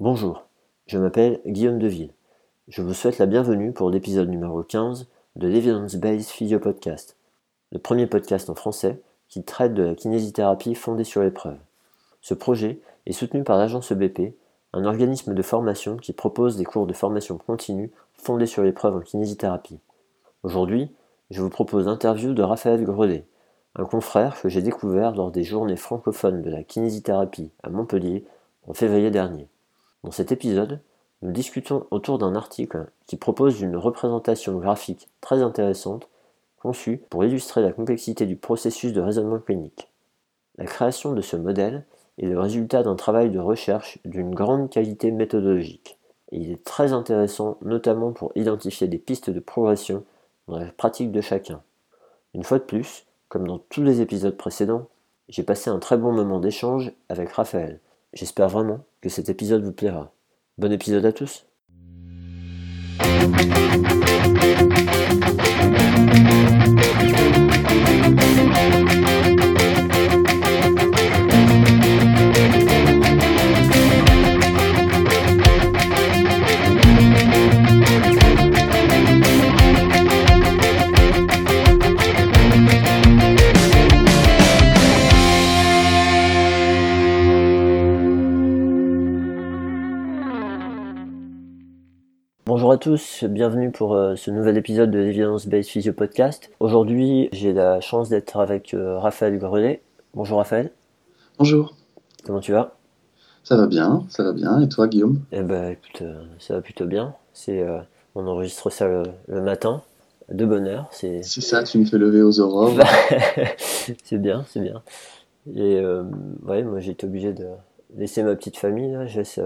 Bonjour, je m'appelle Guillaume Deville. Je vous souhaite la bienvenue pour l'épisode numéro 15 de l'Evidence-Based Physio Podcast, le premier podcast en français qui traite de la kinésithérapie fondée sur l'épreuve. Ce projet est soutenu par l'agence EBP, un organisme de formation qui propose des cours de formation continue fondés sur l'épreuve en kinésithérapie. Aujourd'hui, je vous propose l'interview de Raphaël Grelet, un confrère que j'ai découvert lors des journées francophones de la kinésithérapie à Montpellier en février dernier. Dans cet épisode, nous discutons autour d'un article qui propose une représentation graphique très intéressante conçue pour illustrer la complexité du processus de raisonnement clinique. La création de ce modèle est le résultat d'un travail de recherche d'une grande qualité méthodologique, et il est très intéressant notamment pour identifier des pistes de progression dans la pratique de chacun. Une fois de plus, comme dans tous les épisodes précédents, j'ai passé un très bon moment d'échange avec Raphaël. J'espère vraiment que cet épisode vous plaira. Bon épisode à tous à tous, bienvenue pour euh, ce nouvel épisode de l'Evidence Based Physio Podcast. Aujourd'hui, j'ai la chance d'être avec euh, Raphaël Grelet. Bonjour Raphaël. Bonjour. Comment tu vas? Ça va bien, ça va bien. Et toi, Guillaume? Eh ben, écoute, euh, ça va plutôt bien. C'est, on enregistre ça le, matin, de bonne heure. C'est ça, tu me fais lever aux aurores. c'est bien, c'est bien. Et ouais, moi j'ai été obligé de laisser ma petite famille là. Je laisse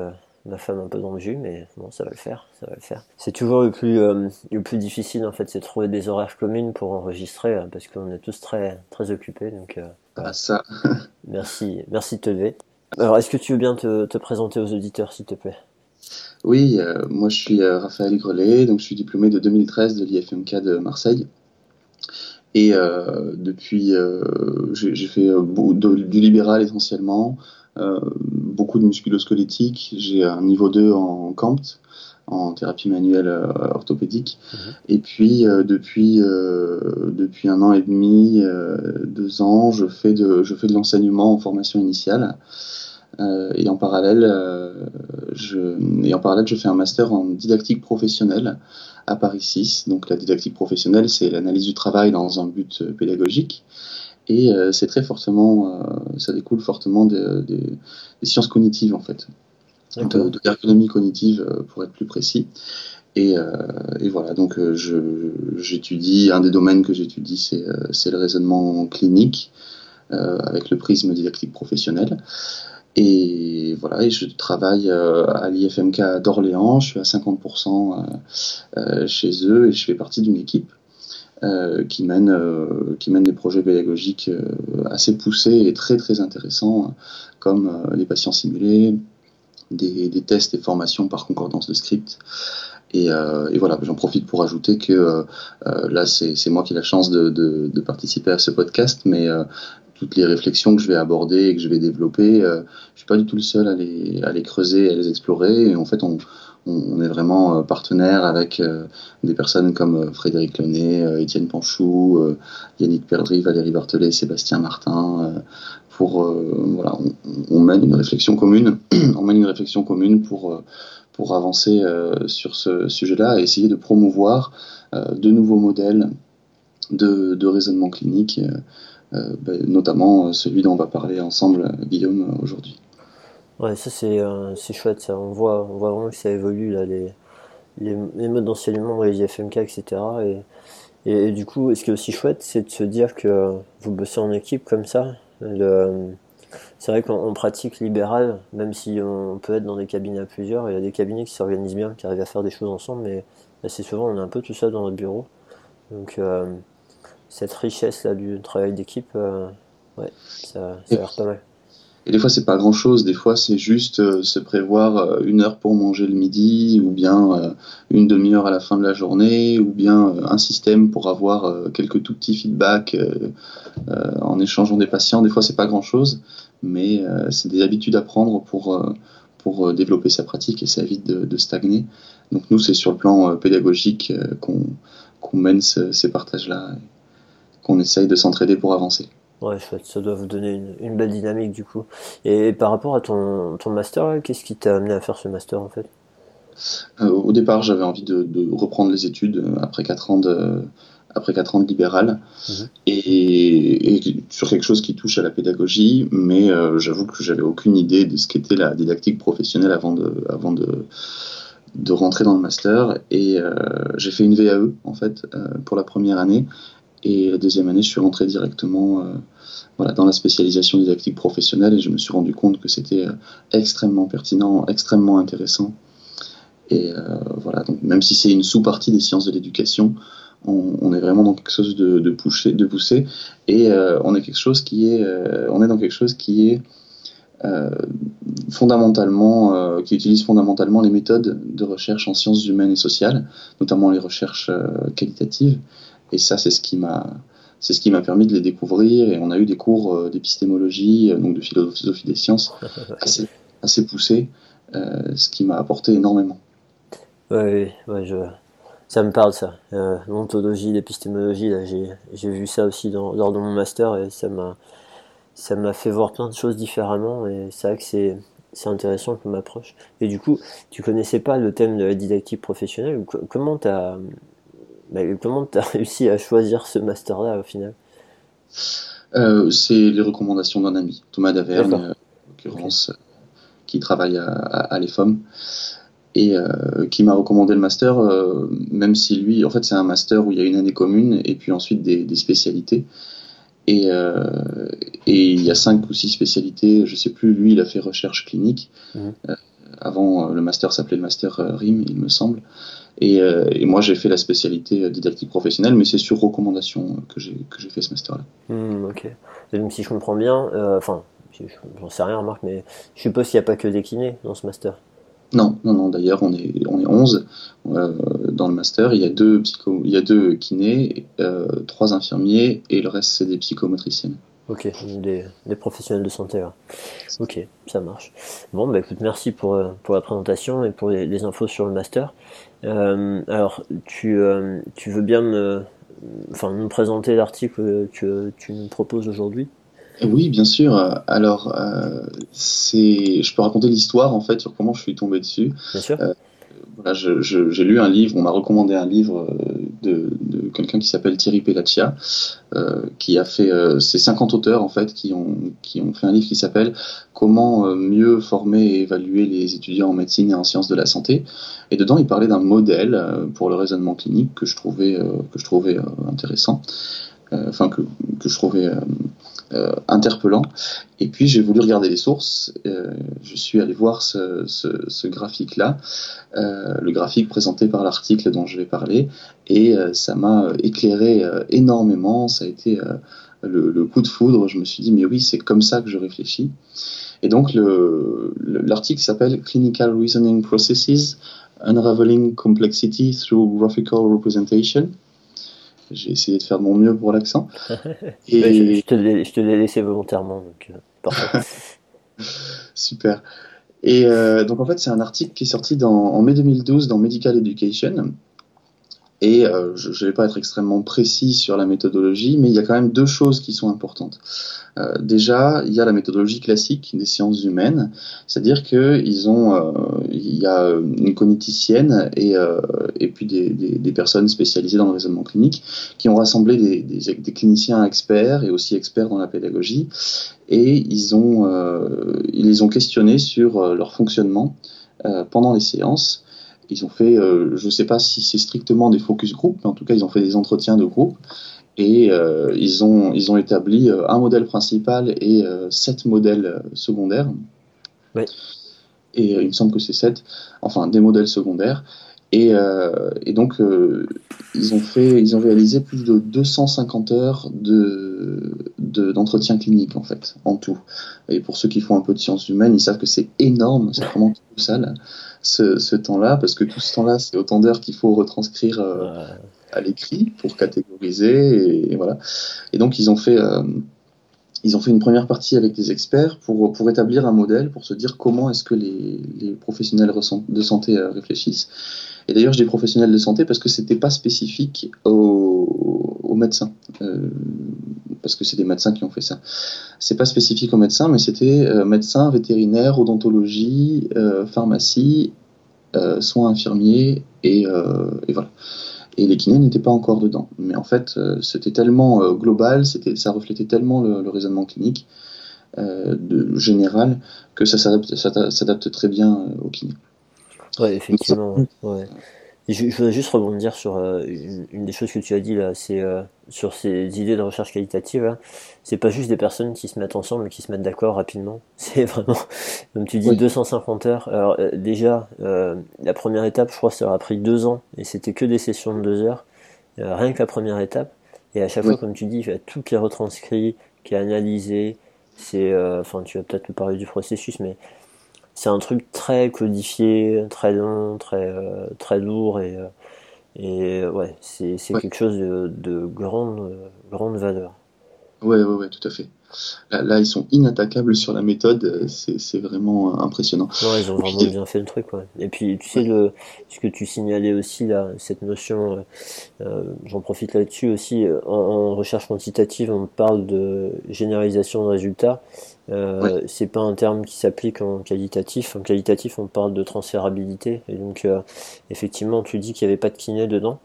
ma femme un peu dans le jus, mais bon, ça va le faire, ça va le faire. C'est toujours le plus, euh, le plus difficile en fait, c'est de trouver des horaires communes pour enregistrer, hein, parce qu'on est tous très, très occupés. Donc, euh, ah, ça. merci, merci de te lever. Alors, est-ce que tu veux bien te, te présenter aux auditeurs, s'il te plaît? Oui, euh, moi je suis Raphaël Grelet, donc je suis diplômé de 2013 de l'IFMK de Marseille. Et depuis, j'ai fait du libéral essentiellement, beaucoup de musculosquelettique. J'ai un niveau 2 en CAMPT, en thérapie manuelle euh, orthopédique. Mhm. Et puis, euh, depuis, depuis un an et demi, deux ans, je fais de, je fais de l'enseignement en formation initiale. et en parallèle, je, et en parallèle, je fais un master en didactique professionnelle à Paris 6. Donc la didactique professionnelle, c'est l'analyse du travail dans un but pédagogique. Et euh, c'est très fortement, euh, ça découle fortement des, sciences cognitives en fait, de, l'ergonomie cognitive euh, pour être plus précis. Et, voilà, donc j'étudie, un des domaines que j'étudie, c'est le raisonnement clinique avec le prisme didactique professionnel. Et voilà, et je travaille à l'IFMK d'Orléans, je suis à 50% chez eux et je fais partie d'une équipe euh, qui, mène, euh, qui des projets pédagogiques euh, assez poussés et très très intéressants, comme les patients simulés, des, tests et formations par concordance de script. Et, voilà, j'en profite pour ajouter que là, c'est moi qui ai la chance de, de, participer à ce podcast, mais toutes les réflexions que je vais aborder et que je vais développer, je suis pas du tout le seul à les, à les creuser, à les explorer. Et en fait, on, est vraiment euh, partenaire avec euh, des personnes comme euh, Frédéric Launay, Étienne Panchou, Yannick Perdry, Valérie Barthelet, Sébastien Martin. pour voilà, on, mène une réflexion commune. on mène une réflexion commune pour avancer sur ce sujet-là et essayer de promouvoir de nouveaux modèles de, de raisonnement clinique, ben, notamment celui dont on va parler ensemble, Guillaume, aujourd'hui. Ouais, ça c'est euh, c'est chouette, ça. On voit, on voit vraiment que ça évolue, là, les, les, les modes d'enseignement, les IFMK, etc. Et, et, du coup, ce qui est aussi chouette, c'est de se dire que vous bossez en équipe comme ça. C'est vrai qu'en pratique libérale, même si on peut être dans des cabinets à plusieurs, il y a des cabinets qui s'organisent bien, qui arrivent à faire des choses ensemble, mais assez souvent on est un peu tout seul dans notre bureau. Donc euh, cette richesse là du travail d'équipe, euh, ouais, ça, ça a l'air pas mal. Et des fois, c'est pas grand chose. Des fois, c'est juste euh, se prévoir euh, une heure pour manger le midi, ou bien euh, une demi-heure à la fin de la journée, ou bien un système pour avoir quelques tout petits feedbacks en échangeant des patients. Des fois, c'est pas grand chose, mais c'est des habitudes à prendre pour, pour développer sa pratique et ça évite de, stagner. Donc nous, c'est sur le plan pédagogique qu'on mène ces partages-là, qu'on essaye de s'entraider pour avancer. Ouais, ça doit vous donner une, belle dynamique du coup. Et par rapport à ton, ton master, qu'est-ce qui t'a amené à faire ce master en fait? Euh, Au départ, j'avais envie de, reprendre les études euh, après 4 ans de, après quatre ans de libéral mhm. et, sur quelque chose qui touche à la pédagogie, mais euh, j'avoue que j'avais aucune idée de ce qu'était la didactique professionnelle avant de, avant de, de rentrer dans le master. Et j'ai fait une VAE en fait pour la première année. Et la deuxième année, je suis rentré directement voilà, dans la spécialisation didactique professionnelle et je me suis rendu compte que c'était euh, extrêmement pertinent, extrêmement intéressant. Et euh, voilà, donc même si c'est une sous-partie des sciences de l'éducation, on, est vraiment dans quelque chose de, de, poussé, de et euh, on est quelque chose qui est, on est dans quelque chose qui est fondamentalement, qui utilise fondamentalement les méthodes de recherche en sciences humaines et sociales, notamment les recherches qualitatives. Et ça, c'est ce qui m'a c'est ce qui m'a permis de les découvrir et on a eu des cours euh, d'épistémologie, euh, donc de philosophie des sciences assez, assez poussés, euh, ce qui m'a apporté énormément. Oui, ouais, je... ça me parle ça. L'ontologie, l'épistémologie, j'ai vu ça aussi dans, lors de mon master et ça m'a ça m'a fait voir plein de choses différemment et c'est vrai que c'est c'est intéressant comme approche. Et du coup, tu connaissais pas le thème de la didactique professionnelle Comment tu as comment tu as réussi à choisir ce master-là au final euh, C'est les recommandations d'un ami, Thomas Daverne, en l'occurrence, euh, qui travaille à, à, l'EFOM et euh, qui m'a recommandé le master, même si lui, en fait, c'est un master où il y a une année commune et puis ensuite des, spécialités. Et, et, il y a cinq ou six spécialités, je sais plus, lui, il a fait recherche clinique. Mmh. avant, le master s'appelait le master RIM, il me semble. Euh, et, moi, j'ai fait la spécialité didactique professionnelle, mais c'est sur recommandation que j'ai fait ce master-là. Hmm, ok. Donc, si je comprends bien, euh, enfin, j'en sais rien, Marc, mais je suppose qu'il n'y a pas que des kinés dans ce master. Non, non, non. D'ailleurs, on est, on est 11 euh, dans le master. Il y a deux, psycho, il y a deux kinés, trois infirmiers, et le reste, c'est des psychomotriciennes. Ok, des, des, professionnels de santé. Là. Ok, ça marche. Bon, bah écoute, merci pour, pour la présentation et pour les, les infos sur le master. Euh, alors, tu, euh, tu veux bien me, enfin, nous présenter l'article que tu nous proposes aujourd'hui? Oui, bien sûr. Alors, euh, c'est, je peux raconter l'histoire en fait sur comment je suis tombé dessus. Bien sûr. Voilà, j'ai lu un livre, on m'a recommandé un livre de, quelqu'un qui s'appelle Thierry Pellaccia, euh, qui a fait euh, ces 50 auteurs en fait qui ont, qui ont fait un livre qui s'appelle Comment euh, mieux former et évaluer les étudiants en médecine et en sciences de la santé. Et dedans, il parlait d'un modèle pour le raisonnement clinique que je trouvais, que je trouvais intéressant, enfin que, que je trouvais euh, interpellant. Et puis j'ai voulu regarder les sources. Euh, je suis allé voir ce, graphique-là, euh, le graphique présenté par l'article dont je vais parler, et ça m'a éclairé énormément. Ça a été le, coup de foudre. Je me suis dit mais oui, c'est comme ça que je réfléchis. Et donc l'article s'appelle Clinical Reasoning Processes, Unraveling Complexity Through Graphical Representation. J'ai essayé de faire de mon mieux pour l'accent. Et... je, te l'ai laissé volontairement. Donc, euh, Super. Et euh, donc en fait, c'est un article qui est sorti dans, en mai 2012 dans Medical Education. Et euh, je ne vais pas être extrêmement précis sur la méthodologie, mais il y a quand même deux choses qui sont importantes. Euh, déjà, il y a la méthodologie classique des sciences humaines, c'est-à-dire qu'ils ont, il y a une cogniticienne et, et puis des, personnes spécialisées dans le raisonnement clinique qui ont rassemblé des, cliniciens experts et aussi experts dans la pédagogie, et ils ont, ils les ont questionnés sur leur fonctionnement pendant les séances ils ont fait, euh, je ne sais pas si c'est strictement des focus group, mais en tout cas, ils ont fait des entretiens de groupe et euh, ils, ont, ils ont établi euh, un modèle principal et sept modèles secondaires. Oui. Et il me semble que c'est sept, enfin des modèles secondaires. Et, et donc, ils, ont fait, ils ont réalisé plus de 250 heures de, d'entretien clinique, en fait, en tout. Et pour ceux qui font un peu de sciences humaines, ils savent que c'est énorme, c'est vraiment colossal ce, temps-là, parce que tout ce temps-là, c'est autant d'heures qu'il faut retranscrire euh, à l'écrit pour catégoriser, et, voilà. Et donc, ils ont fait, euh, ils ont fait une première partie avec des experts pour, pour établir un modèle, pour se dire comment est-ce que les, les, professionnels de santé euh, réfléchissent. Et d'ailleurs, je dis professionnels de santé parce que c'était pas spécifique aux, aux médecins, euh, parce que c'est des médecins qui ont fait ça. C'est pas spécifique aux médecins, mais c'était euh, médecins, vétérinaires, odontologie, pharmacie, soins infirmiers et, et voilà et les kinés n'étaient pas encore dedans. Mais en fait, euh, c'était tellement euh, global, c'était, ça reflétait tellement le, raisonnement clinique euh, de, général que ça s'adapte, s'adapte très bien au kiné. Ouais, effectivement. Ouais. Je, je, voudrais juste rebondir sur euh, une, des choses que tu as dit là, c'est euh, sur ces idées de recherche qualitative. Hein. C'est pas juste des personnes qui se mettent ensemble, qui se mettent d'accord rapidement. C'est vraiment, comme tu dis, 250 heures. Alors euh, déjà, la première étape, je crois, ça aura pris deux ans, et c'était que des sessions de deux heures, rien que la première étape. Et à chaque fois, comme tu dis, il y a tout qui est retranscrit, qui est analysé. C'est, enfin, tu vas peut-être nous parler du processus, mais c'est un truc très codifié, très long, très, euh, très lourd et, euh, et ouais, c'est quelque chose de, de grande, grande valeur. Ouais, ouais, ouais, tout à fait. Là, ils sont inattaquables sur la méthode, euh, c'est vraiment impressionnant. Ouais, ils ont vraiment bien fait le truc. Ouais. Et puis, tu sais, le, ce que tu signalais aussi, là, cette notion, euh, euh, j'en profite là-dessus aussi, en, recherche quantitative, on parle de généralisation de résultats. Euh, C'est pas un terme qui s'applique en qualitatif. En qualitatif, on parle de transférabilité. Et donc, effectivement, tu dis qu'il n'y avait pas de kiné dedans.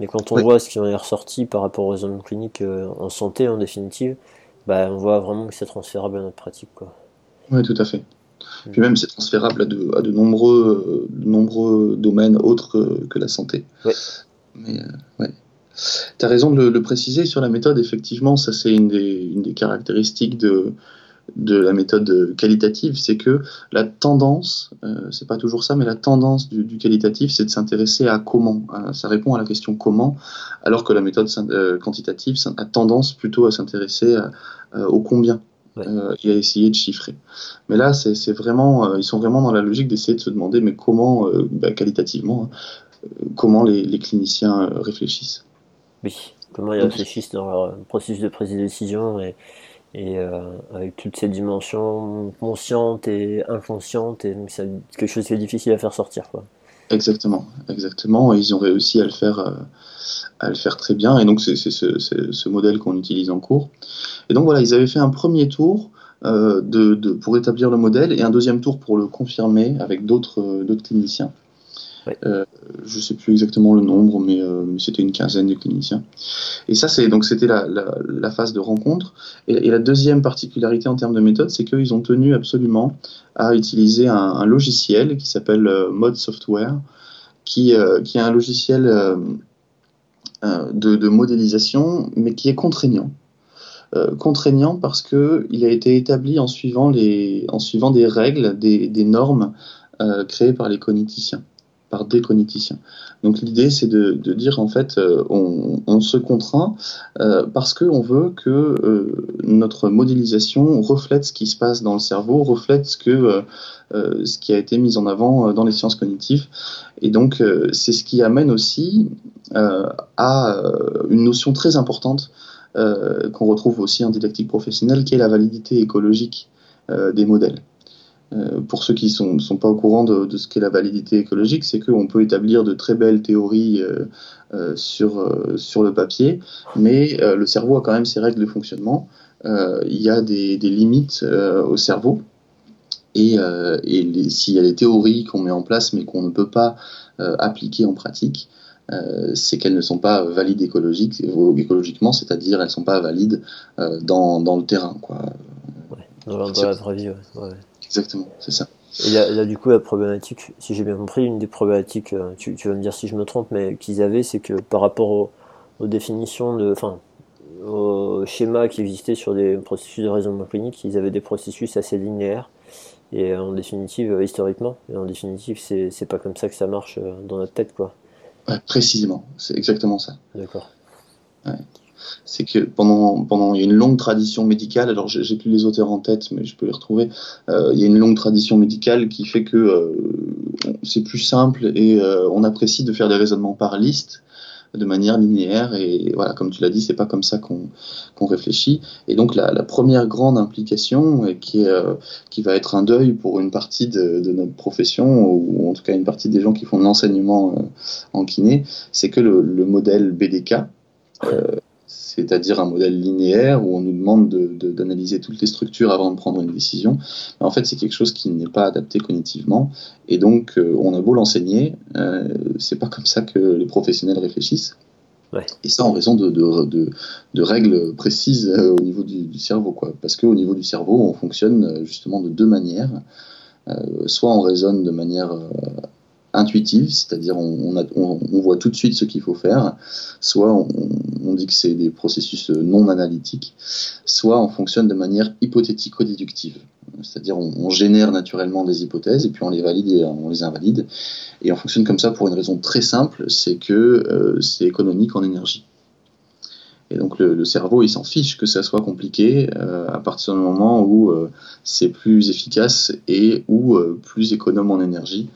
Mais quand on voit ce qui en est ressorti par rapport aux zones cliniques en santé, en définitive, bah, on voit vraiment que c'est transférable à notre pratique. Quoi. Oui, tout à fait. Mm. Puis même, c'est transférable à de, à de nombreux, nombreux domaines autres que la santé. Ouais. Mais, euh, ouais. Tu as raison de le, préciser sur la méthode, effectivement, ça c'est une des, une des caractéristiques de, de la méthode qualitative, c'est que la tendance, euh, c'est pas toujours ça, mais la tendance du, qualitatif, c'est de s'intéresser à comment. ça répond à la question comment, alors que la méthode euh, quantitative a tendance plutôt à s'intéresser au combien. Euh, et à essayer de chiffrer. Mais là, c'est vraiment, ils sont vraiment dans la logique d'essayer de se demander, mais comment, bah, qualitativement, hein, comment les, les, cliniciens réfléchissent. Oui, comment ils réfléchissent dans leur processus de prise de décision et, et euh, avec toutes ces dimensions conscientes et inconscientes, et c'est quelque chose qui est difficile à faire sortir. Exactement, exactement, et ils ont réussi à le faire, euh, à le faire très bien, et donc c'est ce, modèle qu'on utilise en cours. Et donc voilà, ils avaient fait un premier tour euh, de, pour établir le modèle et un deuxième tour pour le confirmer avec d'autres cliniciens. Euh, je sais plus exactement le nombre, mais, euh, c'était une quinzaine de cliniciens. Et ça, c'était la, phase de rencontre. Et, la deuxième particularité en termes de méthode, c'est qu'ils ont tenu absolument à utiliser un, logiciel qui s'appelle euh, Mode Software, qui, qui est un logiciel de, modélisation, mais qui est contraignant. contraignant parce que il a été établi en suivant des règles, des, des normes créées par les cogniticiens des cogniticiens. Donc l'idée, c'est de, dire en fait, euh, on, se contraint euh, parce qu'on veut que euh, notre modélisation reflète ce qui se passe dans le cerveau, reflète ce que ce qui a été mis en avant dans les sciences cognitives. Et donc c'est ce qui amène aussi à une notion très importante qu'on retrouve aussi en didactique professionnelle, qui est la validité écologique des modèles. Euh, pour ceux qui ne sont, pas au courant de, ce qu'est la validité écologique, c'est qu'on peut établir de très belles théories euh, euh, sur, sur le papier, mais le cerveau a quand même ses règles de fonctionnement. il y a des, limites au cerveau. Et, s'il y a des théories qu'on met en place mais qu'on ne peut pas appliquer en pratique, c'est qu'elles ne sont pas valides écologiquement, c'est-à-dire elles ne sont pas valides dans, dans, le terrain. Quoi. dans, la vraie vie, ouais. Exactement, c'est ça. Et là, du coup, la problématique, si j'ai bien compris, une des problématiques, euh, tu, vas me dire si je me trompe, mais qu'ils avaient, c'est que par rapport aux définitions de, enfin, aux schémas qui existaient sur des processus de raisonnement clinique, ils avaient des processus assez linéaires. Et en définitive, euh, historiquement, et en définitive, c'est pas comme ça que ça marche euh, dans notre tête, quoi. Ouais, précisément, c'est exactement ça. D'accord. Ouais c'est que pendant, pendant, il y a une longue tradition médicale, alors j'ai plus les auteurs en tête, mais je peux les retrouver, euh, il y a une longue tradition médicale qui fait que euh, c'est plus simple et euh, on apprécie de faire des raisonnements par liste de manière linéaire. Et voilà, comme tu l'as dit, c'est pas comme ça qu'on qu'on réfléchit. Et donc la, première grande implication, qui, qui va être un deuil pour une partie de, notre profession, ou en tout cas une partie des gens qui font de l'enseignement en kiné, c'est que le, le, modèle BDK, c'est-à-dire un modèle linéaire où on nous demande d'analyser de, toutes les structures avant de prendre une décision. en fait, c'est quelque chose qui n'est pas adapté cognitivement, et donc euh, on a beau l'enseigner, euh, c'est pas comme ça que les professionnels réfléchissent. Et ça en raison de, de règles précises euh, au niveau du, cerveau, quoi. Parce qu'au niveau du cerveau, on fonctionne euh, justement de deux manières. soit on raisonne de manière c'est-à-dire on, voit tout de suite ce qu'il faut faire, soit on, dit que c'est des processus non analytiques, soit on fonctionne de manière hypothético-déductive, c'est-à-dire on, génère naturellement des hypothèses et puis on les valide et on les invalide, et on fonctionne comme ça pour une raison très simple, c'est que euh, c'est économique en énergie. Et donc le, cerveau, il s'en fiche que ça soit compliqué euh, à partir du moment où euh, c'est plus efficace et ou plus économe en énergie.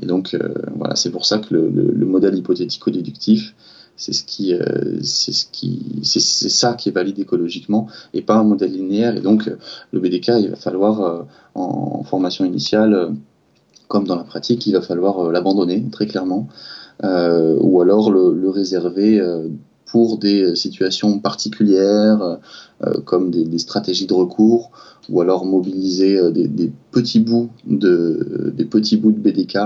Et donc, euh, voilà, c'est pour ça que le, modèle hypothético-déductif, c'est ce qui, euh, c'est ce qui, c'est ça qui est valide écologiquement et pas un modèle linéaire. Et donc, le BDK, il va falloir euh, en, formation initiale, comme dans la pratique, il va falloir l'abandonner très clairement, ou alors le, réserver pour des situations particulières, comme des, stratégies de recours, ou alors mobiliser des, petits bouts de des petits bouts de BDK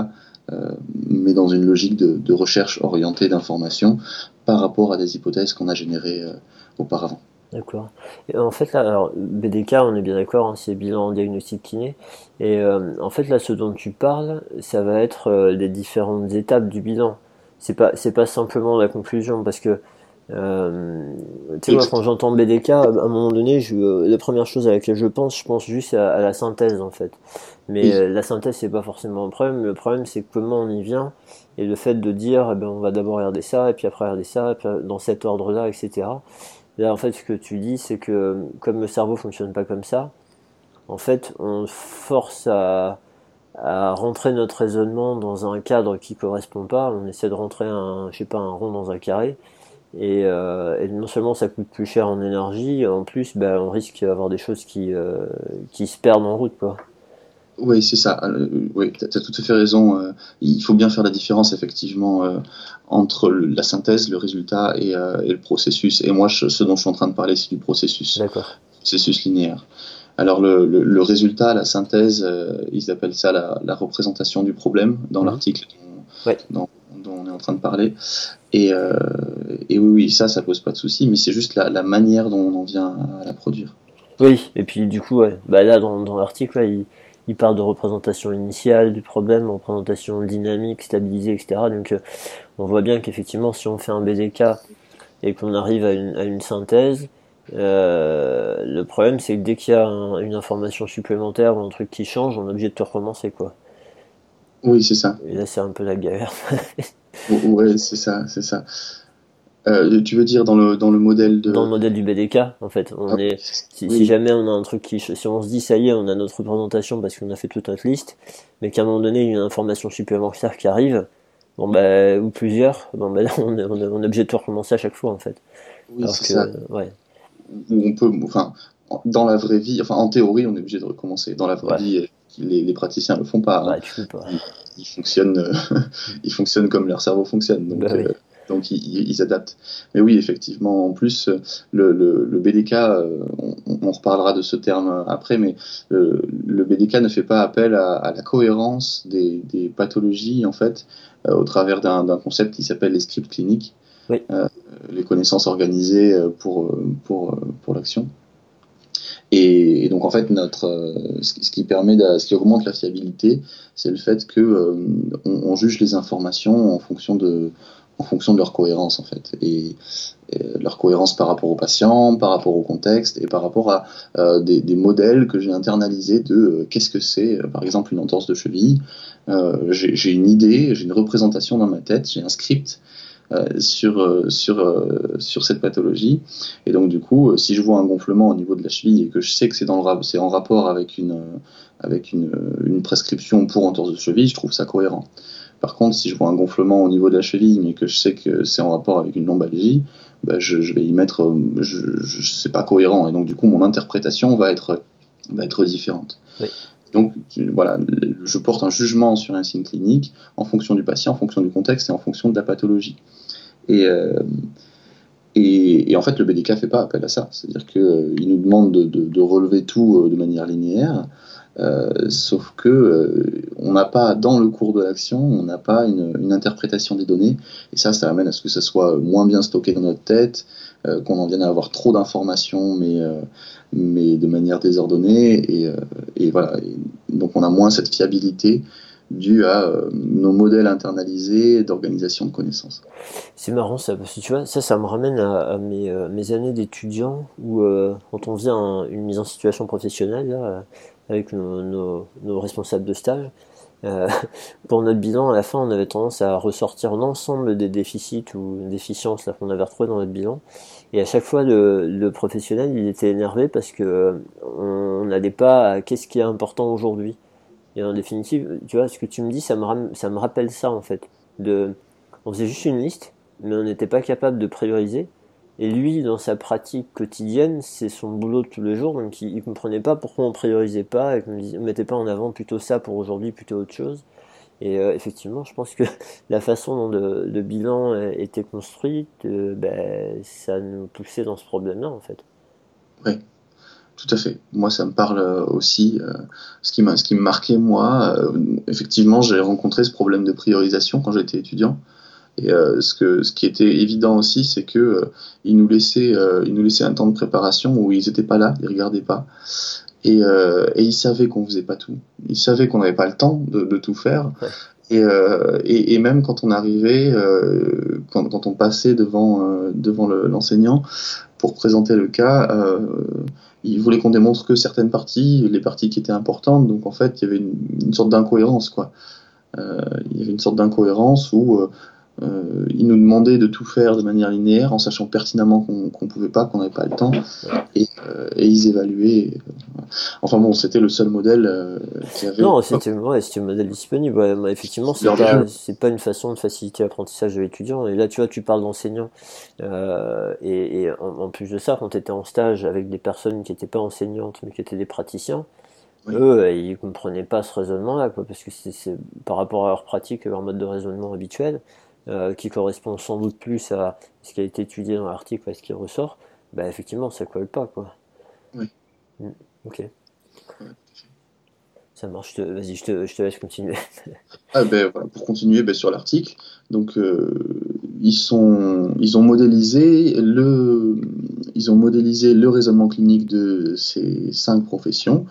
euh, mais dans une logique de, recherche orientée d'information par rapport à des hypothèses qu'on a générées euh, auparavant. D'accord. En fait, là, alors, BDK, on est bien d'accord, hein, c'est bilan diagnostic kiné. Et euh, en fait, là, ce dont tu parles, ça va être les différentes étapes du bilan. C'est pas, pas simplement la conclusion, parce que euh, tu sais, moi, quand j'entends BDK, à un moment donné, je, la première chose à laquelle je pense, je pense juste à, la synthèse, en fait. Mais euh, la synthèse, c'est pas forcément un problème. Le problème, c'est comment on y vient. Et le fait de dire, eh ben, on va d'abord regarder ça, et puis après regarder ça, et puis euh, dans cet ordre-là, etc. Là, en fait, ce que tu dis, c'est que comme le cerveau fonctionne pas comme ça, en fait, on force à, à rentrer notre raisonnement dans un cadre qui correspond pas. On essaie de rentrer un, je sais pas, un rond dans un carré. Euh, et, non seulement ça coûte plus cher en énergie, en plus bah, on risque d'avoir des choses qui, euh, qui se perdent en route. Quoi. Oui, c'est ça. Euh, oui, tu as, tout à fait raison. il faut bien faire la différence effectivement entre la synthèse, le résultat et, le processus. Et moi, ce dont je suis en train de parler, c'est du processus. Processus linéaire. Alors le, le, résultat, la synthèse, ils appellent ça la, représentation du problème dans mhm. l'article dont, dont, on est en train de parler. Et, et oui, oui, ça, ça pose pas de souci, mais c'est juste la, manière dont on en vient à la produire. Oui, et puis du coup, ouais, bah là, dans, dans l'article, il, il, parle de représentation initiale du problème, représentation dynamique, stabilisée, etc. Donc, euh, on voit bien qu'effectivement, si on fait un BDK et qu'on arrive à une, à une synthèse, euh, le problème, c'est que dès qu'il y a une information supplémentaire ou un truc qui change, on est obligé de te recommencer, quoi. Oui, c'est ça. Et là, c'est un peu la galère. oui, c'est ça, c'est ça. Euh, tu veux dire dans le, dans le modèle de... Dans le modèle du BDK, en fait. On ah, est, si, jamais on a un truc qui... Si on se dit, ça y est, on a notre représentation parce qu'on a fait toute notre liste, mais qu'à un moment donné, il y a une information supplémentaire qui arrive, bon bah, ou plusieurs, bon bah on est, on est, obligé de tout recommencer à chaque fois, en fait. Oui, c'est ça. Ouais. on peut... Enfin, dans la vraie vie, enfin, en théorie, on est obligé de recommencer. Dans la vraie vie, les, les, praticiens le font pas. Hein. Ouais, tu peux pas. Ils, fonctionnent, ils fonctionnent comme leur cerveau fonctionne. Donc, bah euh, donc ils, adaptent. Mais oui, effectivement, en plus, le, le, BDK, euh, on, reparlera de ce terme après, mais le, BDK ne fait pas appel à, la cohérence des, des, pathologies, en fait, euh, au travers d'un concept qui s'appelle les scripts cliniques, euh, les connaissances organisées pour, pour, pour l'action. Et, donc en fait, notre, ce qui permet, ce qui augmente la fiabilité, c'est le fait que on, juge les informations en fonction de, en fonction de leur cohérence en fait et, leur cohérence par rapport aux patients, par rapport au contexte et par rapport à euh, des, modèles que j'ai internalisés de euh, qu'est-ce que c'est euh, par exemple une entorse de cheville. j'ai une idée, j'ai une représentation dans ma tête, j'ai un script sur, sur, sur cette pathologie. Et donc, du coup, si je vois un gonflement au niveau de la cheville et que je sais que c'est en rapport avec, une, avec une, une prescription pour entorse de cheville, je trouve ça cohérent. Par contre, si je vois un gonflement au niveau de la cheville, mais que je sais que c'est en rapport avec une lombalgie, bah, je, vais y mettre, je, je c'est pas cohérent, et donc du coup mon interprétation va être va être différente. Donc voilà, je porte un jugement sur un signe clinique en fonction du patient, en fonction du contexte et en fonction de la pathologie. Et, euh, et, en fait, le BDK ne fait pas appel à ça. C'est-à-dire qu'il euh, nous demande de, relever tout euh, de manière linéaire, sauf que on n'a pas, dans le cours de l'action, on n'a pas une, interprétation des données. Et ça, ça amène à ce que ça soit moins bien stocké dans notre tête, qu'on en vienne à avoir trop d'informations, mais, mais de manière désordonnée. Et, voilà. donc, on a moins cette fiabilité dû à euh, nos modèles internalisés d'organisation de connaissances. C'est marrant ça, parce que tu vois, ça, ça me ramène à, mes, euh, années d'étudiant où, euh, quand on faisait une mise en situation professionnelle avec nos, responsables de stage, pour notre bilan, à la fin, on avait tendance à ressortir l'ensemble des déficits ou déficiences qu'on avait retrouvés dans notre bilan. Et à chaque fois, le, professionnel, il était énervé parce que on n'allait pas à qu'est-ce qui est important aujourd'hui. Et en définitive, tu vois, ce que tu me dis, ça me, ça me rappelle ça en fait. De, on faisait juste une liste, mais on n'était pas capable de prioriser. Et lui, dans sa pratique quotidienne, c'est son boulot de tous les jours, donc il, ne comprenait pas pourquoi on priorisait pas et qu'on ne mettait pas en avant plutôt ça pour aujourd'hui, plutôt autre chose. Et euh, effectivement, je pense que la façon dont le, bilan était construit, euh, ben, ça nous poussait dans ce problème-là, en fait. Oui. Tout à fait. Moi, ça me parle euh, aussi. Ce, qui ce qui me marquait, moi, effectivement, j'ai rencontré ce problème de priorisation quand j'étais étudiant. Et ce, que, ce qui était évident aussi, c'est que ils nous laissaient, ils nous laissaient un temps de préparation où ils n'étaient pas là, ils regardaient pas, et, et ils savaient qu'on faisait pas tout. Ils savaient qu'on n'avait pas le temps de, de tout faire. Et, et, et, même quand on arrivait, quand, quand, on passait devant, devant l'enseignant pour présenter le cas, il voulait qu'on démontre que certaines parties, les parties qui étaient importantes. Donc en fait, il y avait une, sorte d'incohérence, quoi. Euh, il y avait une sorte d'incohérence où euh, euh, il nous demandait de tout faire de manière linéaire en sachant pertinemment qu'on ne pouvait pas, qu'on n'avait pas le temps, et, ils évaluaient. Enfin bon, c'était le seul modèle qui avait. Non, c'était ouais, un modèle disponible. Ouais, effectivement, c'est pas, pas une façon de faciliter l'apprentissage de l'étudiant. Et là, tu vois, tu parles d'enseignants. et, et en, plus de ça, quand tu étais en stage avec des personnes qui n'étaient pas enseignantes, mais qui étaient des praticiens, eux, ils comprenaient pas ce raisonnement-là, parce que c'est par rapport à leur pratique, leur mode de raisonnement habituel. Euh, qui correspond sans doute plus à ce qui a été étudié dans l'article, à ce qui ressort, bah effectivement, ça colle pas, quoi. Oui. Mm. Ok. Ça marche. Vas-y, je te, je te, laisse continuer. ah ben, voilà, pour continuer ben, sur l'article, donc euh, ils sont, ils ont modélisé le, ils ont modélisé le raisonnement clinique de ces cinq professions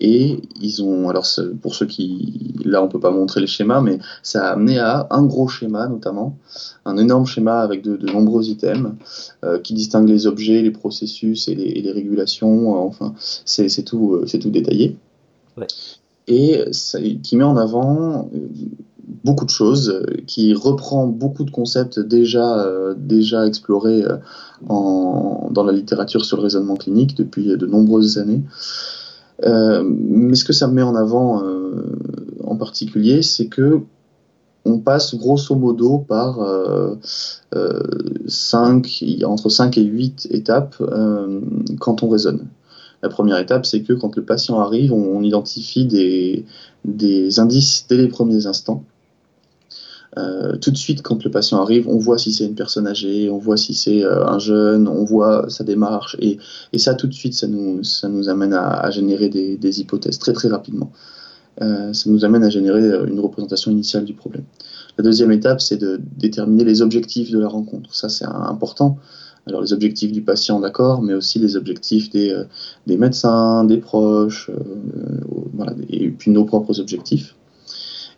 et ils ont, alors pour ceux qui, là on peut pas montrer les schémas, mais ça a amené à un gros schéma notamment, un énorme schéma avec de, nombreux items euh, qui distinguent les objets, les processus et les, régulations. Euh, enfin, c'est tout, c'est tout détaillé. Et qui met en avant beaucoup de choses, qui reprend beaucoup de concepts déjà, déjà explorés en, dans la littérature sur le raisonnement clinique depuis de nombreuses années. Euh, mais ce que ça met en avant euh, en particulier, c'est que on passe grosso modo par euh, 5, entre 5 et 8 étapes quand on raisonne. La première étape, c'est que quand le patient arrive, on, identifie des, indices dès les premiers instants. Euh, tout de suite, quand le patient arrive, on voit si c'est une personne âgée, on voit si c'est euh, un jeune, on voit sa démarche, et, ça, tout de suite, ça nous, amène à, générer des, hypothèses très très rapidement. Euh, ça nous amène à générer une représentation initiale du problème. La deuxième étape, c'est de déterminer les objectifs de la rencontre. Ça, c'est important. Alors, les objectifs du patient, d'accord, mais aussi les objectifs des, médecins, des proches, et puis nos propres objectifs.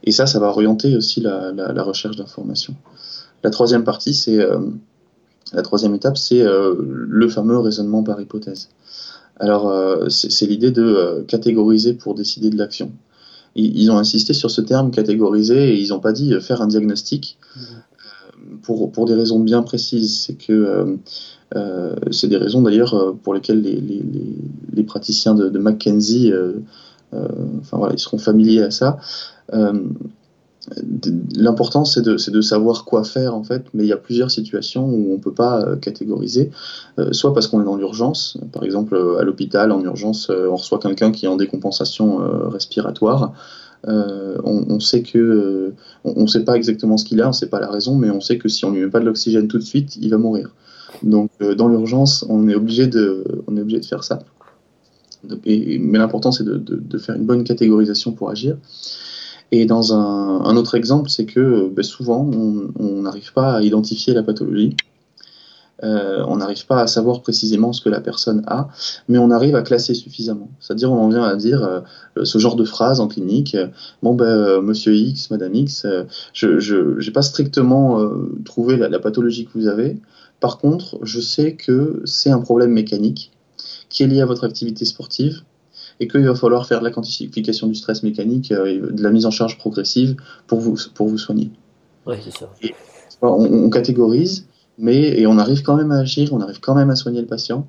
Et ça, ça va orienter aussi la, recherche d'informations. La troisième partie, c'est euh, la troisième étape, c'est euh, le fameux raisonnement par hypothèse. Alors, euh, c'est l'idée de catégoriser pour décider de l'action. Ils, ont insisté sur ce terme catégoriser et ils n'ont pas dit faire un diagnostic pour, des raisons bien précises. C'est que c'est des raisons d'ailleurs pour lesquelles les, les, les, praticiens de, de McKenzie, enfin voilà, ils seront familiers à ça. Euh, l'important c'est de, savoir quoi faire en fait, mais il y a plusieurs situations où on ne peut pas catégoriser, soit parce qu'on est dans l'urgence, par exemple à l'hôpital en urgence, on reçoit quelqu'un qui est en décompensation respiratoire. on, sait que on ne sait pas exactement ce qu'il a, on ne sait pas la raison, mais on sait que si on lui met pas de l'oxygène tout de suite, il va mourir. Donc dans l'urgence, on est obligé de on est obligé de faire ça mais l'important, c'est de, faire une bonne catégorisation pour agir. Et dans un, autre exemple, c'est que ben, souvent, on n'arrive pas à identifier la pathologie. Euh, on n'arrive pas à savoir précisément ce que la personne a, mais on arrive à classer suffisamment. C'est-à-dire, on en vient à dire euh, ce genre de phrase en clinique Bon, ben, euh, monsieur X, madame X, je n'ai pas strictement trouvé la, pathologie que vous avez. Par contre, je sais que c'est un problème mécanique qui est lié à votre activité sportive et qu'il va falloir faire de la quantification du stress mécanique, euh, de la mise en charge progressive pour vous, pour vous soigner. Oui, c'est ça. on, catégorise, mais et on arrive quand même à agir, on arrive quand même à soigner le patient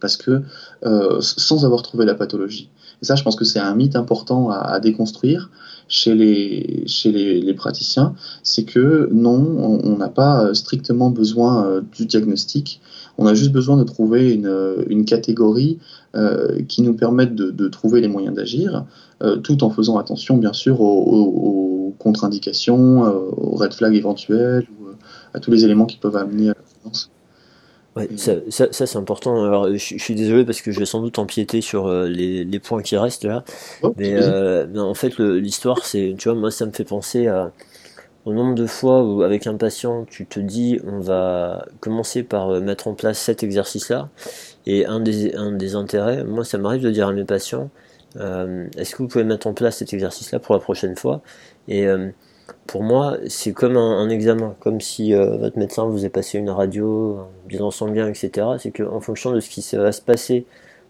parce que euh, sans avoir trouvé la pathologie. Et ça, je pense que c'est un mythe important à, déconstruire chez les, chez les, praticiens, c'est que non, on n'a pas strictement besoin euh, du diagnostic, on a juste besoin de trouver une, une catégorie euh, qui nous permette de, de trouver les moyens d'agir, euh, tout en faisant attention bien sûr aux, aux, contre-indications, aux red flags éventuels, ou à tous les éléments qui peuvent amener à la violence. Ouais, ça, ça, ça c'est important. Alors, je, je, suis désolé parce que je vais sans doute empiéter sur les, les, points qui restent là. Oh, mais, euh, en fait, l'histoire, c'est, tu vois, moi, ça me fait penser à, au nombre de fois où, avec un patient, tu te dis, on va commencer par euh, mettre en place cet exercice-là. Et un des, un des intérêts, moi, ça m'arrive de dire à mes patients, euh, est-ce que vous pouvez mettre en place cet exercice-là pour la prochaine fois? Et euh, pour moi, c'est comme un, examen, comme si votre médecin vous a passé une radio, un bilan sanguin, etc. C'est qu'en fonction de ce qui va se passer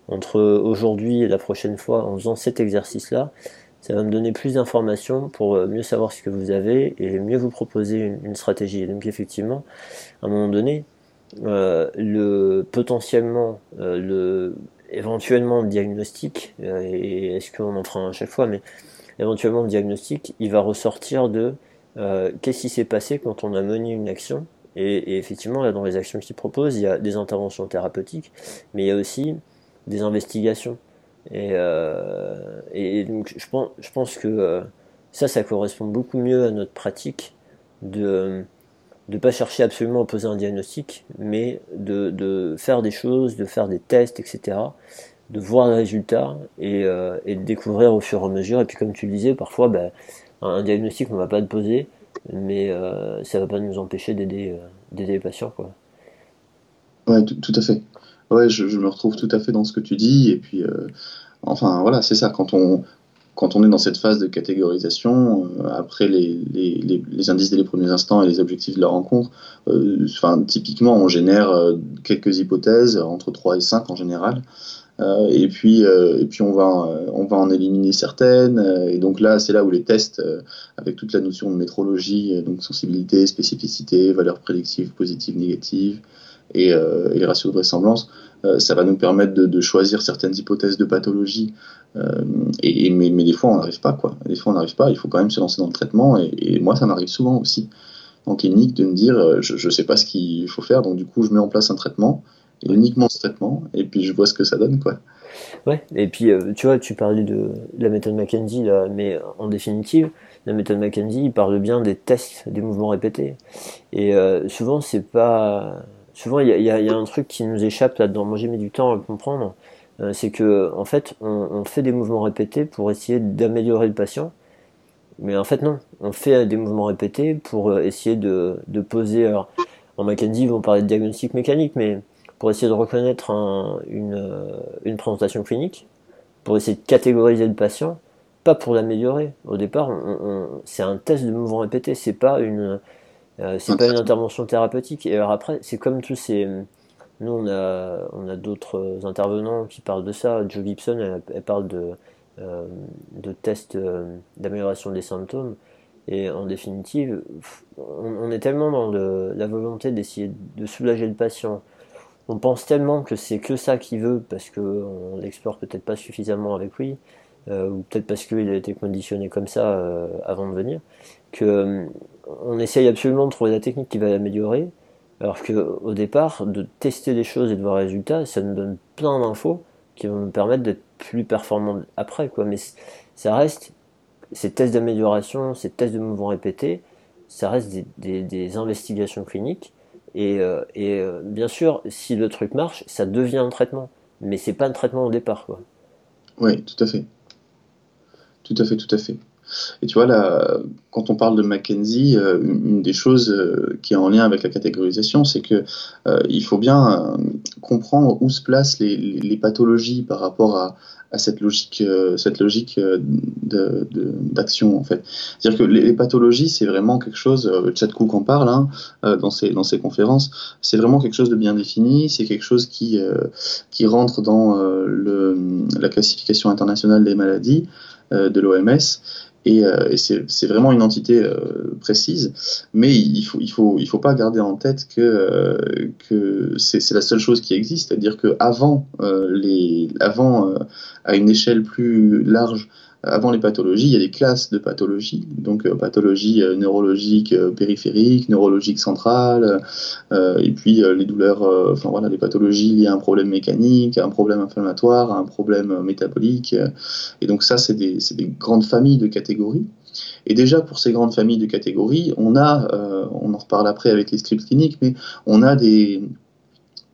entre aujourd'hui et la prochaine fois en faisant cet exercice-là, ça va me donner plus d'informations pour euh, mieux savoir ce que vous avez et mieux vous proposer une, stratégie. donc effectivement, à un moment donné, euh, le potentiellement le éventuellement le diagnostic et est-ce qu'on en fera un à chaque fois mais éventuellement le diagnostic, il va ressortir de euh, qu'est-ce qui s'est passé quand on a mené une action. Et, effectivement, là, dans les actions qu'il propose, il y a des interventions thérapeutiques, mais il y a aussi des investigations. Et, euh, et donc, je pense, que euh, ça, ça correspond beaucoup mieux à notre pratique de ne pas chercher absolument à poser un diagnostic, mais de, de, faire des choses, de faire des tests, etc de voir le résultat et, euh, et, de découvrir au fur et à mesure. Et puis comme tu disais, parfois ben, un diagnostic on va pas le poser, mais ça va pas nous empêcher d'aider les patients. Quoi. Ouais, tout, à fait. Ouais, je, me retrouve tout à fait dans ce que tu dis. Et puis, euh, enfin voilà, c'est ça. Quand on, quand on est dans cette phase de catégorisation, euh, après les, les, les, indices dès les premiers instants et les objectifs de la rencontre, euh, typiquement, on génère quelques hypothèses, entre 3 et 5 en général. Et puis, et puis on va, on va en éliminer certaines. Et donc là, c'est là où les tests, avec toute la notion de métrologie, donc sensibilité, spécificité, valeurs prédictives, positives, négatives, et, et les ratios de vraisemblance, ça va nous permettre de, choisir certaines hypothèses de pathologie. et, mais, des fois, on n'arrive pas, quoi. Des fois, on n'arrive pas. Il faut quand même se lancer dans le traitement. Et, et moi, ça m'arrive souvent aussi en clinique de me dire, je ne sais pas ce qu'il faut faire, donc du coup, je mets en place un traitement uniquement ce traitement, et puis je vois ce que ça donne, quoi. Ouais, et puis euh, tu vois, tu parlais de, la méthode McKenzie, là, mais en définitive, la méthode McKenzie, il parle bien des tests, des mouvements répétés. Et euh, souvent, c'est pas. Souvent, il y a, un truc qui nous échappe là-dedans. Moi, j'ai mis du temps à le comprendre. Euh, c'est que, en fait, on, fait des mouvements répétés pour essayer d'améliorer le patient. Mais en fait, non. On fait des mouvements répétés pour essayer de, de poser. Alors, en McKenzie, ils vont parler de diagnostic mécanique, mais pour essayer de reconnaître une, euh, une, présentation clinique, pour essayer de catégoriser le patient, pas pour l'améliorer. Au départ, c'est un test de mouvement répété, c'est pas une, euh, c'est pas une intervention thérapeutique. Et alors après, c'est comme tous ces, nous on a, on a d'autres intervenants qui parlent de ça. Joe Gibson, elle, parle de, euh, de tests d'amélioration des symptômes. Et en définitive, on, est tellement dans la volonté d'essayer de soulager le patient, on pense tellement que c'est que ça qu'il veut parce qu'on l'explore peut-être pas suffisamment avec lui, ou peut-être parce qu'il a été conditionné comme ça avant de venir, que on essaye absolument de trouver la technique qui va l'améliorer, alors qu'au départ, de tester des choses et de voir les résultats, ça nous donne plein d'infos qui vont nous permettre d'être plus performants après. Quoi. Mais ça reste, ces tests d'amélioration, ces tests de mouvements répétés, ça reste des, investigations cliniques. Et, euh, euh, bien sûr, si le truc marche, ça devient un traitement. Mais c'est pas un traitement au départ. Oui, tout à fait. Tout à fait, tout à fait. Et tu vois, là, quand on parle de Mackenzie, euh, une des choses euh, qui est en lien avec la catégorisation, c'est que euh, il faut bien comprendre où se placent les, pathologies par rapport à, cette logique, cette logique d'action en fait. C'est-à-dire que les, pathologies, c'est vraiment quelque chose. Chad Cook en parle hein, dans ses dans ses conférences. C'est vraiment quelque chose de bien défini. C'est quelque chose qui qui rentre dans la classification internationale des maladies de l'OMS et, euh, c'est vraiment une entité euh, précise, mais il faut il faut il faut pas garder en tête que euh, que c'est la seule chose qui existe, c'est-à-dire que avant les avant à une échelle plus large avant les pathologies, il y a des classes de pathologies, donc euh, pathologie euh, neurologique euh, périphérique, neurologique centrale, et puis les douleurs, enfin voilà, les pathologies liées à un problème mécanique, à un problème inflammatoire, à un problème métabolique. et donc ça, c'est des, des, grandes familles de catégories. Et déjà pour ces grandes familles de catégories, on a, on en reparle après avec les scripts cliniques, mais on a des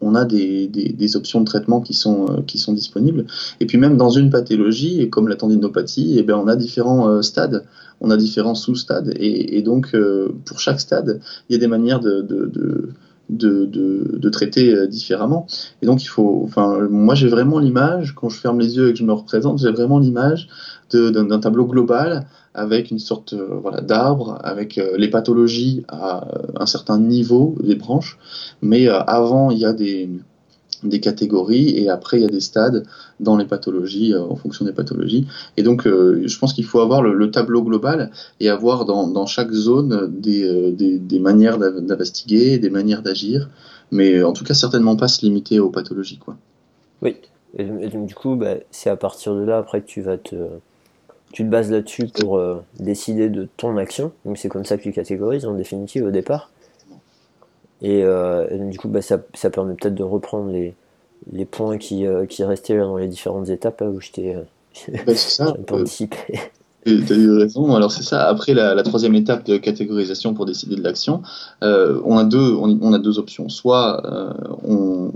on a des, options de traitement qui sont, euh, qui sont disponibles. Et puis même dans une pathologie, comme la tendinopathie, eh bien, on a différents euh, stades, on a différents sous-stades. Et, donc, euh, pour chaque stade, il y a des manières de, de, traiter différemment. Et donc, il faut. Enfin, moi, j'ai vraiment l'image, quand je ferme les yeux et que je me représente, j'ai vraiment l'image d'un tableau global avec une sorte euh, voilà, d'arbre, avec euh, les pathologies à euh, un certain niveau des branches. Mais avant, il y a des, des catégories et après il y a des stades dans les pathologies en fonction des pathologies. Et donc je pense qu'il faut avoir le, tableau global et avoir dans, dans chaque zone des, des, manières d'investiguer des manières d'agir. Mais en tout cas certainement pas se limiter aux pathologies quoi. Oui. Et, du coup bah, c'est à partir de là après que tu vas te tu te bases là-dessus pour euh, décider de ton action. Donc c'est comme ça que tu catégorises en définitive au départ. Et, euh, du coup, bah, ça, ça, permet peut-être de reprendre les, les points qui, euh, qui restaient dans les différentes étapes où je t'ai bah, un peu anticipé. Tu as eu raison. Alors c'est ça. Après la, troisième étape de catégorisation pour décider de l'action, euh, on a deux, on, a deux options. Soit euh,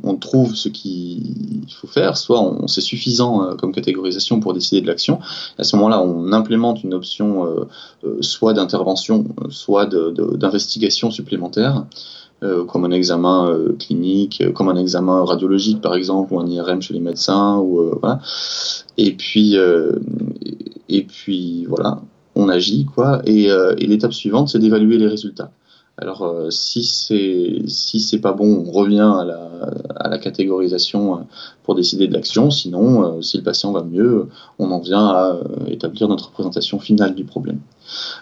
on, trouve ce qu'il faut faire, soit on, c'est suffisant euh, comme catégorisation pour décider de l'action. À ce moment-là, on implémente une option soit d'intervention, soit d'investigation supplémentaire. Comme un examen clinique, comme un examen radiologique par exemple, ou un IRM chez les médecins, ou voilà. Et puis, et puis voilà, on agit quoi. Et, euh, et l'étape suivante, c'est d'évaluer les résultats. Alors euh, si c'est si pas bon, on revient à la, à la catégorisation euh, pour décider de l'action. Sinon, si le patient va mieux, on en vient à établir notre représentation finale du problème.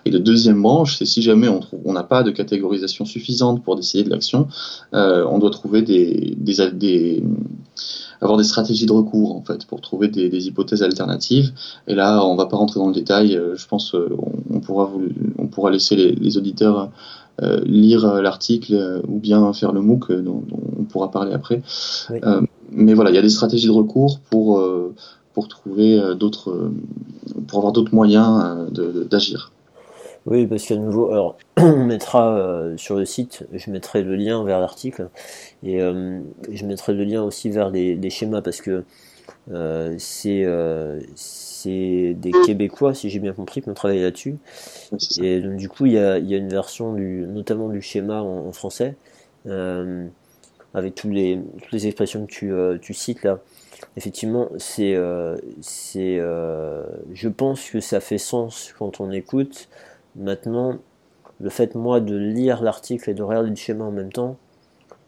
Et le deuxième branche, c'est si jamais on n'a pas de catégorisation suffisante pour décider de l'action, on doit trouver des, des, avoir des stratégies de recours en fait pour trouver des, hypothèses alternatives. Et là, on va pas rentrer dans le détail. Euh, je pense euh, on, pourra on pourra laisser les, auditeurs euh, lire l'article ou bien faire le MOOC dont, on pourra parler après. mais voilà, il y a des stratégies de recours pour pour trouver d'autres pour avoir d'autres moyens d'agir. Oui, parce qu'à nouveau, alors on mettra euh, sur le site, je mettrai le lien vers l'article et euh, je mettrai le lien aussi vers les, schémas parce que euh, c'est des Québécois, si j'ai bien compris, qui ont travaillé là-dessus. et donc du coup, il y a, une version du, notamment du schéma en, français avec tous les, toutes les expressions que tu, tu cites là. Effectivement, c'est, c'est, je pense que ça fait sens quand on écoute. Maintenant, le fait moi de lire l'article et de regarder le schéma en même temps,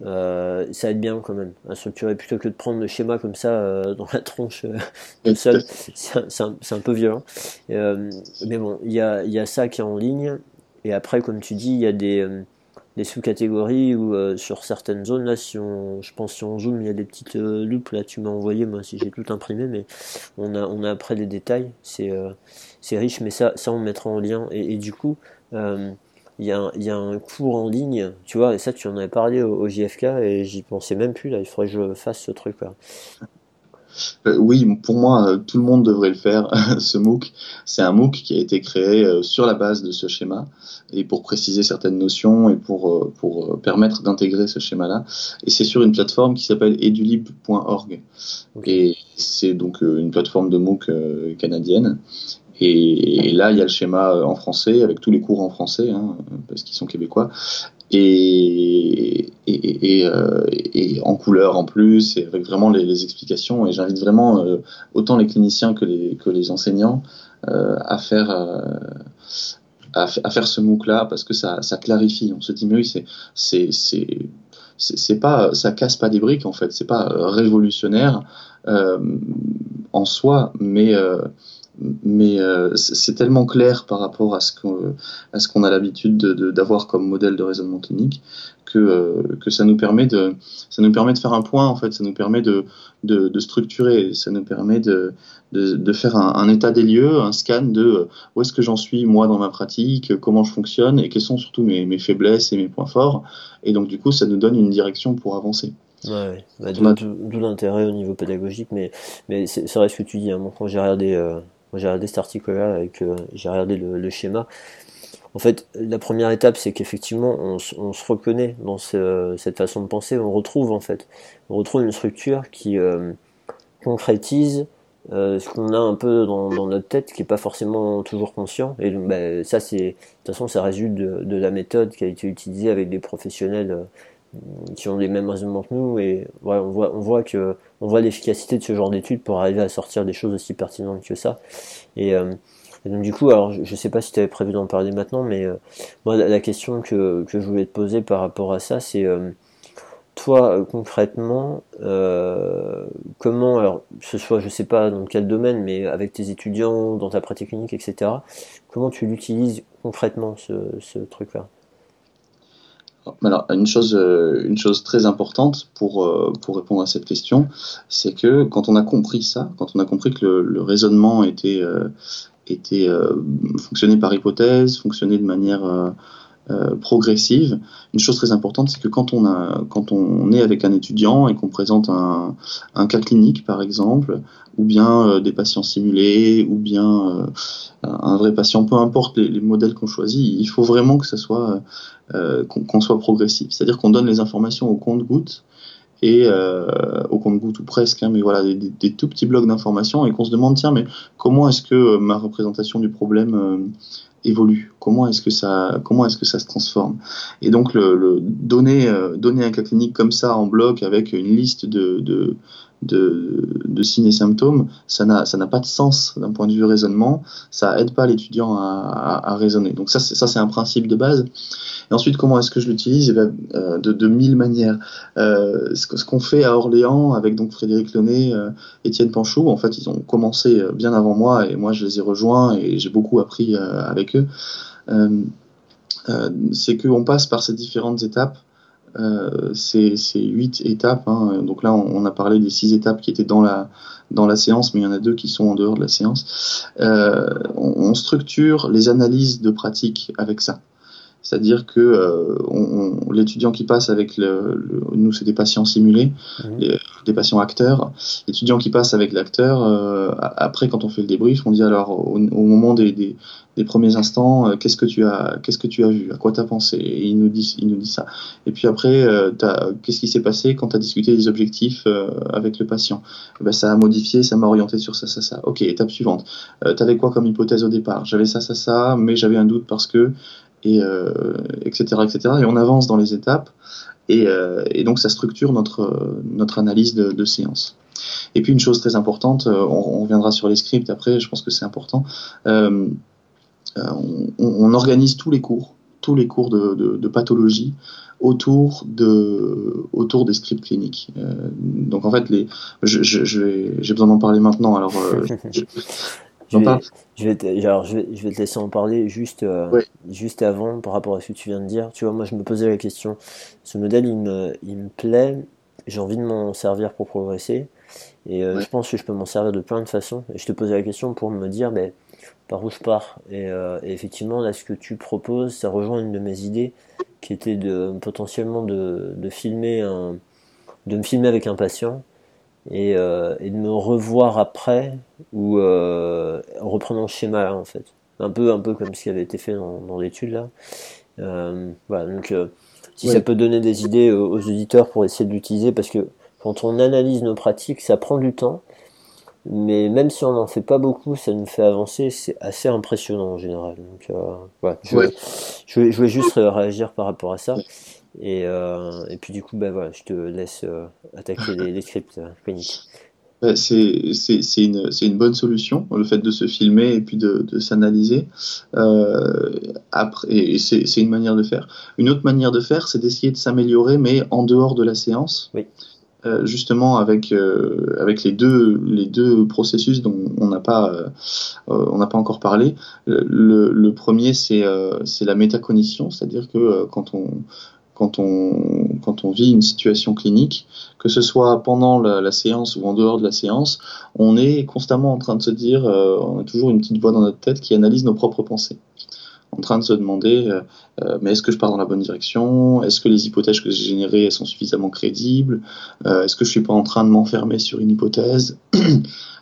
euh, ça aide bien quand même à structurer plutôt que de prendre le schéma comme ça euh, dans la tronche euh, seul. C'est un, peu violent. mais bon, il y a, y a, ça qui est en ligne. Et après, comme tu dis, il y a des, des sous-catégories ou sur certaines zones là si on je pense si on zoom il y a des petites loupes là tu m'as envoyé moi si j'ai tout imprimé mais on a on a après des détails c'est c'est riche mais ça ça on mettra en lien et, du coup il y, a un, y, a un cours en ligne, tu vois, et ça tu en avais parlé au, au JFK et j'y pensais même plus là, il faudrait que je fasse ce truc là. Euh, oui, pour moi, euh, tout le monde devrait le faire, ce MOOC. C'est un MOOC qui a été créé euh, sur la base de ce schéma et pour préciser certaines notions et pour, pour permettre d'intégrer ce schéma-là. Et c'est sur une plateforme qui s'appelle edulib.org. Et c'est donc une plateforme de MOOC canadienne. Et, là, il y a le schéma en français, avec tous les cours en français, hein, parce qu'ils sont québécois et, et, euh, et, en couleur en plus, et avec vraiment les, explications. Et j'invite vraiment euh, autant les cliniciens que les, que les enseignants euh, à faire. À, à, faire ce MOOC là parce que ça, ça clarifie. On se dit mais oui c'est c'est pas ça casse pas des briques en fait. C'est pas révolutionnaire en soi, mais mais euh, c'est tellement clair par rapport à ce qu'on a l'habitude d'avoir comme modèle de raisonnement clinique que euh, que ça nous permet de ça nous permet de faire un point en fait. Ça nous permet de de, de structurer. Ça nous permet de faire un, un, état des lieux un scan de euh, où est-ce que j'en suis moi dans ma pratique comment je fonctionne et quelles sont surtout mes, mes faiblesses et mes points forts. Et donc du coup ça nous donne une direction pour avancer. Ouais, bah, d'où l'intérêt au niveau pédagogique, mais, mais c'est vrai ce que tu dis. Hein. quand j'ai regardé euh, j'ai regardé cet article-là avec, j'ai regardé le, schéma. En fait, la première étape, c'est qu'effectivement, on, se reconnaît dans cette façon de penser. On retrouve en fait, on retrouve une structure qui euh, concrétise euh, ce qu'on a un peu dans, notre tête, qui est pas forcément toujours conscient. Et bah, ça, c'est de toute façon, ça résulte de, la méthode qui a été utilisée avec des professionnels euh, qui ont les mêmes raisonnements que nous et voilà, on voit on voit que on voit l'efficacité de ce genre d'études pour arriver à sortir des choses aussi pertinentes que ça. Et, euh, donc du coup alors je, sais pas si tu avais prévu d'en parler maintenant mais euh, moi la, question que, que je voulais te poser par rapport à ça c'est euh, toi concrètement comment alors ce soit je sais pas dans quel domaine mais avec tes étudiants dans ta pratique clinique etc comment tu l'utilises concrètement ce, ce truc là alors, une chose, euh, une chose très importante pour, euh, pour répondre à cette question, c'est que quand on a compris ça, quand on a compris que le, raisonnement était, euh, était fonctionné par hypothèse, fonctionnait de manière progressive, une chose très importante, c'est que quand on, est avec un étudiant et qu'on présente un, cas clinique, par exemple, ou bien des patients simulés, ou bien un vrai patient, peu importe les, les modèles qu'on choisit, il faut vraiment que ça soit euh, progressif. C'est-à-dire qu'on donne les informations au compte-goutte et euh, au compte-goutte ou presque, hein, mais voilà, des, tout petits blocs d'informations et qu'on se demande tiens, mais comment est-ce que euh, ma représentation du problème évolue Comment est-ce que ça, comment est-ce que ça se transforme? Et donc le, donner, un cas clinique comme ça en bloc avec une liste de, signes et symptômes, ça n'a ça n'a pas de sens d'un point de vue raisonnement, ça aide pas l'étudiant à, raisonner. Donc ça c'est un principe de base. Et ensuite comment est-ce que je l'utilise? Eh ben, euh, de, mille manières. Euh, ce, qu'on fait à Orléans avec donc Frédéric Launay, euh, Étienne Panchou, en fait ils ont commencé bien avant moi et moi je les ai rejoints et j'ai beaucoup appris avec eux. c'est qu'on passe par ces différentes étapes euh, c'est huit étapes. Hein. Donc là, on, a parlé des six étapes qui étaient dans la, dans la séance, mais il y en a deux qui sont en dehors de la séance. Euh, on, structure les analyses de pratique avec ça. C'est-à-dire que euh, l'étudiant qui passe avec le, nous c'est des patients simulés, mmh. des patients acteurs. L'étudiant qui passe avec l'acteur, euh, après quand on fait le débrief, on dit alors au, moment des, des, des, premiers instants, euh, qu'est-ce que tu as, qu'est-ce que tu as vu, à quoi tu as pensé, et il nous dit, il nous dit ça. Et puis après, euh, qu'est-ce qui s'est passé quand tu as discuté des objectifs avec le patient? Eh ben, ça a modifié, ça m'a orienté sur ça, ça, ça. Ok, étape suivante. tu avais quoi comme hypothèse au départ? J'avais ça, ça, ça, mais j'avais un doute parce que et etc etc et on avance dans les étapes euh, et, donc ça structure notre, analyse de, séance. Et puis une chose très importante, euh, on, reviendra sur les scripts après, je pense que c'est important, euh, on, organise tous les cours, tous les cours de, pathologie autour, de, autour des scripts cliniques. donc en fait, les, j'ai besoin d'en parler maintenant. Alors, vais, je, vais te, genre, je, vais, je vais te laisser en parler juste, euh, juste avant par rapport à ce que tu viens de dire. Tu vois, moi je me posais la question, ce modèle il me, il me plaît, j'ai envie de m'en servir pour progresser. Et euh, je pense que je peux m'en servir de plein de façons. Et je te posais la question pour me dire ben, par où je pars. Et, euh, et, effectivement, là, ce que tu proposes, ça rejoint une de mes idées qui était de potentiellement de, de filmer un, de me filmer avec un patient et, euh, et de me revoir après ou euh, en reprenant le schéma là, en fait. Un peu, un peu comme ce qui avait été fait dans, dans l'étude là. Euh, voilà, donc si ça peut donner des idées aux, aux auditeurs pour essayer de l'utiliser, parce que quand on analyse nos pratiques, ça prend du temps, mais même si on n'en fait pas beaucoup, ça nous fait avancer, c'est assez impressionnant en général. Donc, voilà, je, Ouais. je, voulais juste réagir par rapport à ça. Et, euh, et puis du coup, ben voilà, je te laisse euh, attaquer les, les scripts euh. Ouais, C'est une, bonne solution, le fait de se filmer et puis de, de s'analyser. Euh, et c'est une manière de faire. Une autre manière de faire, c'est d'essayer de s'améliorer, mais en dehors de la séance. Oui. Euh, justement avec euh, avec les deux les deux processus dont on n'a pas euh, on n'a pas encore parlé. Le, le premier c'est c'est la métacognition, c'est-à-dire que quand on quand on quand on vit une situation clinique, que ce soit pendant la, séance ou en dehors de la séance, on est constamment en train de se dire, euh, on a toujours une petite voix dans notre tête qui analyse nos propres pensées. En train de se demander euh, euh, mais est-ce que je pars dans la bonne direction? Est-ce que les hypothèses que j'ai générées sont suffisamment crédibles? Est-ce que je suis pas en train de m'enfermer sur une hypothèse?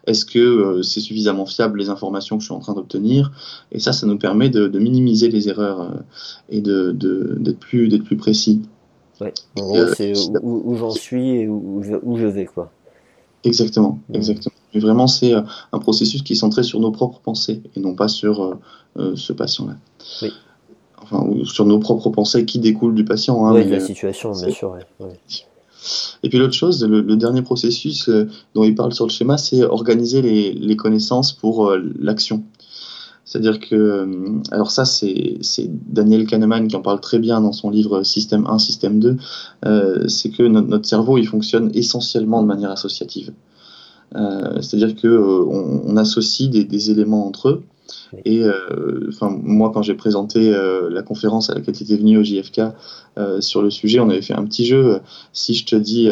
Est-ce que euh, c'est suffisamment fiable les informations que je suis en train d'obtenir? Et ça, ça nous permet de, de minimiser les erreurs euh, et de de- d'être plus d'être plus précis. Ouais. En gros, Euh, c'est où, où j'en suis et où, où je, vais, quoi. Exactement, Mhm. exactement. Mais vraiment, c'est un processus qui est centré sur nos propres pensées et non pas sur ce patient-là. Oui. Enfin, sur nos propres pensées qui découlent du patient. Hein, ouais, mais, la situation, bien sûr. Ouais. ouais. Et puis l'autre chose, le, dernier processus euh, dont il parle sur le schéma, c'est organiser les, connaissances pour euh, l'action. C'est-à-dire que, euh, alors ça, c'est Daniel Kahneman qui en parle très bien dans son livre Système 1, Système 2, euh, c'est que notre, cerveau, il fonctionne essentiellement de manière associative. C'est-à-dire que associe des éléments entre eux. Oui. Et euh, enfin, moi, quand j'ai présenté euh, la conférence à laquelle tu étais venu au JFK euh, sur le sujet, on avait fait un petit jeu. Si je te dis,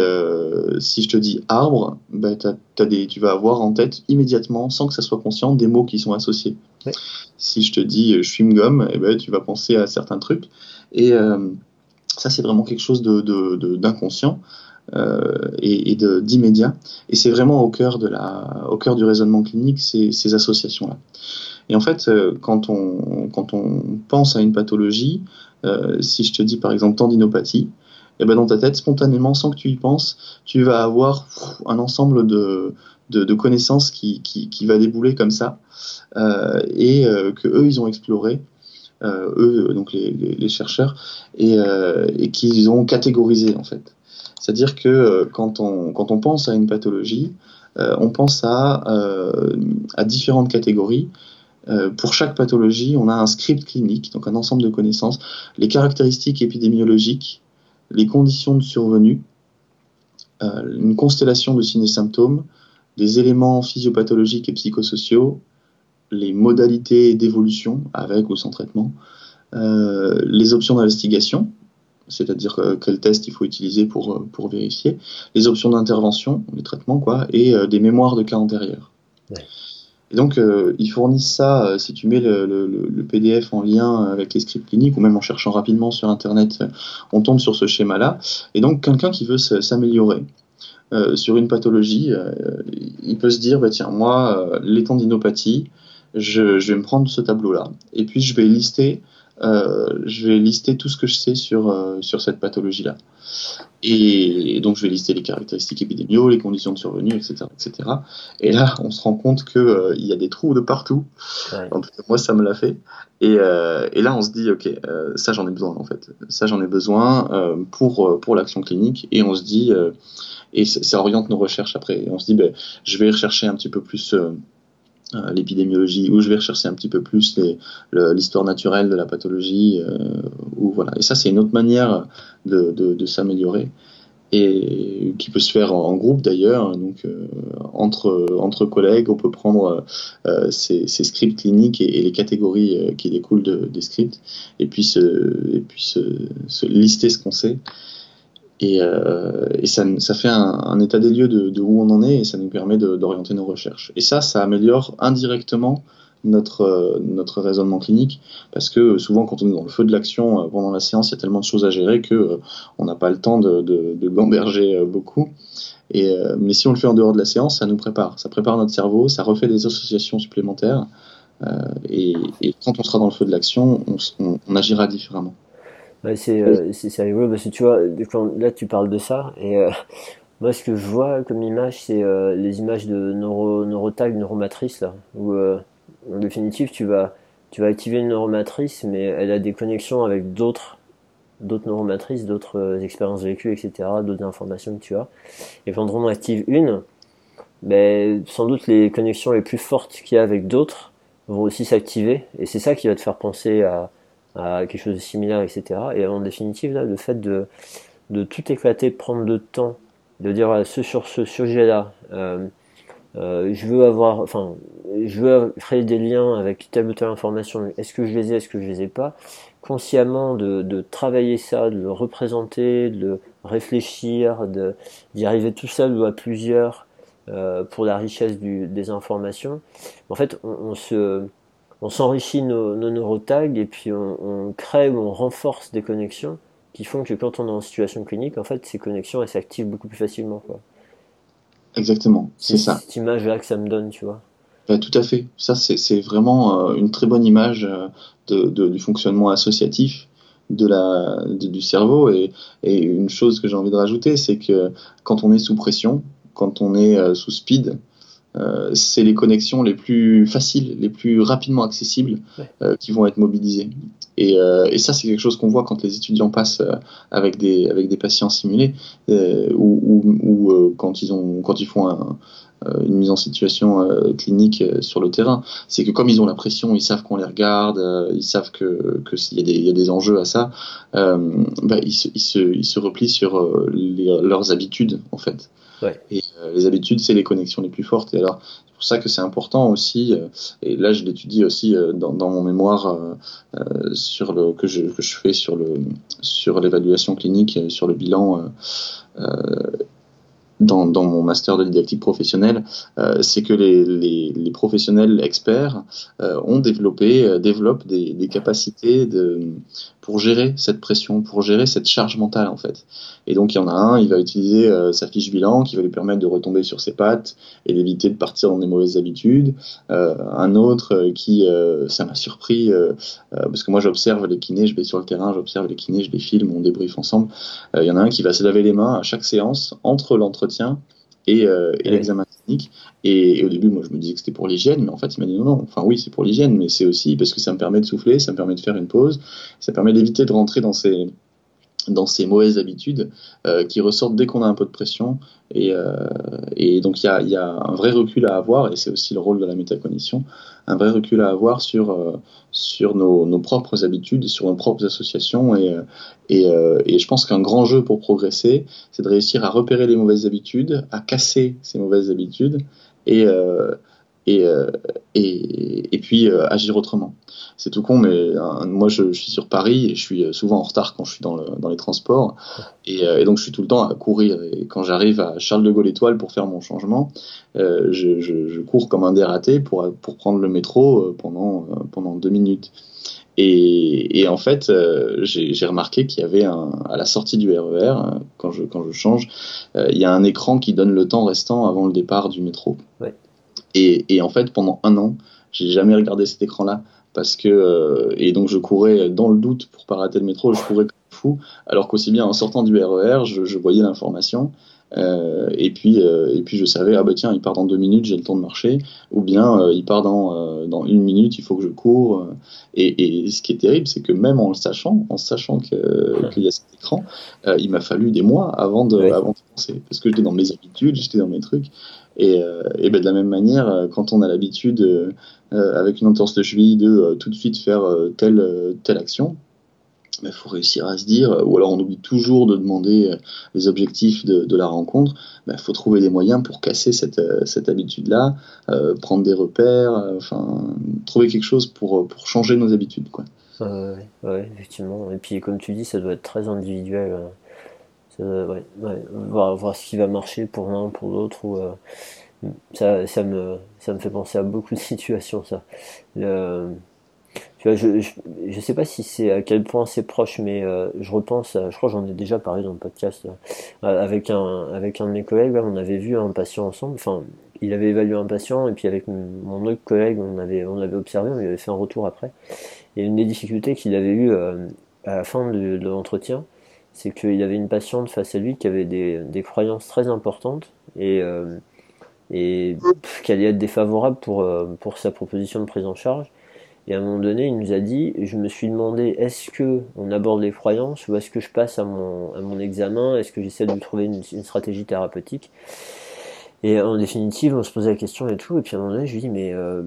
si je te dis arbre, des, tu vas avoir en tête immédiatement, sans que ça soit conscient, des mots qui sont associés. Oui. Si je te dis chewing-gum, eh ben, tu vas penser à certains trucs. Et ça, c'est vraiment quelque chose de- de- de- d'inconscient. euh, et, d'immédiat. Et c'est vraiment au cœur, de la, au cœur du raisonnement clinique, ces, ces associations-là. Et en fait, euh, quand on, quand on pense à une pathologie, euh, si je te dis par exemple tendinopathie, eh ben dans ta tête, spontanément, sans que tu y penses, tu vas avoir un ensemble de, de, connaissances qui, qui, qui va débouler comme ça, euh, et que eux, ils ont exploré, eux, donc les, les, chercheurs, et, et qu'ils ont catégorisé en fait. C'est-à-dire que quand on, quand on pense à une pathologie, on pense à, à différentes catégories. Euh, pour chaque pathologie, on a un script clinique, donc un ensemble de connaissances, les caractéristiques épidémiologiques, les conditions de survenue, euh, une constellation de signes et symptômes, des éléments physiopathologiques et psychosociaux, les modalités d'évolution avec ou sans traitement, euh, les options d'investigation, c'est-à-dire euh, quel test il faut utiliser pour, vérifier, les options d'intervention, les traitements, quoi, et des mémoires de cas antérieurs. Et donc, euh, ils fournissent ça, euh, si tu mets le, PDF en lien avec les scripts cliniques, ou même en cherchant rapidement sur Internet, euh, on tombe sur ce schéma-là. Et donc, quelqu'un qui veut s'améliorer euh, sur une pathologie, euh, il peut se dire, bah, tiens, moi, euh, les tendinopathies, je vais me prendre ce tableau-là, et puis je vais lister euh, je vais lister tout ce que je sais sur, euh, sur cette pathologie-là. Et, et, donc, je vais lister les caractéristiques épidémiaux, les conditions de survenue, etc. etc. Et là, on se rend compte qu'il euh, y a des trous de partout. Ouais. En tout cas, moi, ça me l'a fait. Et, euh, et, là, on se dit, OK, ça, j'en ai besoin, en fait. Ça, j'en ai besoin pour, pour l'action clinique. Et on se dit, et ça oriente nos recherches après. Et on se dit, ben, je vais rechercher un petit peu plus euh, l'épidémiologie, ou je vais rechercher un petit peu plus l'histoire naturelle de la pathologie, euh, ou voilà. Et ça, c'est une autre manière de, s'améliorer. et qui peut se faire en, groupe d'ailleurs. Donc euh, entre entre collègues, on peut prendre ces, scripts cliniques et, les catégories qui découlent de, des scripts, et puis et puis se lister ce qu'on sait. Et, et ça, fait un, état des lieux de, où on en est et ça nous permet d'orienter nos recherches. Et ça, ça améliore indirectement notre, euh, notre raisonnement clinique, parce que souvent quand on est dans le feu de l'action euh, pendant la séance, il y a tellement de choses à gérer que euh, on n'a pas le temps de, de, gamberger beaucoup. Et, mais si on le fait en dehors de la séance, ça nous prépare, ça prépare notre cerveau, ça refait des associations supplémentaires, et, et, quand on sera dans le feu de l'action, on, on, agira différemment. Ouais, c'est c'est rigolo parce que tu vois, là tu parles de ça, et moi ce que je vois comme image, c'est les images de neuro, neurotag, neuromatrice, là, où en définitive, tu vas, tu vas activer une neuromatrice, mais elle a des connexions avec d'autres d'autres neuromatrices, d'autres euh, expériences vécues, etc., d'autres informations que tu as. Et quand on en active une, ben, sans doute les connexions les plus fortes qu'il y a avec d'autres vont aussi s'activer, et c'est ça qui va te faire penser à, à, quelque chose de similaire, etc. Et en définitive, là, le fait de, de tout éclater, prendre le temps, de dire ce, sur ce sujet-là, euh, euh, je veux avoir, enfin, je veux créer des liens avec telle ou telle information. Est-ce que je les ai, est-ce que je les ai pas? Consciemment de, de travailler ça, de le représenter, de le réfléchir, d'y arriver tout seul ou à plusieurs euh, pour la richesse des informations. En fait, on se on s'enrichit nos, nos neurotags et puis on, on, crée ou on renforce des connexions qui font que quand on est en situation clinique, en fait, ces connexions elles s'activent beaucoup plus facilement. Quoi. Exactement, c'est ça. Cette image-là que ça me donne, tu vois. Bah, tout à fait. Ça, c'est vraiment euh, une très bonne image euh, de, de, du fonctionnement associatif de la, de, du cerveau. Et, et, une chose que j'ai envie de rajouter, c'est que quand on est sous pression, quand on est euh, sous speed, c'est les connexions les plus faciles, les plus rapidement accessibles euh, qui vont être mobilisées. Et, euh, et ça, c'est quelque chose qu'on voit quand les étudiants passent avec des avec des patients simulés ou, ou, ou quand ils ont quand ils font un, une mise en situation clinique sur le terrain, c'est que comme ils ont la pression, ils savent qu'on les regarde, ils savent que qu'il y, y, a des enjeux à ça, bah, ils, se, ils, se, ils se replient sur les, leurs habitudes en fait. Et euh, les habitudes, c'est les connexions les plus fortes. Et alors, c'est pour ça que c'est important aussi, euh, et là je l'étudie aussi euh, dans, dans, mon mémoire sur le, que, je, que je fais sur le sur l'évaluation clinique, sur le bilan dans, mon master de didactique professionnelle, euh, c'est que les, professionnels experts euh, ont développé, euh, développent des, capacités pour gérer cette pression, pour gérer cette charge mentale en fait. Et donc il y en a un, il va utiliser sa fiche bilan qui va lui permettre de retomber sur ses pattes et d'éviter de partir dans des mauvaises habitudes. Un autre qui, ça m'a surpris, parce que moi j'observe les kinés, je vais sur le terrain, j'observe les kinés, je les filme, on débriefe ensemble. Il y en a un qui va se laver les mains à chaque séance entre l'entretien et, euh, et l'examen technique. Et, et, au début, moi, je me disais que c'était pour l'hygiène, mais en fait, il m'a dit non, non. Enfin, oui, c'est pour l'hygiène, mais c'est aussi parce que ça me permet de souffler, ça me permet de faire une pause, ça permet d'éviter de rentrer dans ces dans ces mauvaises habitudes euh, qui ressortent dès qu'on a un peu de pression. Et, euh, et donc il y a, y a, un vrai recul à avoir, et c'est aussi le rôle de la métacognition, un vrai recul à avoir sur, euh, sur nos, nos, propres habitudes, sur nos propres associations. Et, et, euh, et je pense qu'un grand jeu pour progresser, c'est de réussir à repérer les mauvaises habitudes, à casser ces mauvaises habitudes, et, euh, et, euh, et, et, puis euh, agir autrement. C'est tout con, mais euh, moi je, suis sur Paris et je suis souvent en retard quand je suis dans, le, dans les transports. Et, et, donc je suis tout le temps à courir. Et quand j'arrive à Charles de Gaulle Étoile pour faire mon changement, je, je, je, cours comme un dératé pour, pour prendre le métro pendant, pendant deux minutes. Et, et, en fait, euh, j'ai remarqué qu'il y avait un, à la sortie du RER, quand je, quand je change, euh, il y a un écran qui donne le temps restant avant le départ du métro. Ouais. Et, et, en fait, pendant un an, j'ai jamais regardé cet écran-là parce que euh, et donc je courais dans le doute pour pas rater le métro, je courais comme fou, alors qu'aussi bien en sortant du RER, je, je voyais l'information. Euh, et puis euh, et puis je savais ah bah tiens il part dans deux minutes j'ai le temps de marcher. Ou bien il part dans dans une minute il faut que je cours et, et ce qui est terrible c'est que même en le sachant en sachant qu'il y a cet écran il m'a fallu des mois avant de avant de penser parce que j'étais dans mes habitudes j'étais dans mes trucs et, et ben de la même manière, quand on a l'habitude, euh, avec une entorse de cheville, de euh, tout de suite faire telle, telle action, il faut réussir à se dire, ou alors on oublie toujours de demander les objectifs de, la rencontre, il faut trouver des moyens pour casser cette, cette habitude-là, prendre des repères, enfin, trouver quelque chose pour, pour changer nos habitudes. Quoi. ouais, effectivement. Et puis, comme tu dis, ça doit être très individuel. Ouais, voir, voir, ce qui va marcher pour l'un, pour l'autre. Ou, ça, ça, me, ça me fait penser à beaucoup de situations, ça. Vois, je, je, sais pas si c'est à quel point c'est proche, mais euh, je repense, je crois que j'en ai déjà parlé dans le podcast, euh, avec, un, avec un de mes collègues, on avait vu un patient ensemble, enfin, il avait évalué un patient, et puis avec mon autre collègue, on avait, on avait observé, on lui avait fait un retour après. Et une des difficultés qu'il avait eu euh, à la fin de l'entretien, c'est qu'il avait une patiente face à lui qui avait des, des croyances très importantes, et et qu'elle allait être défavorable pour, euh, pour sa proposition de prise en charge. Et à un moment donné, il nous a dit, je me suis demandé, est-ce que on aborde les croyances ou est-ce que je passe à mon, à mon examen, est-ce que j'essaie de trouver une, stratégie thérapeutique? Et en définitive, on se posait la question et tout, et puis à un moment donné, je lui dis, mais euh,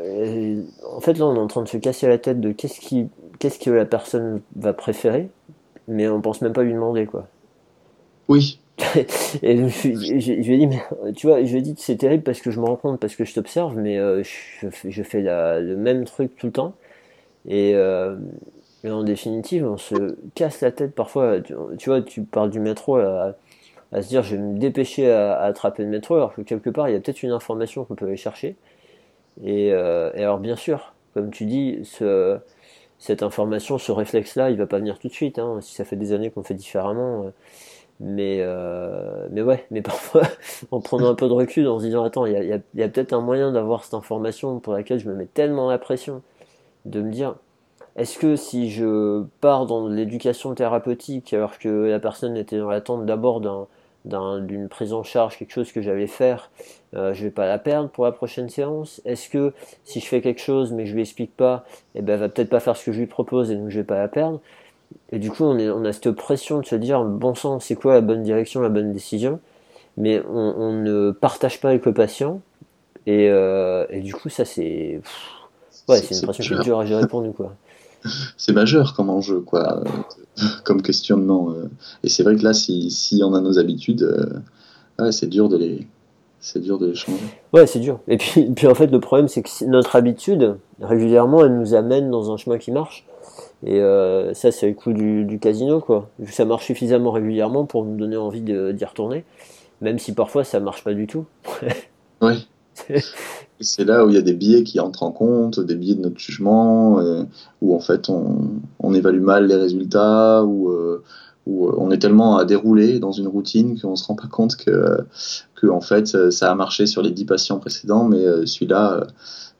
euh, en fait là, on est en train de se casser la tête de qu'est-ce qui, qu'est-ce que la personne va préférer, mais on pense même pas lui demander quoi. Oui, et je, je, lui ai dit, mais tu vois, je lui ai dit, c'est terrible parce que je me rends compte, parce que je t'observe, mais euh, je, je, fais la, le même truc tout le temps. Et, euh, en définitive, on se casse la tête parfois. Tu, vois, tu parles du métro à, à, se dire, je vais me dépêcher à, attraper le métro, alors que quelque part, il y a peut-être une information qu'on peut aller chercher. Et, euh, et, alors, bien sûr, comme tu dis, ce, cette information, ce réflexe-là, il va pas venir tout de suite. Hein, si ça fait des années qu'on fait différemment. Euh, mais, euh, mais ouais, mais parfois, en prenant un peu de recul, en se disant, attends, il y a, a peut-être un moyen d'avoir cette information pour laquelle je me mets tellement la pression, de me dire, est-ce que si je pars dans l'éducation thérapeutique alors que la personne était dans l'attente d'abord d'une prise en charge, quelque chose que j'allais faire, euh, je vais pas la perdre pour la prochaine séance Est-ce que si je fais quelque chose mais je lui explique pas, eh ben, elle va peut-être pas faire ce que je lui propose et donc je vais pas la perdre et du coup, on, est, on a cette pression de se dire, bon sang, c'est quoi la bonne direction, la bonne décision? Mais on, on ne partage pas avec le patient. Et, euh, et du coup, ça, c'est. Ouais, c'est une pression qui est dure à gérer pour nous, quoi. C'est majeur comme enjeu, quoi, comme questionnement. Euh. Et c'est vrai que là, si, si on a nos habitudes, euh, ouais, c'est dur de les, c'est dur de les changer. Ouais, c'est dur. Et puis, puis en fait, le problème, c'est que notre habitude, régulièrement, elle nous amène dans un chemin qui marche. Et euh, ça, c'est le coup du, casino, quoi. Ça marche suffisamment régulièrement pour nous donner envie d'y retourner, même si parfois ça marche pas du tout. oui. C'est là où il y a des biais qui entrent en compte, des biais de notre jugement, euh, où en fait on, évalue mal les résultats, où, euh, où, on est tellement à dérouler dans une routine qu'on se rend pas compte que, que en fait ça a marché sur les 10 patients précédents, mais celui-là,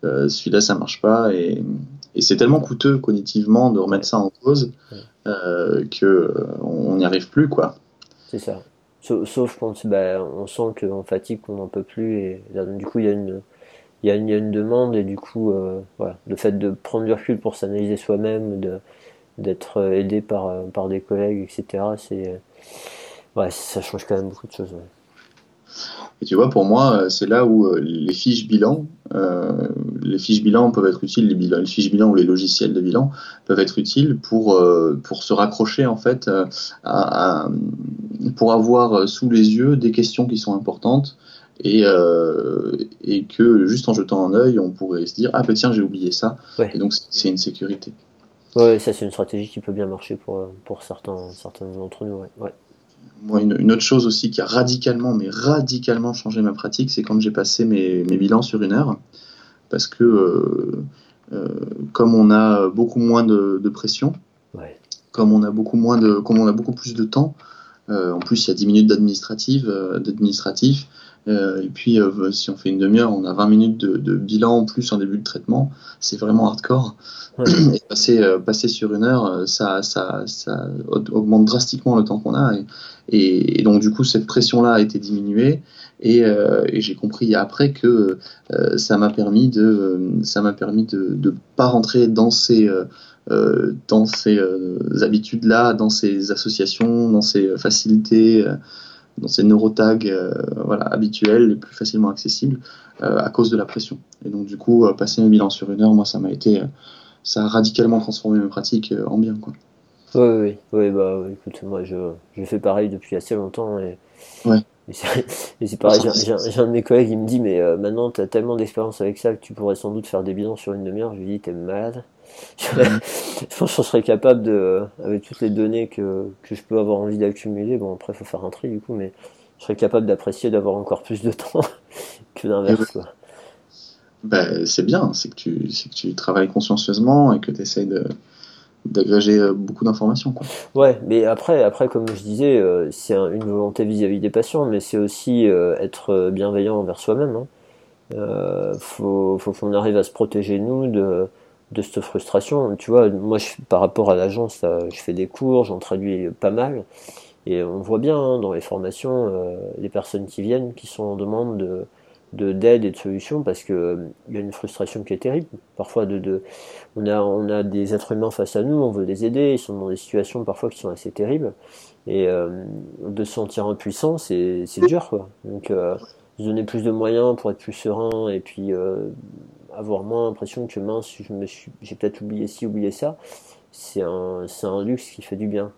celui-là ça marche pas et et c'est tellement coûteux cognitivement de remettre ça en cause euh, que on n'y arrive plus, quoi. C'est ça. Sauf, quand bah, on sent qu'on fatigue, qu'on n'en peut plus, et du coup il y a une il y, a une, demande et du coup euh, voilà, le fait de prendre du recul pour s'analyser soi-même, d'être aidé par, par des collègues, etc. C'est ça change quand même beaucoup de choses. Et tu vois, pour moi, euh, c'est là où euh, les fiches bilan, euh, les fiches bilan peuvent être utiles, les, bilans, les fiches bilan ou les logiciels de bilan peuvent être utiles pour, pour se raccrocher en fait à, pour avoir sous les yeux des questions qui sont importantes et, et que juste en jetant un œil, on pourrait se dire ah ben tiens j'ai oublié ça et donc c'est une sécurité. Oui, ça c'est une stratégie qui peut bien marcher pour, pour certains, certains d'entre nous. Ouais moi, une, autre chose aussi qui a radicalement, mais radicalement changé ma pratique, c'est quand j'ai passé mes, mes, bilans sur une heure. Parce que, euh, euh, comme on a beaucoup moins de, de pression, comme, on a beaucoup moins de, comme on a beaucoup plus de temps, euh, en plus il y a 10 minutes d'administratif, d'administratif et puis si on fait une demi-heure, on a 20 minutes de, de, bilan plus en début de traitement, c'est vraiment hardcore. Et passer, passer sur une heure, ça, ça, ça augmente drastiquement le temps qu'on a. Et, et, donc du coup, cette pression-là a été diminuée. Et, euh, et j'ai compris après que euh, ça m'a permis de ça m'a permis de ne pas rentrer dans ces euh, dans ces habitudes là dans ces associations dans ces facilités dans ces neurotags voilà habituels les plus facilement accessibles à cause de la pression et donc du coup passer mes bilans sur une heure moi ça m'a été ça a radicalement transformé mes pratiques en bien quoi Oui, oui, oui, bah écoute, moi je, je fais pareil depuis assez longtemps et, Ouais. et c'est pareil, j'ai un un de mes collègues, il me dit, mais euh, maintenant tu as tellement d'expérience avec ça que tu pourrais sans doute faire des bilans sur une demi-heure. Je lui dis, t'es malade. Je pense que je serais capable de, avec toutes les données que, que je peux avoir envie d'accumuler, bon après faut faire un tri du coup, mais je serais capable d'apprécier d'avoir encore plus de temps que l'inverse, ouais. quoi. Ben, c'est bien, c'est que tu, c'est que tu travailles consciencieusement et que tu essayes de, d'agréger euh, beaucoup d'informations, quoi. Ouais, mais après, après comme je disais, euh, c'est un- une volonté vis-à-vis des patients, mais c'est aussi euh, être bienveillant envers soi-même. Hein. Euh, faut, faut qu'on arrive à se protéger nous de, de cette frustration. Tu vois, moi, je, par rapport à l'agence, là, je fais des cours, j'en traduis pas mal, et on voit bien hein, dans les formations euh, les personnes qui viennent, qui sont en demande de de d'aide et de solutions parce que euh, il y a une frustration qui est terrible. Parfois de, de on a on a des êtres humains face à nous on veut les aider ils sont dans des situations parfois qui sont assez terribles. Et euh, de se sentir impuissant c'est dur quoi. Donc euh, se donner plus de moyens pour être plus serein et puis euh, avoir moins l'impression que mince je me suis j'ai peut-être oublié ci oublié ça c'est un c'est un luxe qui fait du bien.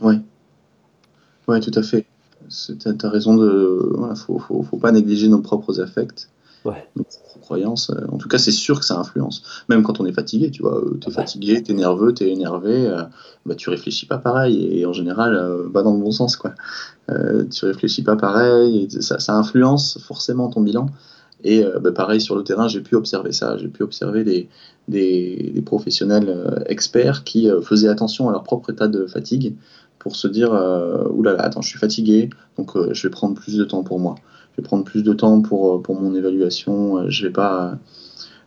Ouais, ouais, tout à fait. T'as, t'as raison de, voilà, faut, faut, faut pas négliger nos propres affects, ouais nos propres croyances. En tout cas, c'est sûr que ça influence. Même quand on est fatigué, tu vois, euh, t'es bah, fatigué, t'es nerveux, t'es énervé, euh, bah, tu réfléchis pas pareil et en général, euh, pas dans le bon sens, quoi. Euh, tu réfléchis pas pareil, et ça, ça influence forcément ton bilan. Et euh, bah, pareil sur le terrain, j'ai pu observer ça, j'ai pu observer des, des, des professionnels euh, experts qui euh, faisaient attention à leur propre état de fatigue pour se dire euh, oulala, attends, je suis fatigué, donc euh, je vais prendre plus de temps pour moi. Je vais prendre plus de temps pour, euh, pour mon évaluation, je vais pas,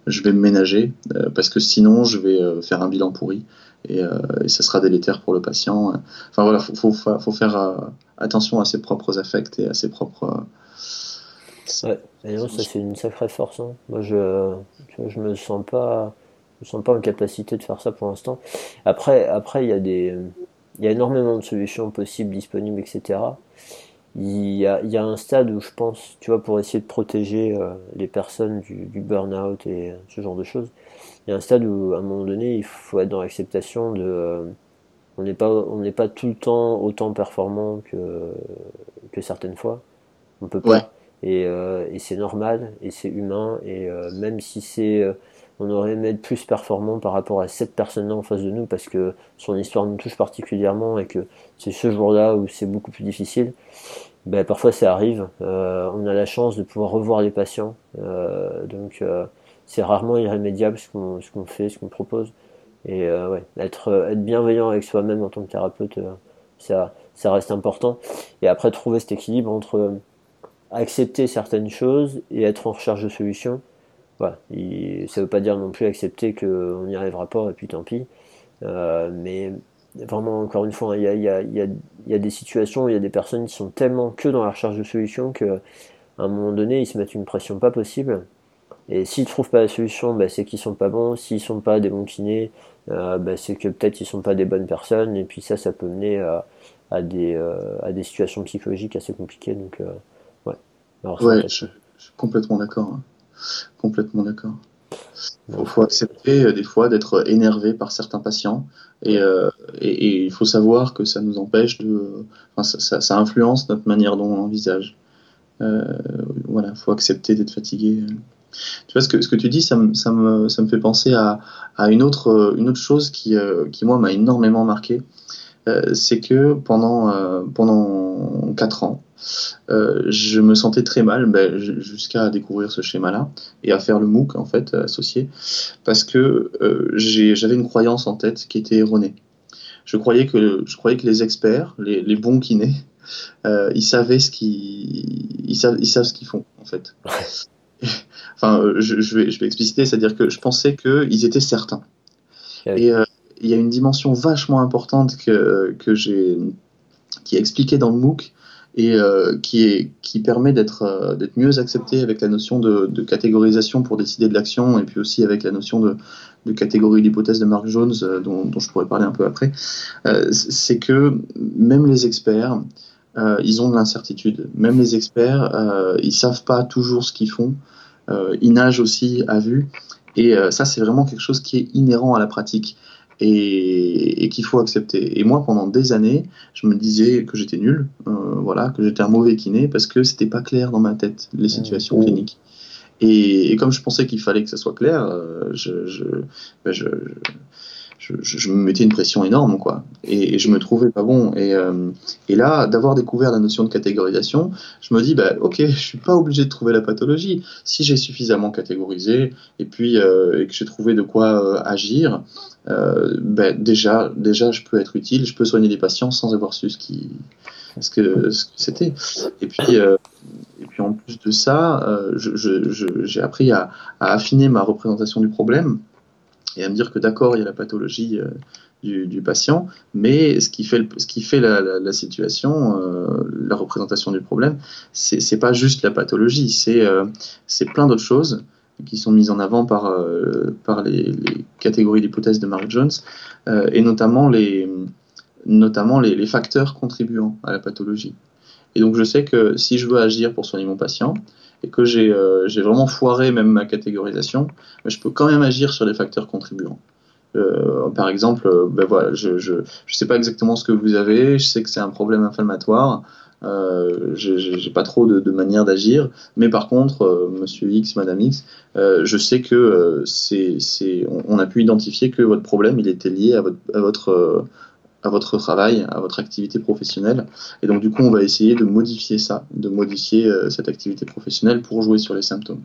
je vais me ménager parce que sinon je vais faire un bilan pourri et, et ça sera délétère pour le patient. Enfin voilà, faut, faut, fa- faut faire attention à ses propres affects et à ses propres. Ouais et non, ça c'est une sacrée force hein. moi je tu vois, je me sens pas je me sens pas en capacité de faire ça pour l'instant après après il y a des il y a énormément de solutions possibles disponibles etc il y a, il y a un stade où je pense, tu vois, pour essayer de protéger euh, les personnes du, du burn-out et euh, ce genre de choses, il y a un stade où, à un moment donné, il faut être dans l'acceptation de, euh, on n'est pas, on n'est pas tout le temps autant performant que, que certaines fois. On peut Ouais, pas. Et, euh, et c'est normal, et c'est humain, et euh, même si c'est, euh, on aurait aimé être plus performant par rapport à cette personne-là en face de nous, parce que son histoire nous touche particulièrement et que c'est ce jour-là où c'est beaucoup plus difficile, ben, parfois ça arrive. On a la chance de pouvoir revoir les patients, donc c'est rarement irrémédiable ce qu'on ce qu'on fait, ce qu'on propose. Et ouais, être, être bienveillant avec soi-même en tant que thérapeute, ça, ça reste important. Et après, trouver cet équilibre entre accepter certaines choses et être en recherche de solutions. Ça veut pas dire non plus accepter qu'on n'y arrivera pas et puis tant pis. Euh, mais vraiment, encore une fois, il y a, des situations il y a des personnes qui sont tellement que dans la recherche de solutions que à un moment donné, ils se mettent une pression pas possible. Et s'ils trouvent pas la solution, bah, c'est qu'ils sont pas bons. S'ils sont pas des bons kinés, euh, bah, c'est que peut-être ils sont pas des bonnes personnes. Et puis ça, ça peut mener à, des, euh, à des situations psychologiques assez compliquées. Donc. Alors ouais, je, suis complètement d'accord. hein. Complètement d'accord. Faut, donc, faut accepter euh, des fois d'être énervé par certains patients et, euh, et, et il faut savoir que ça nous empêche de, enfin, ça, ça, ça influence notre manière dont on envisage. Euh, voilà, faut accepter d'être fatigué. Tu vois ce que ce que tu dis, ça me ça me ça me fait penser à à une autre euh, une autre chose qui euh, qui moi m'a énormément marqué. Euh, c'est que pendant euh, pendant quatre ans, euh, je me sentais très mal, ben, jusqu'à découvrir ce schéma-là et à faire le MOOC en fait associé, parce que euh, j'avais une croyance en tête qui était erronée. Je croyais que je croyais que les experts, les, les bons kinés, euh, ils savaient ce qu'ils ils savent ils savent ce qu'ils font en fait. Enfin, euh, je, je vais je vais expliciter, c'est-à-dire que je pensais qu'ils étaient certains. Et euh, il y a une dimension vachement importante que, que j'ai, qui est expliquée dans le MOOC et euh, qui, est, qui permet d'être euh, mieux accepté avec la notion de, de catégorisation pour décider de l'action et puis aussi avec la notion de, de catégorie d'hypothèse de Mark Jones euh, dont, dont je pourrais parler un peu après. Euh, c'est que même les experts, euh, ils ont de l'incertitude. Même les experts, euh, ils savent pas toujours ce qu'ils font. Ils nagent aussi à vue. Et ça, c'est vraiment quelque chose qui est inhérent à la pratique. Et, qu'il faut accepter. Et moi, pendant des années, je me disais que j'étais nul, euh, voilà, que j'étais un mauvais kiné parce que c'était pas clair dans ma tête les situations cliniques. Et, comme je pensais qu'il fallait que ça soit clair, euh, je, je, ben je, je, me mettais une pression énorme, quoi. Et, je me trouvais pas bon. Et, euh, et là, d'avoir découvert la notion de catégorisation, je me dis, bah, ok, je suis pas obligé de trouver la pathologie. Si j'ai suffisamment catégorisé et puis euh, que j'ai trouvé de quoi euh, agir, ben, déjà, déjà, je peux être utile, je peux soigner des patients sans avoir su ce que, c'était. Et puis. et puis en plus de ça, j'ai appris à affiner ma représentation du problème et à me dire que d'accord, il y a la pathologie euh, du, patient, mais ce qui fait, ce qui fait la, situation, euh, la représentation du problème, c'est pas juste la pathologie, c'est euh, plein d'autres choses qui sont mises en avant par, par les, catégories d'hypothèses de Mark Jones, et notamment, les, notamment les, facteurs contribuant à la pathologie. Et donc je sais que si je veux agir pour soigner mon patient, et que euh, j'ai vraiment foiré même ma catégorisation, je peux quand même agir sur les facteurs contribuants. Euh, par exemple, euh, ben voilà, je ne sais pas exactement ce que vous avez, je sais que c'est un problème inflammatoire, euh, j'ai pas trop de, manière d'agir, mais par contre, Monsieur X, Madame X, je sais que c'est, on, on, a pu identifier que votre problème il était lié à votre à votre travail, à votre activité professionnelle. Et donc, du coup, on va essayer de modifier ça, de modifier euh, cette activité professionnelle pour jouer sur les symptômes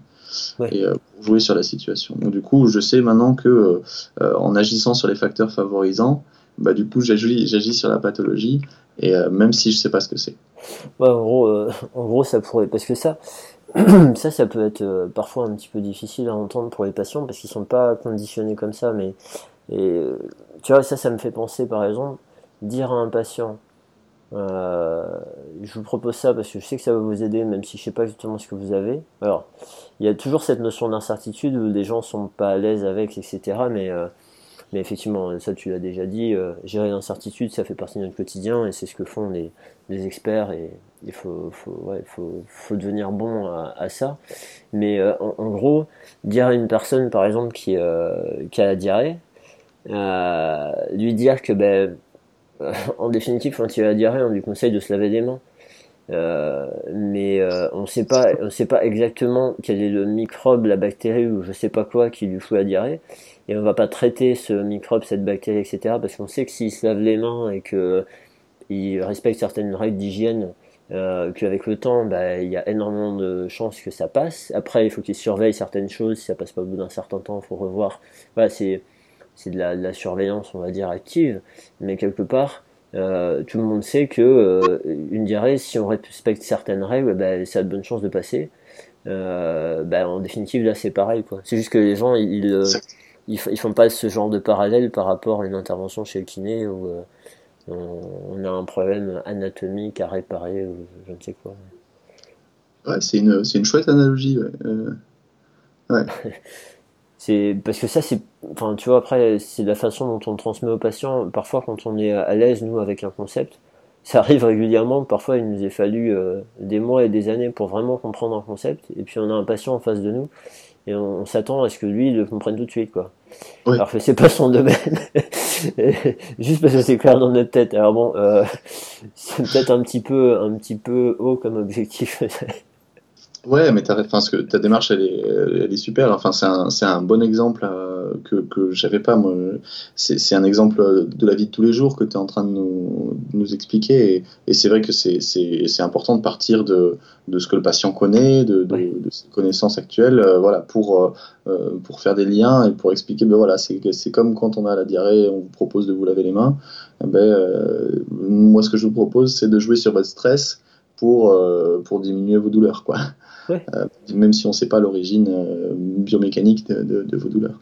et euh, pour jouer sur la situation. Donc, du coup, je sais maintenant que euh, en agissant sur les facteurs favorisants, bah, du coup, j'agis sur la pathologie, et même si je sais pas ce que c'est. en, gros, en gros, ça pourrait. Parce que ça. ça, ça peut être parfois un petit peu difficile à entendre pour les patients parce qu'ils sont pas conditionnés comme ça, mais et, tu vois, ça, ça me fait penser par exemple, dire à un patient, euh, je vous propose ça parce que je sais que ça va vous aider, même si je sais pas exactement ce que vous avez. Alors, il y a toujours cette notion d'incertitude où des gens sont pas à l'aise avec, etc. Mais, euh, mais effectivement, ça tu l'as déjà dit, euh, gérer l'incertitude, ça fait partie de notre quotidien et c'est ce que font les, les experts et il faut, faut, ouais, faut, devenir bon à, ça. Mais en, en, gros, dire à une personne, par exemple, qui, qui a la diarrhée, lui dire que ben en définitive, quand il a la diarrhée, on lui conseille de se laver les mains. Euh, mais euh, on sait pas, on sait pas exactement quel est le microbe, la bactérie ou je sais pas quoi qui lui fout la diarrhée. Et on va pas traiter ce microbe, cette bactérie, etc. Parce qu'on sait que s'il se lave les mains et que il respecte certaines règles d'hygiène, euh, qu'avec le temps, bah, il y a énormément de chances que ça passe. Après, il faut qu'il surveille certaines choses. Si ça passe pas au bout d'un certain temps, il faut revoir. Voilà, c'est c'est de la, surveillance, on va dire, active, mais quelque part, euh, tout le monde sait que euh, une diarrhée, si on respecte certaines règles, ben, ça a de bonnes chances de passer. Euh, ben, en définitive, là, c'est pareil. quoi. C'est juste que les gens, ils, ils, font pas ce genre de parallèle par rapport à une intervention chez le kiné où on, a un problème anatomique à réparer ou je ne sais quoi. Ouais, c'est une, une chouette analogie. ouais. c'est parce que ça c'est enfin tu vois après c'est la façon dont on transmet aux patients. Parfois quand on est à l'aise nous avec un concept ça arrive régulièrement. Parfois il nous est fallu euh, des mois et des années pour vraiment comprendre un concept. Et puis on a un patient en face de nous et on, s'attend à ce que lui il le comprenne tout de suite quoi. Alors que c'est pas son domaine. Juste parce que c'est clair dans notre tête. Alors bon euh, c'est peut-être un petit peu un petit peu haut comme objectif Ouais, mais enfin, ce que, ta démarche, elle est, elle est super. Enfin, c'est un, un, bon exemple euh, que, que j'avais pas. Moi, c'est un exemple de la vie de tous les jours que tu es en train de nous, nous expliquer. Et, et c'est vrai que c'est important de partir de, de, ce que le patient connaît, de, de, de ses connaissances actuelles, euh, voilà, pour, euh, pour faire des liens et pour expliquer. Ben voilà, c'est comme quand on a la diarrhée, on vous propose de vous laver les mains. Eh ben, moi, ce que je vous propose, c'est de jouer sur votre stress pour, pour diminuer vos douleurs, quoi. Euh, même si on ne sait pas l'origine euh, biomécanique de, vos douleurs.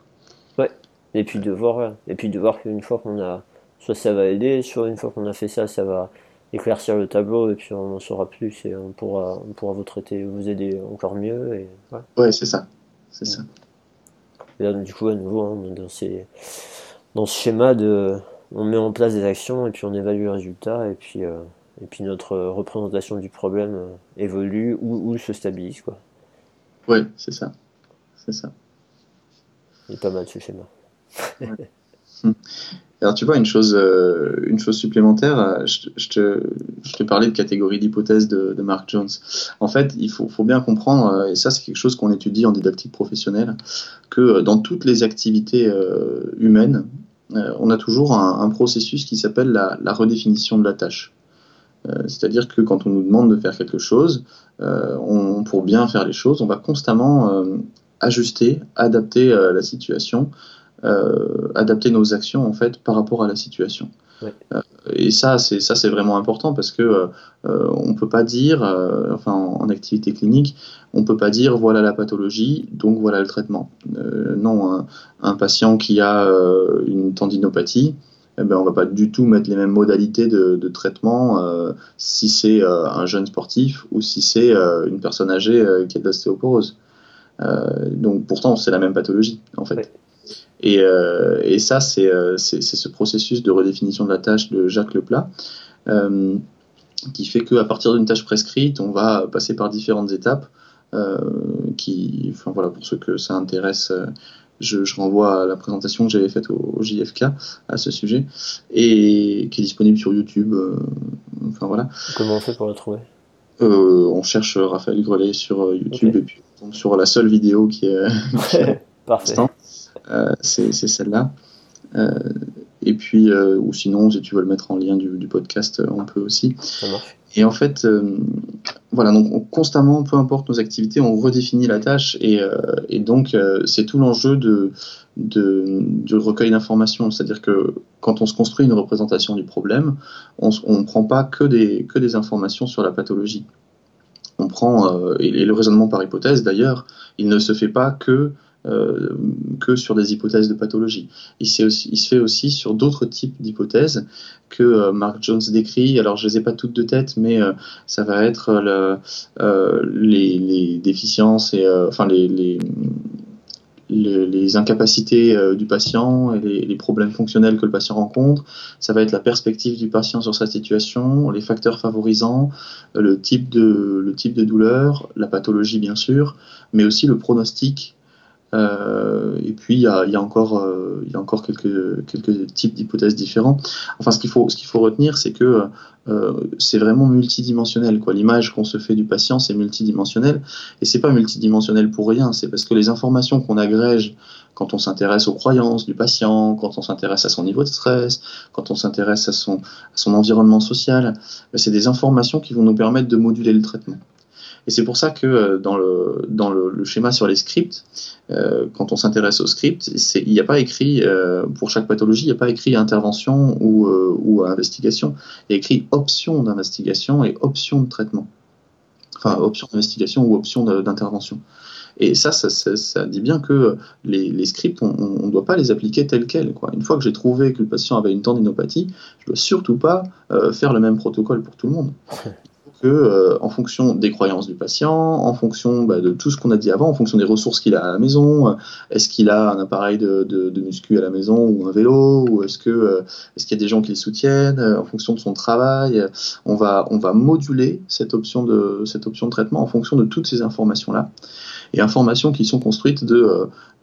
Ouais, et puis de voir, et puis de voir qu'une fois qu'on a, soit ça va aider, soit une fois qu'on a fait ça, ça va éclaircir le tableau et puis on en saura plus et on pourra, on pourra vous traiter, vous aider encore mieux. Et, ouais, c'est ça. C'est ça. Et là, du coup, à nouveau, hein, dans, ces, dans ce schéma de. On met en place des actions et puis on évalue le résultat et puis. Euh, et puis notre représentation du problème euh, évolue ou, se stabilise. Quoi. Ouais, c'est ça. C'est ça. Il est pas mal ce schéma. Alors tu vois, une chose, euh, une chose supplémentaire, euh, je, je, te, je te parlais de catégorie d'hypothèse de, de, Mark Jones. En fait, il faut, faut bien comprendre, et ça c'est quelque chose qu'on étudie en didactique professionnelle, que dans toutes les activités humaines, on a toujours un, un processus qui s'appelle la, la, redéfinition de la tâche. C'est-à-dire que quand on nous demande de faire quelque chose, on, pour bien faire les choses, on va constamment ajuster, adapter la situation euh, adapter nos actions en fait par rapport à la situation. Ouais. Euh, et ça, c'est ça, c'est vraiment important parce que euh, on peut pas dire, euh, enfin, en, en, activité clinique, on peut pas dire voilà la pathologie, donc voilà le traitement. Euh, non, un, un, patient qui a une tendinopathie, eh ben, on va pas du tout mettre les mêmes modalités de, de traitement si c'est un jeune sportif ou si c'est une personne âgée qui a de l'ostéoporose. donc pourtant, c'est la même pathologie en fait. Ouais. Et, euh, et ça, euh, c'est ce processus de redéfinition de la tâche de Jacques Leplat euh, qui fait qu'à partir d'une tâche prescrite, on va passer par différentes étapes. Euh, qui, enfin voilà, pour ceux que ça intéresse, je, je renvoie à la présentation que j'avais faite au, au, JFK à ce sujet et qui est disponible sur YouTube. enfin voilà. Comment on fait pour la trouver? On cherche Raphaël Grelet sur YouTube okay. et puis on tombe sur la seule vidéo qui est. Parfait. Euh, c'est celle-là. Euh, et puis, euh, ou sinon, si tu veux le mettre en lien du, du podcast, on peut aussi. Et en fait, euh, voilà, donc on, constamment, peu importe nos activités, on redéfinit la tâche et, euh, donc euh, c'est tout l'enjeu de, recueil d'informations. C'est-à-dire que quand on se construit une représentation du problème, on ne prend pas que des, que des informations sur la pathologie. On prend, et le raisonnement par hypothèse d'ailleurs, il ne se fait pas que euh, que sur des hypothèses de pathologie. Il, se fait aussi sur d'autres types d'hypothèses que euh, Mark Jones décrit. Alors, je ne les ai pas toutes de tête, mais euh, ça va être le, les, déficiences et enfin les, incapacités du patient et les, problèmes fonctionnels que le patient rencontre. Ça va être la perspective du patient sur sa situation, les facteurs favorisants, le type de, douleur, la pathologie bien sûr, mais aussi le pronostic et puis il y a, y a, encore, euh, il y a encore quelques, quelques types d'hypothèses différents. Enfin, ce qu'il faut, ce qu'il faut retenir, c'est que euh, c'est vraiment multidimensionnel. Quoi. L'image qu'on se fait du patient, c'est multidimensionnel. Et c'est pas multidimensionnel pour rien. C'est parce que les informations qu'on agrège quand on s'intéresse aux croyances du patient, quand on s'intéresse à son niveau de stress, quand on s'intéresse à son, à son environnement social, ben, c'est des informations qui vont nous permettre de moduler le traitement. Et c'est pour ça que euh, dans le, schéma sur les scripts, euh, quand on s'intéresse au script, il n'y a pas écrit, euh, pour chaque pathologie, il n'y a pas écrit intervention ou, investigation. Il y a écrit option d'investigation et option de traitement. Enfin, option d'investigation ou option d'intervention. Et ça ça, dit bien que les, scripts, on ne doit pas les appliquer tels quels. Une fois que j'ai trouvé que le patient avait une tendinopathie, je ne dois surtout pas faire le même protocole pour tout le monde que, euh, en fonction des croyances du patient, en fonction bah, de tout ce qu'on a dit avant, en fonction des ressources qu'il a à la maison, euh, est-ce qu'il a un appareil de, muscu à la maison ou un vélo, ou est-ce que euh, est-ce qu'il y a des gens qui le soutiennent, en fonction de son travail, on va on va moduler cette option de cette option de traitement en fonction de toutes ces informations là et informations qui sont construites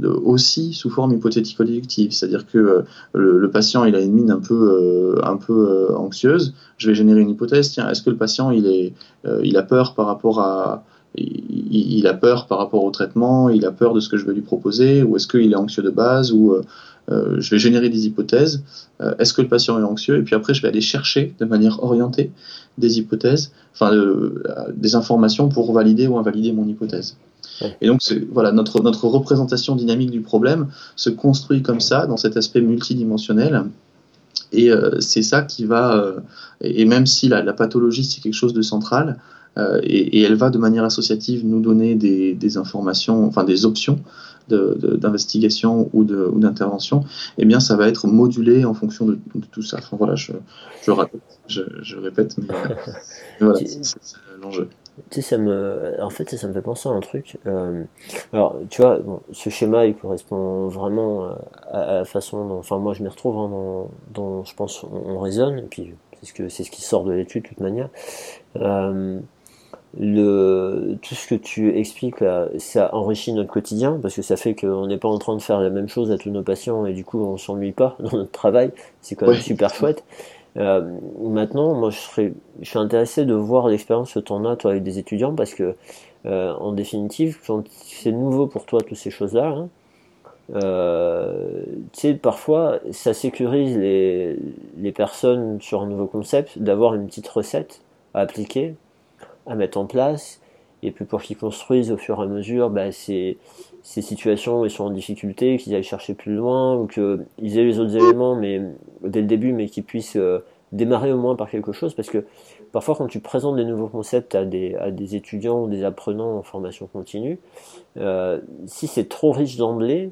aussi sous forme hypothético-déductive, c'est-à-dire que le, le, patient il a une mine un peu, un peu anxieuse, je vais générer une hypothèse, tiens, est-ce que le patient il, est, il a peur par rapport à il, il, a peur par rapport au traitement, il a peur de ce que je vais lui proposer, ou est-ce qu'il est anxieux de base, ou euh, je vais générer des hypothèses. Euh, est-ce que le patient est anxieux? Et puis après, je vais aller chercher de manière orientée des hypothèses, enfin euh, des informations pour valider ou invalider mon hypothèse. Et donc, voilà, notre, notre représentation dynamique du problème se construit comme ça, dans cet aspect multidimensionnel. Et euh, c'est ça qui va, euh, et même si la, la pathologie c'est quelque chose de central, euh, et, et, elle va de manière associative nous donner des, des informations, enfin des options d'investigation ou d'intervention, eh bien ça va être modulé en fonction de, de tout ça. Enfin voilà, je, je, je répète, mais, mais voilà, c'est l'enjeu. Tu sais, ça me, en fait, ça, ça me fait penser à un truc. Euh, alors, tu vois, bon, ce schéma, il correspond vraiment à, à la façon dont, enfin, moi, je m'y retrouve hein, dans, dans, je pense, on, on raisonne, et puis c'est ce que c'est ce qui sort de l'étude de toute manière. Euh, le, tout ce que tu expliques ça enrichit notre quotidien parce que ça fait qu'on n'est pas en train de faire la même chose à tous nos patients et du coup on s'ennuie pas dans notre travail. C'est quand même super chouette. Euh, maintenant, moi je serais, je suis intéressé de voir l'expérience que tu en as toi avec des étudiants parce que euh, en définitive, quand c'est nouveau pour toi toutes ces choses-là, hein, euh, tu sais, parfois ça sécurise les, les personnes sur un nouveau concept d'avoir une petite recette à appliquer à mettre en place. Et puis pour qu'ils construisent au fur et à mesure bah, ces, ces situations où ils sont en difficulté, qu'ils aillent chercher plus loin, ou qu'ils aient les autres éléments mais, dès le début, mais qu'ils puissent euh, démarrer au moins par quelque chose. Parce que parfois quand tu présentes des nouveaux concepts à des, à des étudiants ou des apprenants en formation continue, euh, si c'est trop riche d'emblée,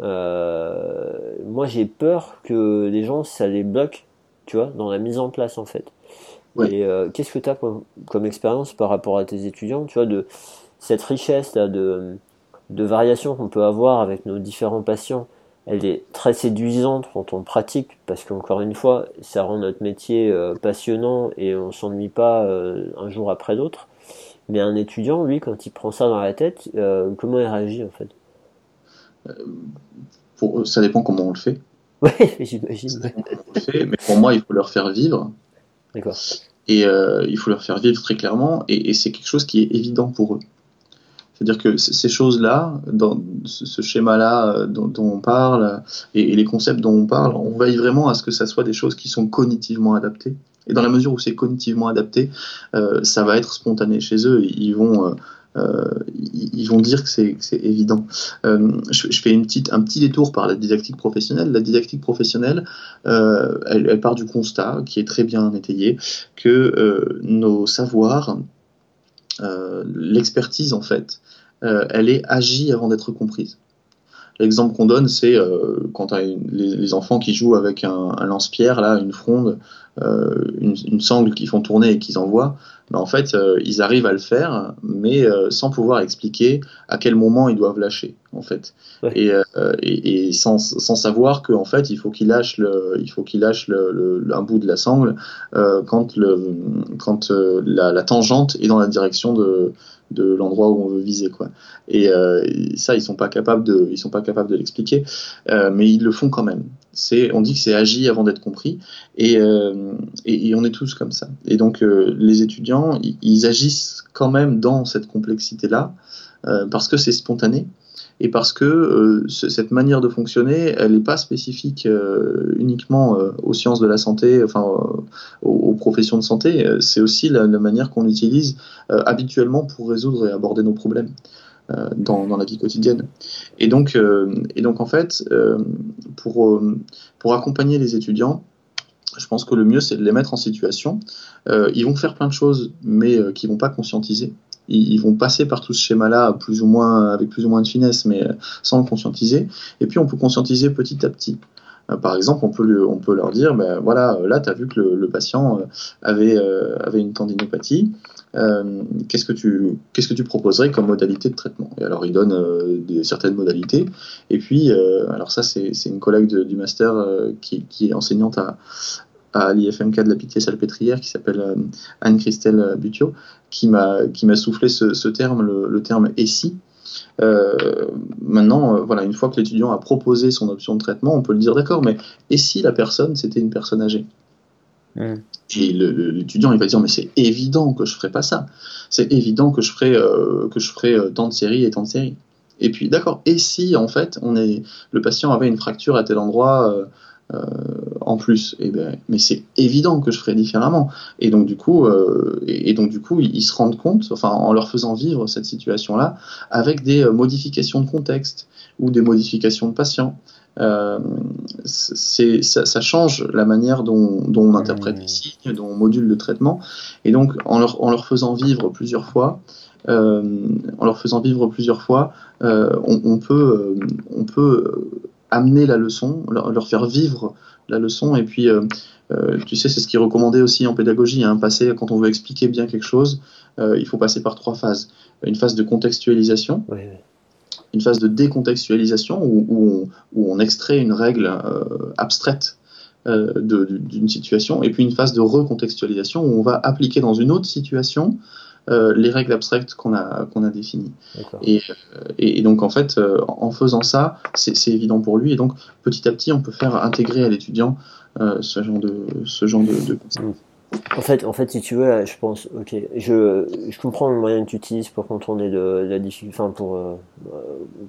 euh, moi j'ai peur que les gens ça les bloque, tu vois, dans la mise en place en fait. Et euh, qu'est-ce que tu as comme, expérience par rapport à tes étudiants, tu vois, de cette richesse là, de, de variation qu'on peut avoir avec nos différents patients Elle est très séduisante quand on pratique, parce qu'encore une fois, ça rend notre métier euh, passionnant et on s'ennuie pas euh, un jour après l'autre. Mais un étudiant, lui, quand il prend ça dans la tête, comment il réagit en fait? Ça dépend comment on le fait. Oui, j'imagine. Mais pour moi, il faut leur faire vivre D'accord. Et euh, il faut leur faire vivre très clairement, et, c'est quelque chose qui est évident pour eux. C'est-à-dire que ces choses-là, dans ce schéma-là euh, dont, on parle, et, les concepts dont on parle, on veille vraiment à ce que ça soit des choses qui sont cognitivement adaptées. Et dans la mesure où c'est cognitivement adapté, euh, ça va être spontané chez eux. Ils vont euh, ils vont dire que c'est évident. Je, fais une petite, un petit détour par la didactique professionnelle. La didactique professionnelle, elle, elle, part du constat, qui est très bien étayé, que nos savoirs, l'expertise en fait, elle est agie avant d'être comprise. L'exemple qu'on donne, c'est euh, quand as les, enfants qui jouent avec un, un lance-pierre, là, une fronde, euh, une, une, sangle qu'ils font tourner et qu'ils envoient. Ben, en fait, euh, ils arrivent à le faire, mais euh, sans pouvoir expliquer à quel moment ils doivent lâcher, en fait. Et, euh, et, et, sans, sans savoir qu'en fait, il faut qu'ils lâchent, le, il faut qu'ils lâchent le, le, un bout de la sangle quand, le, quand la, la, tangente est dans la direction de, de l'endroit où on veut viser quoi. Et euh, ça ils sont pas capables de ils sont pas capables de l'expliquer, euh, mais ils le font quand même. C'est on dit que c'est agi avant d'être compris et, euh, et, et, on est tous comme ça. Et donc euh, les étudiants ils, agissent quand même dans cette complexité là euh, parce que c'est spontané et parce que euh, cette manière de fonctionner, elle n'est pas spécifique euh, uniquement euh, aux sciences de la santé, enfin aux, professions de santé, c'est aussi la, la manière qu'on utilise habituellement pour résoudre et aborder nos problèmes. Dans, dans, la vie quotidienne. Et donc, et donc en fait, pour, pour accompagner les étudiants, je pense que le mieux, c'est de les mettre en situation. Euh, ils vont faire plein de choses, mais euh, qui vont pas conscientiser ils, vont passer par tout ce schéma-là plus ou moins avec plus ou moins de finesse, mais euh, sans le conscientiser. Et puis on peut conscientiser petit à petit. Euh, par exemple, on peut, leur dire, ben voilà, là, tu as vu que le, patient avait, avait une tendinopathie. Euh, qu'est-ce que tu que tu proposerais comme modalité de traitement? Et alors il donne euh, certaines modalités. Et puis euh, alors ça c'est une collègue du master qui, est enseignante à, l'IFMK de la Pitié-Salpêtrière qui s'appelle Anne-Christelle Butio, qui m'a soufflé ce, terme, le, terme ESI. Euh, maintenant, voilà, une fois que l'étudiant a proposé son option de traitement, on peut le dire d'accord, mais et si la personne c'était une personne âgée mmh. Et l'étudiant il va dire mais c'est évident que je ferai pas ça, c'est évident que je ferai euh, que je ferai euh, tant de séries et tant de séries. Et puis d'accord, et si en fait on est le patient avait une fracture à tel endroit euh, en plus? Et ben, mais c'est évident que je ferais différemment. Et donc du coup, et, donc du coup, ils, ils, se rendent compte, enfin, en leur faisant vivre cette situation-là, avec des modifications de contexte ou des modifications de patients. Euh, ça, ça, change la manière dont, dont on interprète les signes, dont on module le traitement. Et donc, en leur, en leur faisant vivre plusieurs fois, euh, en leur faisant vivre plusieurs fois, euh, on, on, peut, on peut amener la leçon, leur, leur, faire vivre la leçon. Et puis, euh, euh, tu sais, c'est ce qui est recommandé aussi en pédagogie. Hein, passer, quand on veut expliquer bien quelque chose, euh, il faut passer par trois phases. Une phase de contextualisation, oui, oui. Une phase de décontextualisation où, où, on, où on, extrait une règle euh, abstraite euh, d'une situation, et puis une phase de recontextualisation où on va appliquer dans une autre situation les règles abstraites qu'on a, qu'on a définies. Et, et, donc, en fait, en faisant ça, c'est évident pour lui. Et donc, petit à petit, on peut faire intégrer à l'étudiant ce genre de, ce genre de, de en fait, en fait, si tu veux, je pense, ok, je, comprends le moyen que tu utilises pour contourner la difficulté, enfin pour euh, euh,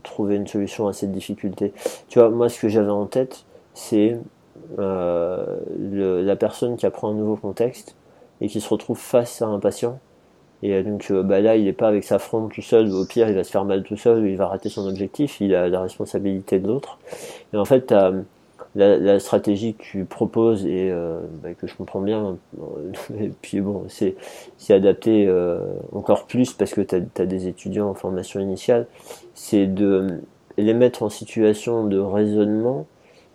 trouver une solution à cette difficulté. Tu vois, moi, ce que j'avais en tête, c'est euh, la personne qui apprend un nouveau contexte et qui se retrouve face à un patient. Et donc, bah là, il n'est pas avec sa fronde tout seul, au pire, il va se faire mal tout seul, ou il va rater son objectif, il a la responsabilité de l'autre. Et en fait, la, la, stratégie que tu proposes et euh, bah, que je comprends bien, et puis bon, c'est adapté euh, encore plus parce que tu as, des étudiants en formation initiale, c'est de les mettre en situation de raisonnement,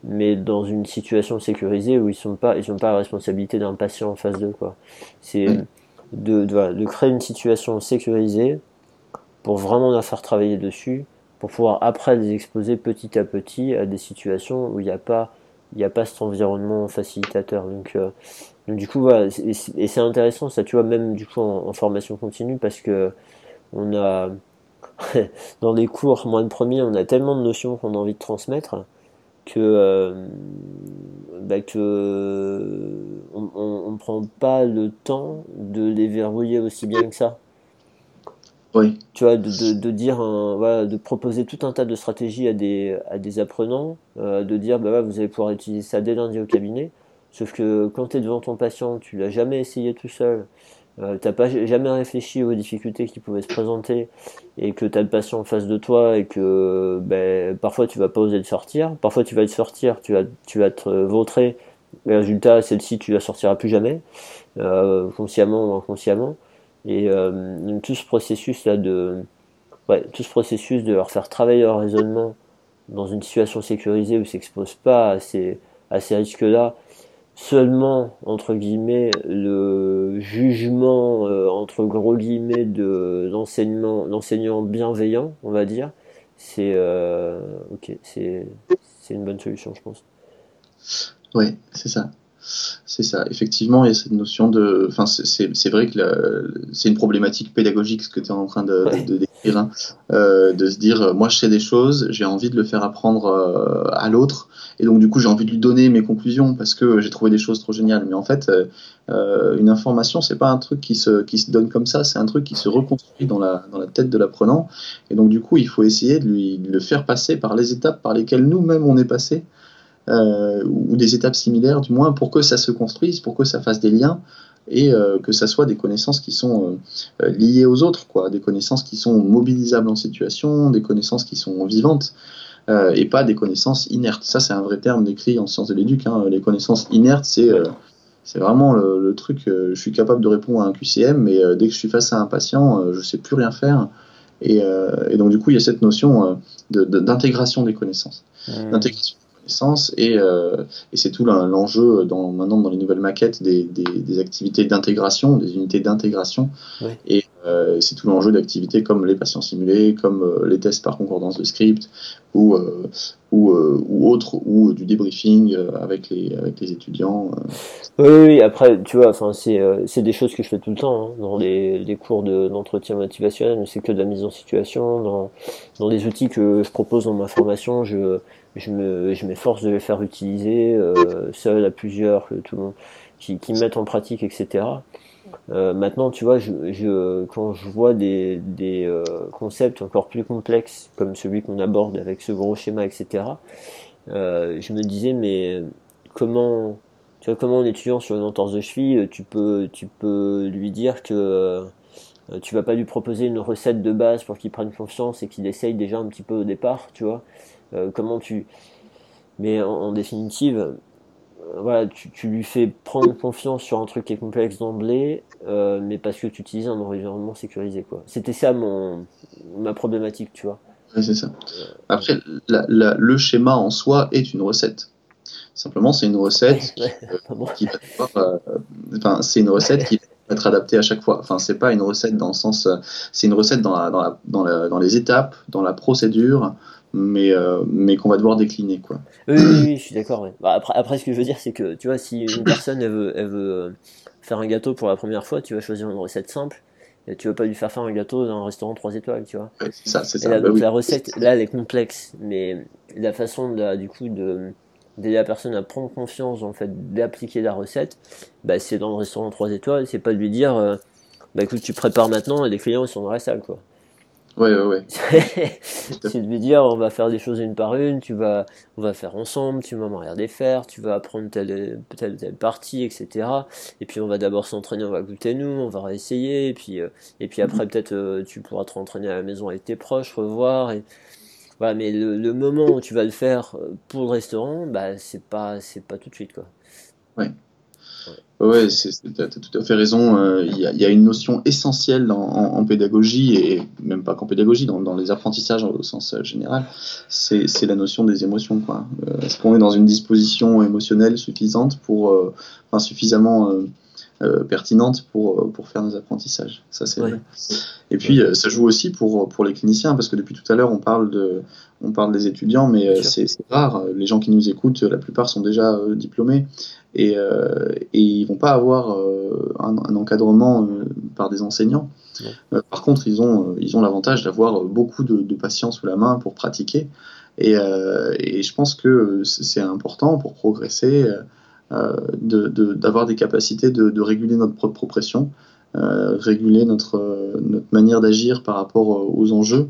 mais dans une situation sécurisée où ils sont pas ils ont pas la responsabilité d'un patient en face d'eux quoi. C'est de, de, de créer une situation sécurisée pour vraiment la faire travailler dessus pour pouvoir après les exposer petit à petit à des situations où il n'y a pas il n'y a pas cet environnement facilitateur. Donc, euh, donc du coup voilà et c'est intéressant ça tu vois même du coup en, formation continue parce que on a dans les cours moins de premier on a tellement de notions qu'on a envie de transmettre que euh, bah que on ne prend pas le temps de les verrouiller aussi bien que ça tu vois, de, de, dire, voilà, de proposer tout un tas de stratégies à des, à des apprenants, euh, de dire, bah, vous allez pouvoir utiliser ça dès lundi au cabinet. Sauf que quand tu es devant ton patient, tu l'as jamais essayé tout seul, euh, t'as jamais réfléchi aux difficultés qui pouvaient se présenter, et que tu as le patient en face de toi, et que ben, parfois tu vas pas oser le sortir, parfois tu vas le sortir, tu vas, tu vas te vautrer, le résultat, celle-ci, tu la sortiras plus jamais, euh, consciemment ou inconsciemment. Et euh, tout ce processus là de tout ce processus de leur faire travailler leur raisonnement dans une situation sécurisée où ils s'exposent pas à ces, à ces risques-là, seulement entre guillemets le jugement euh, entre gros guillemets de l'enseignement l'enseignant bienveillant, on va dire, c'est euh, ok, c'est une bonne solution, je pense. Ouais, c'est ça. C'est ça, effectivement, il y a cette notion de. Enfin, c'est vrai que c'est une problématique pédagogique ce que tu es en train de, décrire, hein. euh, de se dire, moi je sais des choses, j'ai envie de le faire apprendre euh, à l'autre, et donc du coup j'ai envie de lui donner mes conclusions parce que j'ai trouvé des choses trop géniales. Mais en fait, euh, une information, c'est pas un truc qui se, qui se donne comme ça, c'est un truc qui se reconstruit dans la, dans la tête de l'apprenant, et donc du coup il faut essayer de lui de le faire passer par les étapes par lesquelles nous-mêmes on est passé euh, ou des étapes similaires du moins pour que ça se construise, pour que ça fasse des liens et euh, que ça soit des connaissances qui sont euh, liées aux autres, quoi, des connaissances qui sont mobilisables en situation, des connaissances qui sont vivantes. et pas des connaissances inertes. Ça, c'est un vrai terme décrit en sciences de l'éduc. Hein. Les connaissances inertes, c'est c'est vraiment le, truc. je suis capable de répondre à un QCM, mais dès que je suis face à un patient, je sais plus rien faire. Et, et, donc, du coup, il y a cette notion d'intégration des connaissances. Mmh et, euh, et c'est tout l'enjeu dans, maintenant dans les nouvelles maquettes des, des, activités d'intégration, des unités d'intégration. Et euh, c'est tout l'enjeu d'activités comme les patients simulés, comme euh, les tests par concordance de script ou, ou, ou autres, ou du débriefing avec les, avec les étudiants. Oui, oui, après, tu vois, c'est des choses que je fais tout le temps hein, dans les, les cours d'entretien motivationnel, c'est que de la mise en situation, dans, dans les outils que je propose dans ma formation, je je me je m'efforce de les faire utiliser euh, seul à plusieurs que tout le monde qui, qui mettent en pratique etc euh, maintenant tu vois je, je quand je vois des, des euh, concepts encore plus complexes comme celui qu'on aborde avec ce gros schéma etc euh, je me disais mais comment tu vois comment un étudiant sur une entorse de cheville tu peux tu peux lui dire que euh, tu vas pas lui proposer une recette de base pour qu'il prenne confiance et qu'il essaye déjà un petit peu au départ tu vois euh, comment tu. Mais en, définitive, euh, voilà, tu, lui fais prendre confiance sur un truc qui est complexe d'emblée, euh, mais parce que tu utilises un environnement sécurisé. quoi. C'était ça mon, ma problématique, tu vois. c'est ça. Après, le schéma en soi est une recette. Simplement, c'est une recette qui, enfin, c'est une recette qui va être adaptée à chaque fois. Enfin, c'est pas une recette dans le sens, c'est une recette dans, dans, dans, dans les étapes, dans la procédure, mais, euh, mais qu'on va devoir décliner. Quoi. Oui, oui, oui je suis d'accord. Bah, après, après, ce que je veux dire, c'est que tu vois, si une personne elle veut, elle veut euh, faire un gâteau pour la première fois, tu vas choisir une recette simple. Et tu vas pas lui faire faire un gâteau dans un restaurant 3 étoiles, tu vois. c'est ça, c'est Et ça. là, Bah donc oui. la recette, là, elle est complexe, mais la façon de, du coup de d'aider la personne à prendre confiance le fait d'appliquer la recette, bah, c'est dans le restaurant 3 étoiles, c'est pas de lui dire, euh, bah écoute, tu prépares maintenant et les clients ils sont dans la salle, quoi. Ouais, ouais, ouais. c'est de lui dire, on va faire des choses une par une, tu vas, on va faire ensemble, tu vas me regarder faire, tu vas apprendre telle, telle, telle partie, etc. Et puis on va d'abord s'entraîner, on va goûter nous, on va réessayer, et puis, euh, et puis après peut-être euh, tu pourras te rentraîner à la maison avec tes proches, revoir, et voilà, mais le, le moment où tu vas le faire euh, pour le restaurant, bah c'est pas, c'est pas tout de suite, quoi. Ouais, c'est- t'as, t'as tout à fait raison. euh, Il y, a, il y a une notion essentielle en, en pédagogie, et même pas qu'en pédagogie, dans, dans les apprentissages au sens euh, général, c'est, la notion des émotions. Euh, est-ce qu'on est dans une disposition émotionnelle suffisante pour, euh, enfin, suffisamment euh, euh, pertinente pour, euh, pour faire nos apprentissages? Ça, c'est Ouais. vrai. Et puis, euh, ça joue aussi pour, pour les cliniciens, parce que depuis tout à l'heure, on parle de, on parle des étudiants, mais euh, c'est, rare. Les gens qui nous écoutent, la plupart sont déjà euh, diplômés et, euh, et ils vont pas avoir euh, un, un encadrement euh, par des enseignants. Euh, par contre, ils ont, ils ont l'avantage d'avoir beaucoup de, de patients sous la main pour pratiquer. Et, et je pense que c'est important pour progresser euh, de- de- d'avoir des capacités de, réguler notre propre pression, réguler notre, notre manière d'agir par rapport aux enjeux.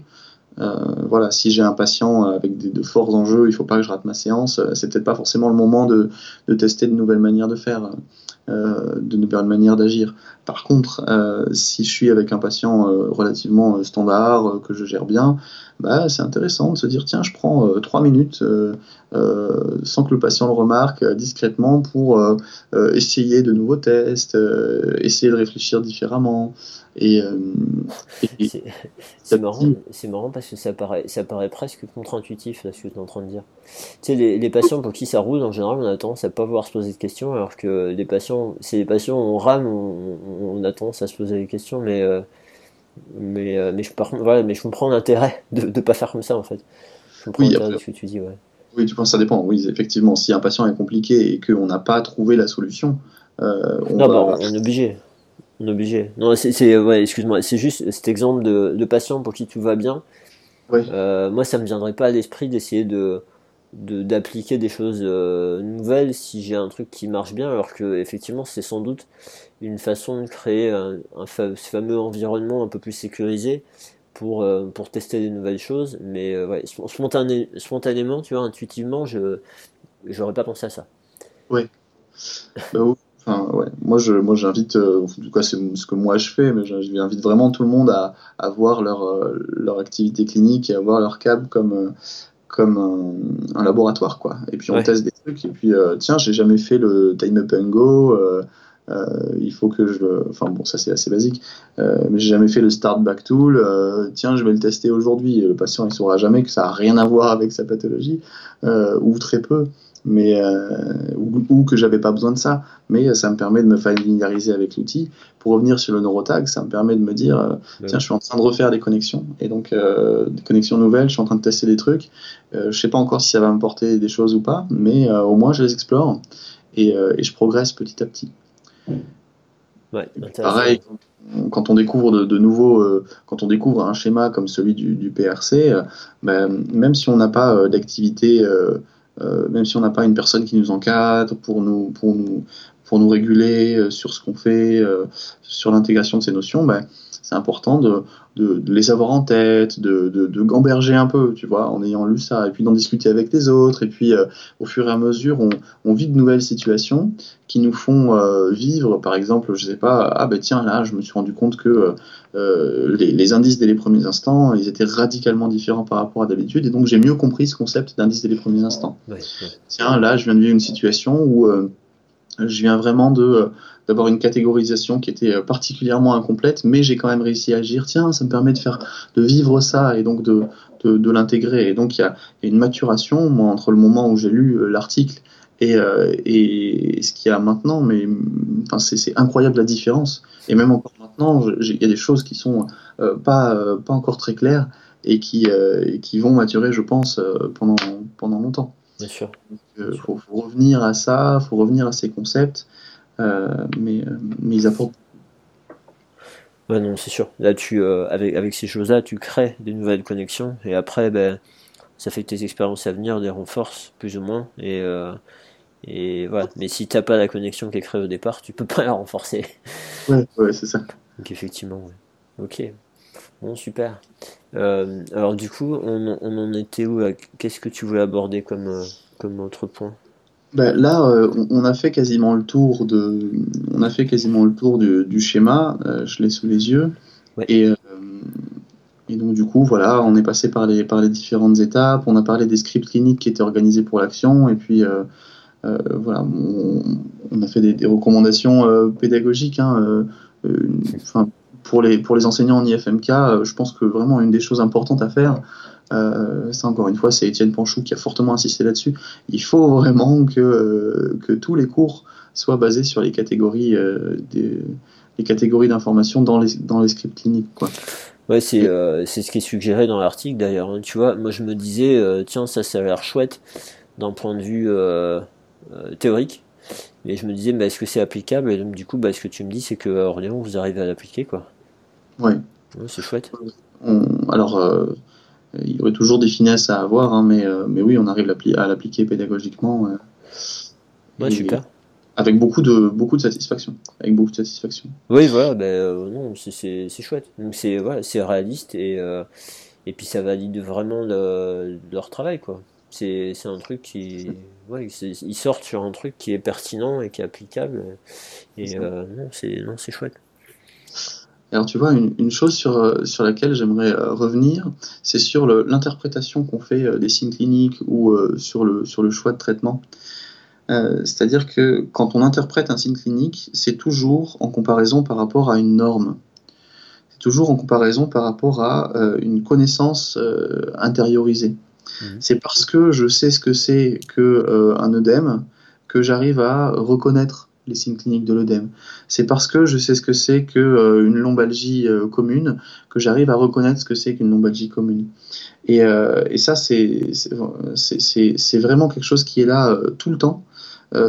Euh, voilà, si j'ai un patient avec des, de forts enjeux, il faut pas que je rate ma séance. euh, C'est peut-être pas forcément le moment de, tester de nouvelles manières de faire, euh, de nouvelles manières d'agir. Par contre, euh, si je suis avec un patient euh, relativement euh, standard, euh, que je gère bien, bah, c'est intéressant de se dire tiens, je prends euh, trois minutes euh, euh, sans que le patient le remarque euh, discrètement pour euh, euh, essayer de nouveaux tests, euh, essayer de réfléchir différemment. Et, euh, et- C'est marrant, c'est marrant parce que ça paraît, ça paraît presque contre-intuitif là, ce que tu es en train de dire. Tu sais, les, les patients pour qui ça roule, en général, on a tendance à pas vouloir se poser de questions, alors que les patients, c'est les patients, on rame, on, on a tendance à se poser des questions, mais, euh, mais, euh, mais, je, par voilà, mais je comprends l'intérêt de ne pas faire comme ça en fait. Je comprends Oui, l'intérêt de ce que tu dis, ouais. Oui, tu penses que ça dépend. Oui, effectivement, si un patient est compliqué et qu'on n'a pas trouvé la solution, euh, on Non, va- bah, on est obligé. On est obligé. Non, c'est, ouais, excuse-moi, c'est juste cet exemple de, de patient pour qui tout va bien. Euh, moi, ça me viendrait pas à l'esprit d'essayer de, de- d'appliquer des choses euh, nouvelles si j'ai un truc qui marche bien, alors que effectivement, c'est sans doute une façon de créer un, un fa- ce fameux environnement un peu plus sécurisé pour, euh, pour tester des nouvelles choses. Mais ouais, spon- spontané- spontanément, tu vois, intuitivement, je j'aurais pas pensé à ça. Oui. Ouais. Moi, je, moi, j'invite, euh, en tout cas, c'est ce que moi je fais, mais j'invite vraiment tout le monde à, à voir leur, euh, leur activité clinique et à voir leur cab comme, euh, comme un, un laboratoire, quoi. Et puis on Ouais. teste des trucs, et puis euh, tiens, j'ai jamais fait le time up and go. euh, euh, il faut que je le. Enfin bon, ça c'est assez basique, mais j'ai jamais fait le start back tool. tiens, je vais le tester aujourd'hui. Le patient il saura jamais que ça a rien à voir avec sa pathologie ou très peu, mais euh, ou, ou que j'avais pas besoin de ça. Mais ça me permet de me familiariser avec l'outil. Pour revenir sur le neurotag, ça me permet de me dire euh, tiens, je suis en train de refaire des connexions et donc euh, des connexions nouvelles. Je suis en train de tester des trucs. Euh, je sais pas encore si ça va me porter des choses ou pas, mais euh, au moins je les explore et, euh, et je progresse petit à petit. Ouais. Pareil, quand- on découvre de, de nouveaux, euh, quand on découvre un schéma comme celui du, du PRC, euh, ben, même si on n'a pas euh, d'activité, euh, euh, même si on n'a pas une personne qui nous encadre pour nous, pour nous, pour nous réguler euh, sur ce qu'on fait, euh, sur l'intégration de ces notions, ben, c'est important de, de, de les avoir en tête, de, de, de gamberger un peu, tu vois, en ayant lu ça, et puis d'en discuter avec les autres, et puis euh, au fur et à mesure, on, on vit de nouvelles situations qui nous font euh, vivre, par exemple, je sais pas, ah ben tiens, là, je me suis rendu compte que euh, les, les indices dès les premiers instants, ils étaient radicalement différents par rapport à d'habitude, et donc j'ai mieux compris ce concept d'indice dès les premiers instants. Ouais, ouais. Tiens, là, je viens de vivre une situation où je viens vraiment de d'avoir une catégorisation qui était euh, particulièrement incomplète, mais j'ai quand même réussi à agir. Tiens, ça me permet de faire, de vivre ça et donc de, de, de l'intégrer. Et donc il y a, il y a une maturation moi, entre le moment où j'ai lu euh, l'article et, euh, et ce qu'il y a maintenant, mais enfin, c'est incroyable la différence. Et même encore maintenant, il y a des choses qui sont euh, pas, euh, pas encore très claires et qui, qui vont maturer, je pense, pendant, pendant longtemps. Bien sûr. Il faut, faut revenir à ça, faut revenir à ces concepts, mais, euh, mais ils apportent. Ouais, non, c'est sûr. Là, tu, avec, avec ces choses-là, tu crées des nouvelles connexions et après, ben, ça fait que tes expériences à venir les renforcent plus ou moins. Et, et voilà. Mais si t'as pas la connexion qui est créée au départ, tu peux pas la renforcer. Ouais, ouais, c'est ça. Donc effectivement, Ok. Bon, super. Euh, alors du coup, on, en était où Qu'est-ce que tu voulais aborder comme, euh, comme autre point? Ben, Là, euh, on a fait quasiment le tour de, on a fait quasiment le tour du, schéma. je l'ai sous les yeux. Et, et donc du coup, voilà, on est passé par les, par les différentes étapes. On a parlé des scripts cliniques qui étaient organisés pour l'action. Et puis voilà, on, a fait des, recommandations pédagogiques. Hein, pour les, pour les enseignants en IFMK, euh, je pense que vraiment une des choses importantes à faire, euh, ça encore une fois, c'est Étienne Panchou qui a fortement insisté là-dessus. Il faut vraiment que, euh, que tous les cours soient basés sur les catégories, des, les catégories d'information dans les, dans les scripts cliniques. Quoi. Ouais, c'est c'est ce qui est suggéré dans l'article d'ailleurs. Hein. Tu vois, moi je me disais, tiens, ça, ça a l'air chouette d'un point de vue théorique. Mais je me disais, bah, est-ce que c'est applicable? Et donc, du coup, bah, ce que tu me dis, c'est que Orléans, vous arrivez à l'appliquer, quoi. Ouais. c'est chouette. alors, euh, il y aurait toujours des finesses à avoir, hein, mais, euh, mais oui, on arrive à l'appliquer pédagogiquement. ouais, super. Avec beaucoup de, beaucoup de satisfaction. Avec beaucoup de satisfaction. Oui, voilà, ben, euh, non, c'est chouette. C'est voilà, réaliste et, et puis ça valide vraiment leur travail, quoi. C'est un truc qui. Ouais, ils sortent sur un truc qui est pertinent et qui est applicable. Et euh, non, c'est chouette. Alors tu vois, une, chose sur, euh, sur laquelle j'aimerais euh, revenir, c'est sur l'interprétation qu'on fait des signes cliniques ou sur, le, sur le choix de traitement. C'est-à-dire que quand on interprète un signe clinique, c'est toujours en comparaison par rapport à une norme. C'est toujours en comparaison par rapport à une connaissance intériorisée. Mhm. C'est parce que je sais ce que c'est qu'un euh, œdème que j'arrive à reconnaître les signes cliniques de l'œdème. C'est parce que je sais ce que c'est qu'une euh, lombalgie euh, commune que j'arrive à reconnaître ce que c'est qu'une lombalgie commune. Et, ça, c'est vraiment quelque chose qui est là tout le temps.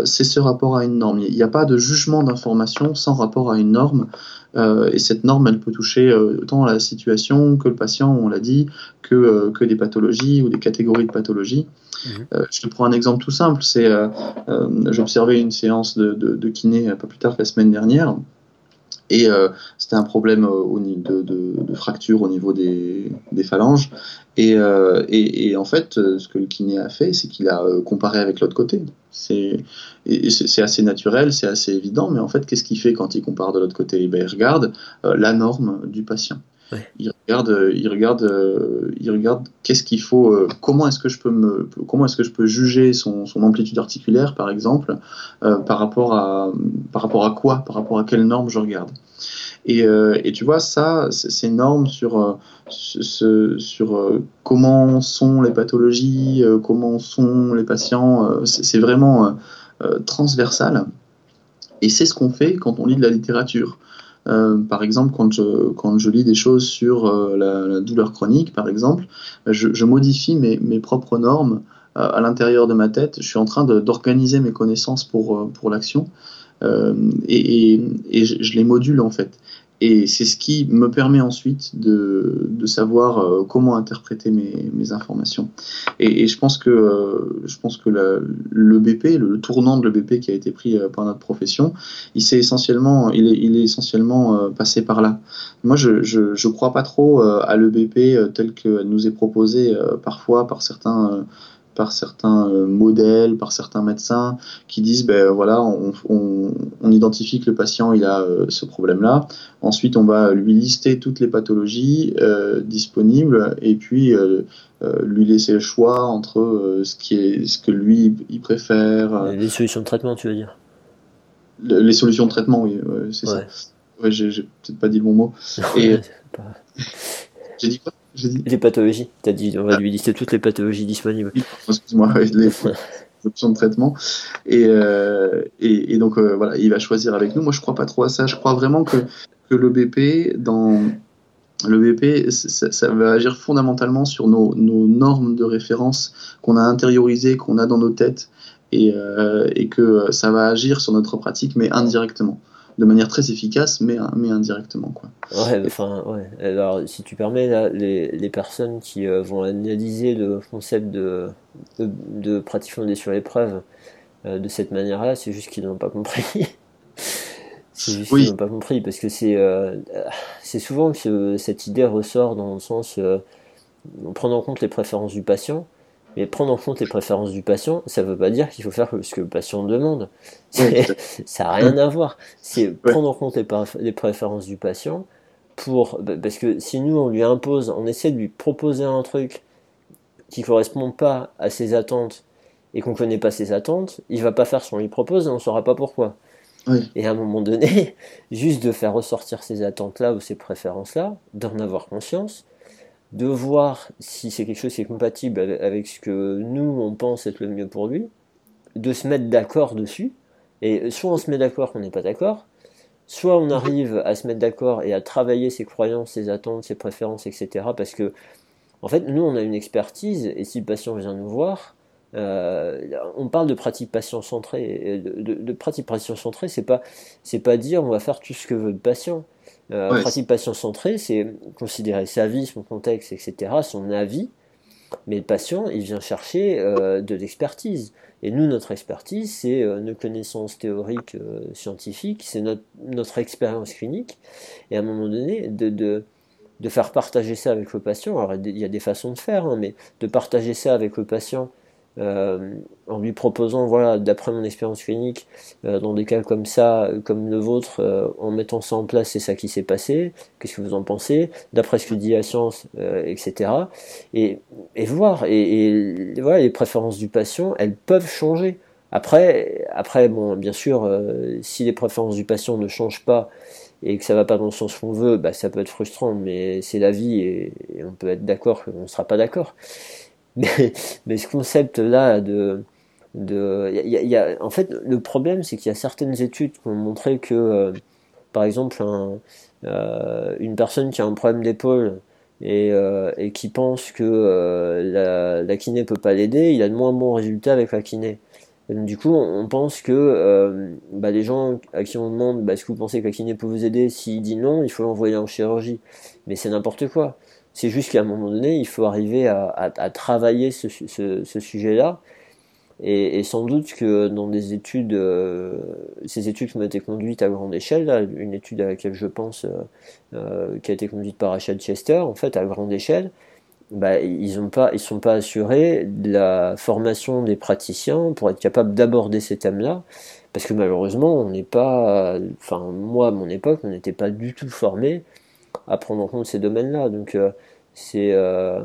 C'est ce rapport à une norme. Il n'y a pas de jugement d'information sans rapport à une norme. Euh, et cette norme, elle peut toucher euh, autant la situation que le patient, on l'a dit, que, euh, que des pathologies ou des catégories de pathologies. Mhm. je te prends un exemple tout simple. C'est, j'observais une séance de, de, de, kiné pas plus tard que la semaine dernière. Et euh, c'était un problème au, de, fracture au niveau des, phalanges. Et, euh, et, en fait, ce que le kiné a fait, c'est qu'il a euh, comparé avec l'autre côté. C'est assez naturel, c'est assez évident, mais en fait, qu'est-ce qu'il fait quand il compare de l'autre côté? Ben, Il regarde la norme du patient. Il regarde, il regarde, il regarde qu'est-ce qu'il faut, comment est-ce que je peux me, comment est-ce que je peux juger son, son amplitude articulaire, par exemple, par rapport à, par rapport à quoi, par rapport à quelle norme je regarde. Et, euh, et, tu vois, ça, c'est énorme sur, euh, sur euh, comment sont les pathologies, comment sont les patients. c'est vraiment transversal. Et c'est ce qu'on fait quand on lit de la littérature. Par exemple, quand je, lis des choses sur la, douleur chronique, par exemple, je, modifie mes, propres normes à l'intérieur de ma tête. Je suis en train d'organiser mes connaissances pour, l'action. Euh, et, je, les module en fait. Et c'est ce qui me permet ensuite de, de savoir euh, comment interpréter mes, mes informations. Et, je pense que, euh, je pense que le BP, le, tournant de l'EBP qui a été pris par notre profession, il, s'est essentiellement, il, est, il est essentiellement passé par là. Moi, je ne crois pas trop à l'EBP tel qu'elle nous est proposée parfois par certains par certains euh, modèles, par certains médecins qui disent ben voilà, on, identifie que le patient il a euh, ce problème-là. Ensuite, on va lui lister toutes les pathologies euh, disponibles et puis lui laisser le choix entre ce qui est ce que lui il préfère. Les solutions de traitement, tu veux dire? Les solutions de traitement, oui, c'est ça. Ouais, j'ai peut-être pas dit le bon mot. Et j'ai dit quoi? Les pathologies. Tu as dit, on va lui lister toutes les pathologies disponibles. Excuse-moi, les options de traitement. Et, euh, et, donc, euh, voilà, il va choisir avec nous. Moi, je crois pas trop à ça. Je crois vraiment que, que le BP, dans. Le BP, ça, va agir fondamentalement sur nos, nos normes de référence qu'on a intériorisées, qu'on a dans nos têtes, et, euh, et, que ça va agir sur notre pratique, mais indirectement. De manière très efficace, mais, mais indirectement. Quoi. Ouais, enfin, ouais. Alors, si tu permets, là, les, les personnes qui euh, vont analyser le concept de, de, de pratique fondée sur l'épreuve euh, de cette manière-là, c'est juste qu'ils n'ont pas compris. c'est juste qu'ils n'ont pas compris, parce que c'est euh, c'est souvent que cette idée ressort dans le sens, en prenant en compte les préférences du patient, mais prendre en compte les préférences du patient, ça ne veut pas dire qu'il faut faire ce que le patient demande. ça n'a rien à voir. C'est prendre en compte les, préférences du patient pour, bah, parce que si nous on lui impose, on essaie de lui proposer un truc qui correspond pas à ses attentes et qu'on connaît pas ses attentes, il va pas faire ce qu'on lui propose et on saura pas pourquoi. Et à un moment donné, juste de faire ressortir ces attentes-là ou ces préférences-là, d'en avoir conscience, de voir si c'est quelque chose qui est compatible avec ce que nous on pense être le mieux pour lui, de se mettre d'accord dessus, et soit on se met d'accord qu'on n'est pas d'accord, soit on arrive à se mettre d'accord et à travailler ses croyances, ses attentes, ses préférences, etc. Parce que, en fait, nous on a une expertise, et si le patient vient nous voir, euh, on parle de pratique patient centrée. De, de, pratique patient centrée, c'est pas c'est pas dire on va faire tout ce que veut le patient. Euh, pratique patient centrée, c'est considérer sa vie, son contexte, etc., son avis. Mais le patient, il vient chercher euh, de l'expertise. Et nous, notre expertise, c'est euh, nos connaissances théoriques, scientifiques, c'est notre, notre expérience clinique. Et à un moment donné, de, de, de, faire partager ça avec le patient, alors il y a des façons de faire, hein, mais de partager ça avec le patient euh, en lui proposant, voilà, d'après mon expérience clinique, euh, dans des cas comme ça, comme le vôtre, euh, en mettant ça en place, c'est ça qui s'est passé, qu'est-ce que vous en pensez, d'après ce que dit la science, etc. Et, et voir, et, voilà, les préférences du patient, elles peuvent changer. Après, après bon, bien sûr, si les préférences du patient ne changent pas et que ça va pas dans le sens qu'on veut, bah, ça peut être frustrant, mais c'est la vie et, et on peut être d'accord qu'on ne sera pas d'accord. Mais, ce concept-là de, de, y y a, en fait, le problème, c'est qu'il y a certaines études qui ont montré que, euh, par exemple, euh, une personne qui a un problème d'épaule et, euh, qui pense que la, la, kiné peut pas l'aider, il a de moins bons résultats avec la kiné. du coup, on pense que bah, les gens à qui on demande bah, est-ce que vous pensez que la kiné peut vous aider, s'il dit non, il faut l'envoyer en chirurgie. Mais c'est n'importe quoi. C'est juste qu'à un moment donné, il faut arriver à, travailler ce, sujet-là. Et, sans doute que dans des études, euh, ces études qui ont été conduites à grande échelle, une étude à laquelle je pense, euh, euh, qui a été conduite par Rachel Chester, en fait, à grande échelle, bah, ils ne sont pas assurés de la formation des praticiens pour être capables d'aborder ces thèmes-là, parce que malheureusement, on n'est pas, enfin moi à mon époque, on n'était pas du tout formé à prendre en compte ces domaines-là. Donc euh, c'est euh,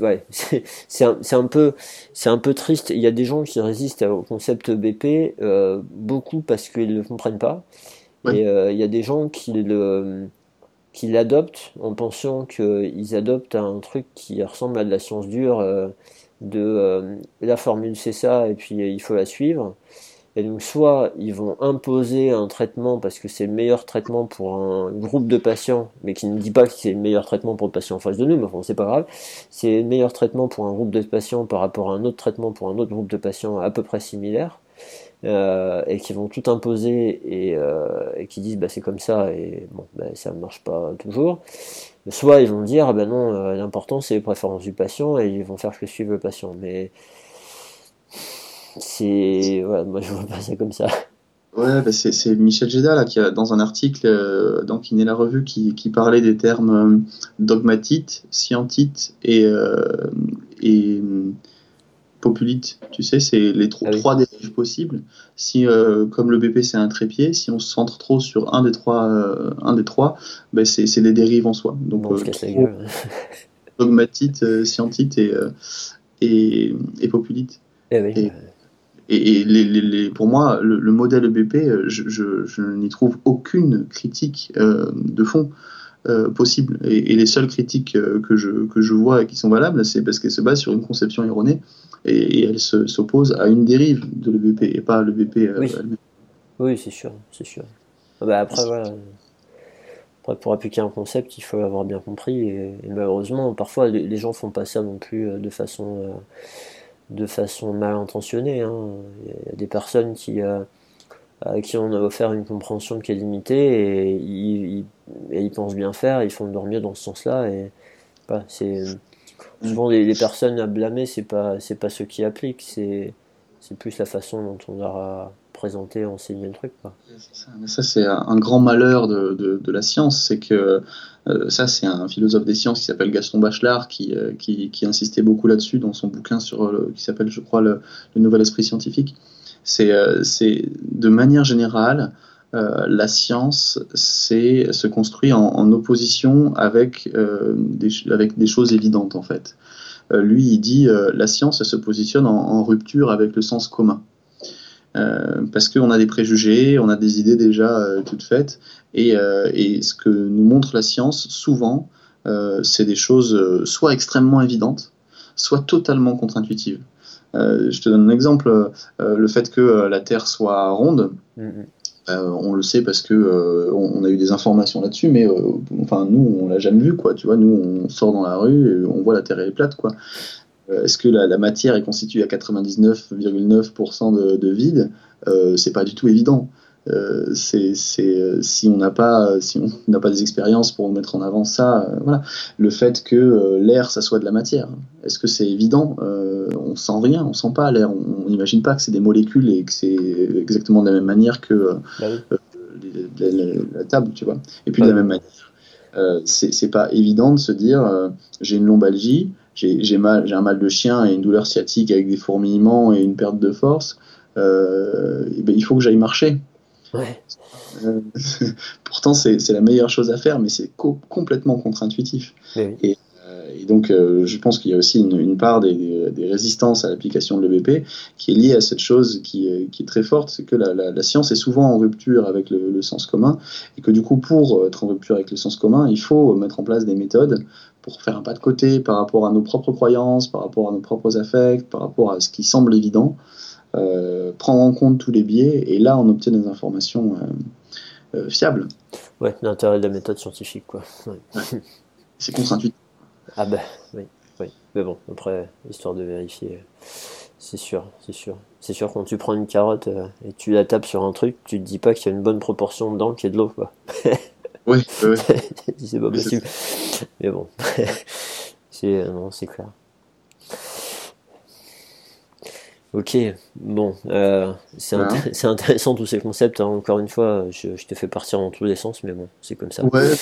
ouais, un, un, peu c'est un peu triste. Il y a des gens qui résistent au concept BP euh, beaucoup parce qu'ils ne le comprennent pas. Et il y a des gens qui le qui l'adoptent en pensant qu'ils adoptent un truc qui ressemble à de la science dure de la formule c'est ça et puis il faut la suivre et donc soit ils vont imposer un traitement parce que c'est le meilleur traitement pour un groupe de patients, mais qui ne dit pas que c'est le meilleur traitement pour le patient en face de nous, mais enfin c'est pas grave. C'est le meilleur traitement pour un groupe de patients par rapport à un autre traitement pour un autre groupe de patients à peu près similaire. Euh, et qui vont tout imposer et, euh, et qui disent bah c'est comme ça et bon bah, ça ne marche pas toujours. Soit ils vont dire bah non euh, l'important c'est les préférences du patient et ils vont faire ce que suit le patient. Mais c'est. Ouais, moi je vois pas ça comme ça. Ouais, bah c'est Michel Géda là, qui a, dans un article euh, dans Kiné la Revue qui, qui, parlait des termes euh, dogmatite, scientite et, euh, et populite. Tu sais, c'est les ah trois dérives possibles. Si, euh, comme le BP c'est un trépied, si on se centre trop sur un des trois, un des trois ben c'est des dérives en soi. Donc, dogmatite, scientite et, et, et populite. Eh oui. Et, les, les, pour moi, le, modèle EBP, euh, je, je, je n'y trouve aucune critique euh, de fond euh, possible. Et, les seules critiques euh, que, je, que je vois et qui sont valables, c'est parce qu'elles se basent sur une conception erronée et, elles s'opposent à une dérive de l'EBP et pas à l'EBP oui. Oui, c'est sûr, c'est sûr. Ah bah après, voilà. pour appliquer un concept, il faut l'avoir bien compris. Et, malheureusement, parfois, les, les, gens font pas ça non plus de façon de façon mal intentionnée. Hein. Il y a des personnes qui, euh, à qui on a offert une compréhension qui est limitée et ils, ils, pensent bien faire, ils font de leur mieux dans ce sens-là. Et bah, c'est souvent les, personnes à blâmer, c'est pas c'est pas ceux qui appliquent, c'est c'est plus la façon dont on leur a présenté, enseigné le truc. Ça, c'est un grand malheur de, la science, c'est que euh, ça, c'est un philosophe des sciences qui s'appelle Gaston Bachelard qui, euh, qui, insistait beaucoup là-dessus dans son bouquin sur qui s'appelle, je crois, le, Nouvel Esprit Scientifique. C'est euh, de manière générale, la science se construit en, opposition avec, des, avec des choses évidentes en fait. Lui, il dit la science se positionne en, rupture avec le sens commun. Parce qu'on a des préjugés, on a des idées déjà toutes faites, et, et, ce que nous montre la science, souvent, c'est des choses soit extrêmement évidentes, soit totalement contre-intuitives. Euh, je te donne un exemple, euh, le fait que euh, la Terre soit ronde. Mm-hmm. on le sait parce que on, a eu des informations là-dessus, mais enfin nous on l'a jamais vu quoi. Tu vois, nous on sort dans la rue et on voit la Terre elle est plate quoi. Est-ce que la, matière est constituée à 99,9% de, de, vide? C'est pas du tout évident. Euh, c'est euh, si on n'a pas si on n'a pas des expériences pour mettre en avant ça euh, voilà. Le fait que l'air ça soit de la matière est-ce que c'est évident? On sent rien on sent pas l'air. On n'imagine pas que c'est des molécules et que c'est exactement de la même manière que bah la, table tu vois. Et puis de la même manière c'est pas évident de se dire j'ai une lombalgie j'ai mal j'ai un mal de chien et une douleur sciatique avec des fourmillements et une perte de force et ben, il faut que j'aille marcher Ouais. Euh, pourtant, c'est la meilleure chose à faire, mais c'est complètement contre-intuitif. Et, euh, et, donc, euh, je pense qu'il y a aussi une, une part des, des, résistances à l'application de l'EBP qui est liée à cette chose qui, qui est très forte, c'est que la, la, la, science est souvent en rupture avec le, le, sens commun, et que du coup, pour être en rupture avec le sens commun, il faut mettre en place des méthodes pour faire un pas de côté par rapport à nos propres croyances, par rapport à nos propres affects, par rapport à ce qui semble évident. Euh, prendre en compte tous les biais, et là on obtient des informations euh, euh, fiables. Ouais, l'intérêt de la méthode scientifique, quoi. C'est contre-intuitif. Ah ben, oui, oui. Mais bon, après, histoire de vérifier, c'est sûr, c'est sûr. C'est sûr, quand tu prends une carotte et tu la tapes sur un truc, tu te dis pas qu'il y a une bonne proportion dedans qui est de l'eau, quoi. oui, oui. c'est pas possible. Mais bon, c'est, non, c'est clair. Ok, bon, euh, c'est intéressant tous ces concepts. Hein. Encore une fois, je, je, te fais partir dans tous les sens, mais bon, c'est comme ça. Ouais.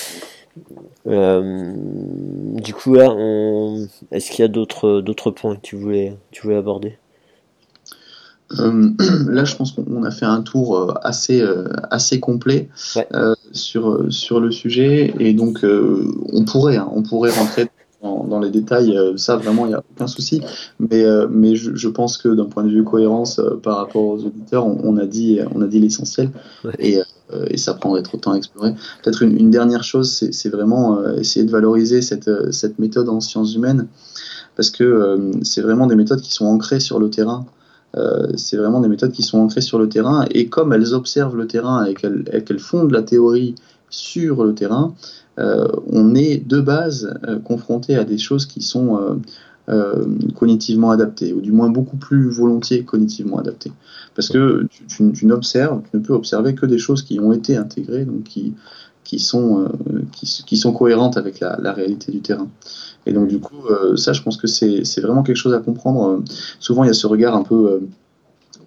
Euh, du coup, là, on... est-ce qu'il y a d'autres d'autres points que tu voulais tu voulais aborder? Euh, Là, je pense qu'on a fait un tour assez assez complet sur sur le sujet, et donc on pourrait hein, on pourrait rentrer dans, les détails, euh, ça vraiment, il n'y a aucun souci. Mais, euh, mais je, pense que d'un point de vue cohérence euh, par rapport aux auditeurs, on, a dit, on a dit l'essentiel. Et, et, ça prendrait trop de temps à explorer. Peut-être une, dernière chose, c'est vraiment essayer de valoriser cette, cette méthode en sciences humaines, parce que c'est vraiment des méthodes qui sont ancrées sur le terrain. C'est vraiment des méthodes qui sont ancrées sur le terrain, et comme elles observent le terrain et qu'elles fondent la théorie sur le terrain, euh, on est de base euh, confronté à des choses qui sont euh, cognitivement adaptées, ou du moins beaucoup plus volontiers cognitivement adaptées. Parce que tu, n'observes, tu ne peux observer que des choses qui ont été intégrées, donc qui, sont cohérentes avec la, réalité du terrain. Et donc du coup, ça, je pense que c'est vraiment quelque chose à comprendre. Souvent, il y a ce regard un peu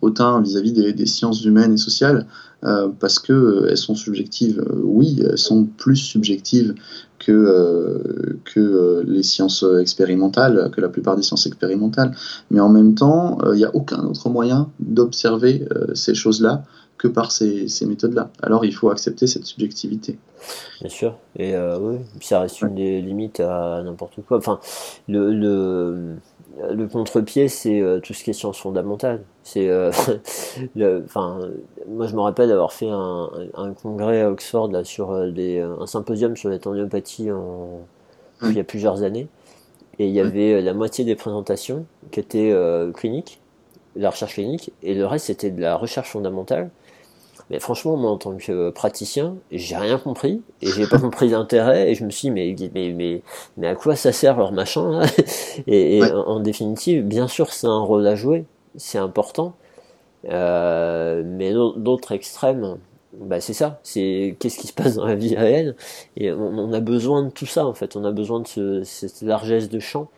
hautain vis-à-vis des, sciences humaines et sociales, euh, parce que euh, elles sont subjectives. Euh, oui, elles sont plus subjectives que les sciences expérimentales, que la plupart des sciences expérimentales, mais en même temps, il n'y a aucun autre moyen d'observer ces choses-là que par ces, ces méthodes-là. Alors il faut accepter cette subjectivité. Bien sûr, et oui, ça reste une des limites à n'importe quoi. Enfin, le, le le contre-pied, c'est euh, tout ce qui est sciences fondamentales. C'est, euh, enfin, moi je me rappelle d'avoir fait un, un, congrès à Oxford là sur euh, des, un symposium sur en, il y a plusieurs années, et il y avait la moitié des présentations qui étaient cliniques, la recherche clinique, et le reste c'était de la recherche fondamentale. Mais franchement, moi, en tant que euh, praticien, j'ai rien compris et j'ai pas compris l'intérêt et je me suis dit, mais, mais, mais, mais à quoi ça sert leur machin là? Et, en, définitive, bien sûr, c'est un rôle à jouer, c'est important, mais d'autres extrêmes, bah c'est ça, c'est qu'est-ce qui se passe dans la vie réelle, et on, a besoin de tout ça en fait, on a besoin de ce, cette largesse de champ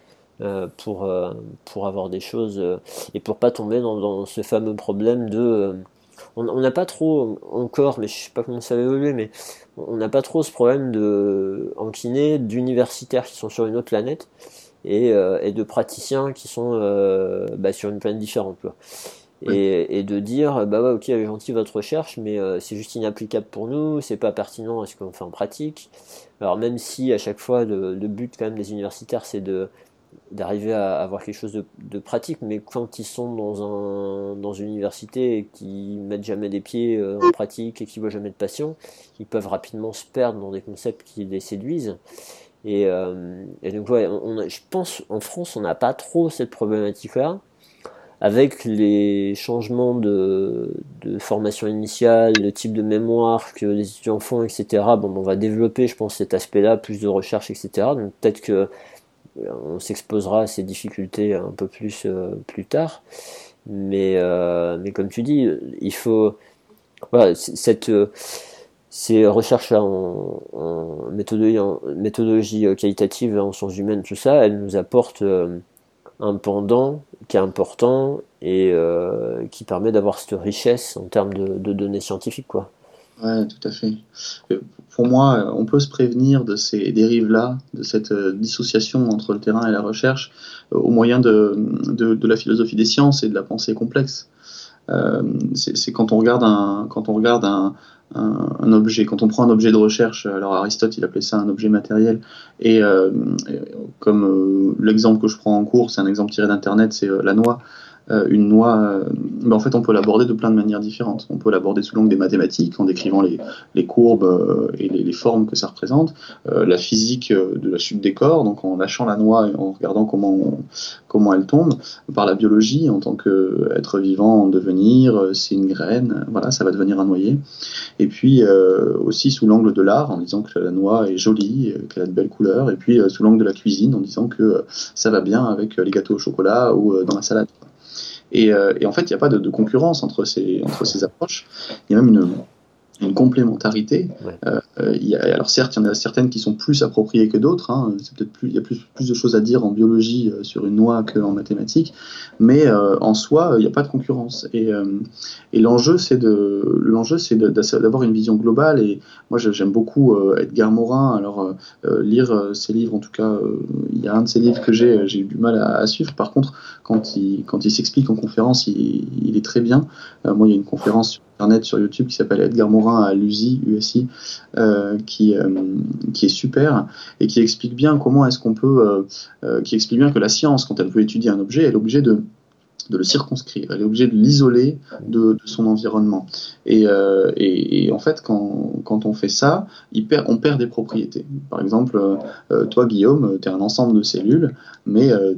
euh, pour, euh, pour avoir des choses euh, et pour pas tomber dans, dans ce fameux problème de on n'a pas trop encore, mais je sais pas comment ça va évoluer, mais on n'a pas trop ce problème de en kiné d'universitaires qui sont sur une autre planète et, et de praticiens qui sont bah, sur une planète différente. Quoi. Et, de dire bah ouais ok elle est gentille votre recherche mais euh, c'est juste inapplicable pour nous c'est pas pertinent à ce qu'on fait en pratique alors même si à chaque fois le, but quand même des universitaires c'est de d'arriver à avoir quelque chose de, pratique mais quand ils sont dans un dans une université et qui mettent jamais des pieds euh, en pratique et qui voient jamais de patients ils peuvent rapidement se perdre dans des concepts qui les séduisent et, euh, donc ouais je pense en France on n'a pas trop cette problématique là avec les changements de, formation initiale, le type de mémoire que les étudiants font, etc. Bon, on va développer, je pense, cet aspect-là, plus de recherche, etc. Donc peut-être que on s'exposera à ces difficultés un peu plus euh, plus tard. Mais, euh, mais comme tu dis, il faut cette ces recherches en, en, méthodologie, qualitative en sciences humaines, tout ça, elles nous apportent un pendant qui est important et euh, qui permet d'avoir cette richesse en termes de, données scientifiques. Quoi. Ouais, tout à fait. Euh, pour moi, on peut se prévenir de ces dérives-là, de cette euh, dissociation entre le terrain et la recherche, au moyen de, la philosophie des sciences et de la pensée complexe. c'est quand on regarde un, quand on regarde un, objet. Quand on prend un objet de recherche, alors Aristote il appelait ça un objet matériel, et, euh, comme euh, l'exemple que je prends en cours, c'est un exemple tiré d'Internet, c'est euh, la noix. Euh, une noix, euh, ben, en fait, on peut l'aborder de plein de manières différentes. On peut l'aborder sous l'angle des mathématiques, en décrivant les, courbes euh, et les, formes que ça représente, la physique de la chute des corps, donc en lâchant la noix et en regardant comment, comment elle tombe, par la biologie, en tant qu'être vivant en devenir, c'est une graine, voilà, ça va devenir un noyer. Et puis aussi sous l'angle de l'art, en disant que la noix est jolie, qu'elle a de belles couleurs, et puis sous l'angle de la cuisine, en disant que ça va bien avec les gâteaux au chocolat ou dans la salade. Euh, et, en fait, il n'y a pas de, concurrence entre ces, entre ces approches. Il y a même une, une complémentarité. Euh, y a, alors certes, il y en a certaines qui sont plus appropriées que d'autres. Hein. C'est peut-être plus, il y a plus, plus, de choses à dire en biologie euh, sur une noix qu'en mathématiques, mais euh, en soi, il n'y a pas de concurrence. Et, euh, et l'enjeu, c'est de, l'enjeu, c'est d'avoir une vision globale. Et moi, j'aime beaucoup Edgar Morin. Alors lire ses livres, en tout cas, il y a un de ses livres que j'ai, j'ai eu du mal à, suivre. Par contre, quand il, quand il s'explique en conférence, il, il, est très bien. moi, il y a une conférence sur Internet, sur YouTube, qui s'appelle Edgar Morin à l'USI, USI, euh, qui, euh, qui est super et qui explique bien comment est-ce qu'on peut, euh, qui explique bien que la science, quand elle veut étudier un objet, elle est obligée de de le circonscrire, elle est obligée de l'isoler de, son environnement. Euh, et, en fait, quand, on fait ça, on perd des propriétés. Par exemple, euh, toi, Guillaume, tu es un ensemble de cellules, mais euh,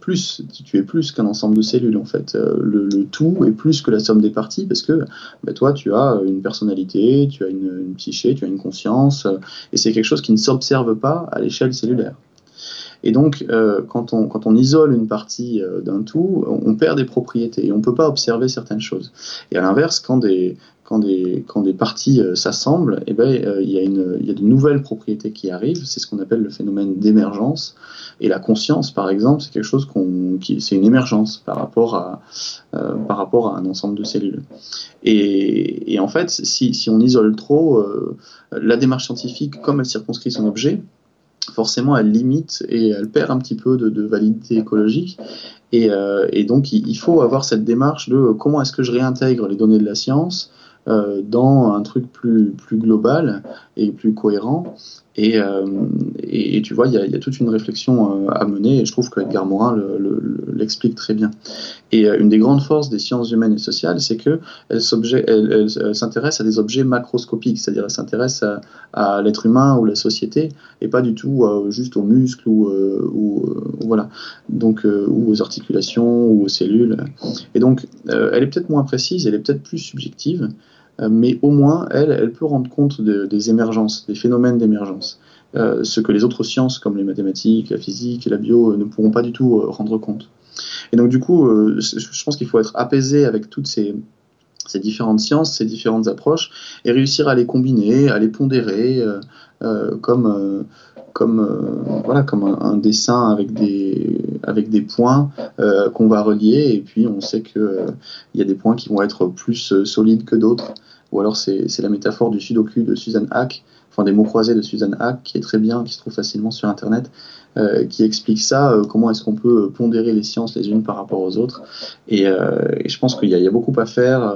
plus, tu es plus qu'un ensemble de cellules, en fait. Le, tout est plus que la somme des parties, parce que bah, toi, tu as une personnalité, tu as une, une psyché, tu as une conscience, et c'est quelque chose qui ne s'observe pas à l'échelle cellulaire. Et donc, euh, quand, on, quand on isole une partie euh, d'un tout, on perd des propriétés et on ne peut pas observer certaines choses. Et à l'inverse, quand des, quand des, quand des parties euh, s'assemblent, eh ben, il, y a une, il y a de nouvelles propriétés qui arrivent. C'est ce qu'on appelle le phénomène d'émergence. Et la conscience, par exemple, c'est quelque chose qu'on, qui, c'est une émergence par rapport à, par rapport à un ensemble de cellules. Et, et en fait, si, si on isole trop, la démarche scientifique, comme elle circonscrit son objet, forcément elle limite et elle perd un petit peu de, validité écologique. Et, euh, donc il, faut avoir cette démarche de comment est-ce que je réintègre les données de la science euh, dans un truc plus global et plus cohérent. Et, euh, et, tu vois, il y, a, toute une réflexion euh, à mener, et je trouve que Edgar Morin l'explique très bien. Et une des grandes forces des sciences humaines et sociales, c'est qu'elle elle, elle, s'intéresse à des objets macroscopiques, c'est-à-dire elle s'intéresse à, l'être humain ou la société, et pas du tout juste aux muscles ou, voilà, donc ou aux articulations ou aux cellules. Et donc, elle est peut-être moins précise, elle est peut-être plus subjective, euh, mais au moins, elle, elle peut rendre compte des émergences, des phénomènes d'émergence. Euh, ce que les autres sciences, comme les mathématiques, la physique la bio, ne pourront pas du tout euh, rendre compte. Et donc du coup, je pense qu'il faut être apaisé avec toutes ces différentes sciences, ces différentes approches, et réussir à les combiner, à les pondérer, comme comme euh, voilà comme un, dessin avec des avec des points euh, qu'on va relier et puis on sait que euh, y a des points qui vont être plus solides que d'autres. Ou alors c'est la métaphore du sudoku de Susan Hack enfin des mots croisés de Susan Hack qui est très bien qui se trouve facilement sur internet qui explique ça comment est-ce qu'on peut pondérer les sciences les unes par rapport aux autres. Et, et je pense qu'il y, y, a beaucoup à faire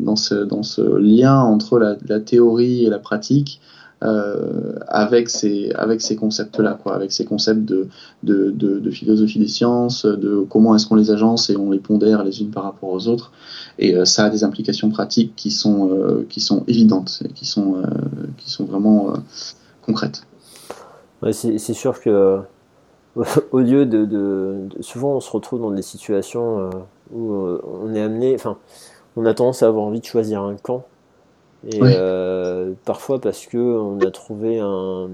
dans ce dans ce lien entre la, la théorie et la pratique euh, avec ces, avec ces concepts-là, quoi, avec ces concepts de, de, philosophie des sciences, de comment est-ce qu'on les agence et on les pondère les unes par rapport aux autres. Et euh, ça a des implications pratiques qui sont, euh, qui sont évidentes, qui sont, qui sont vraiment concrètes. C'est sûr que au lieu de, de, souvent on se retrouve dans des situations où on est amené, enfin, on a tendance à avoir envie de choisir un camp et euh, parfois parce que on a trouvé un,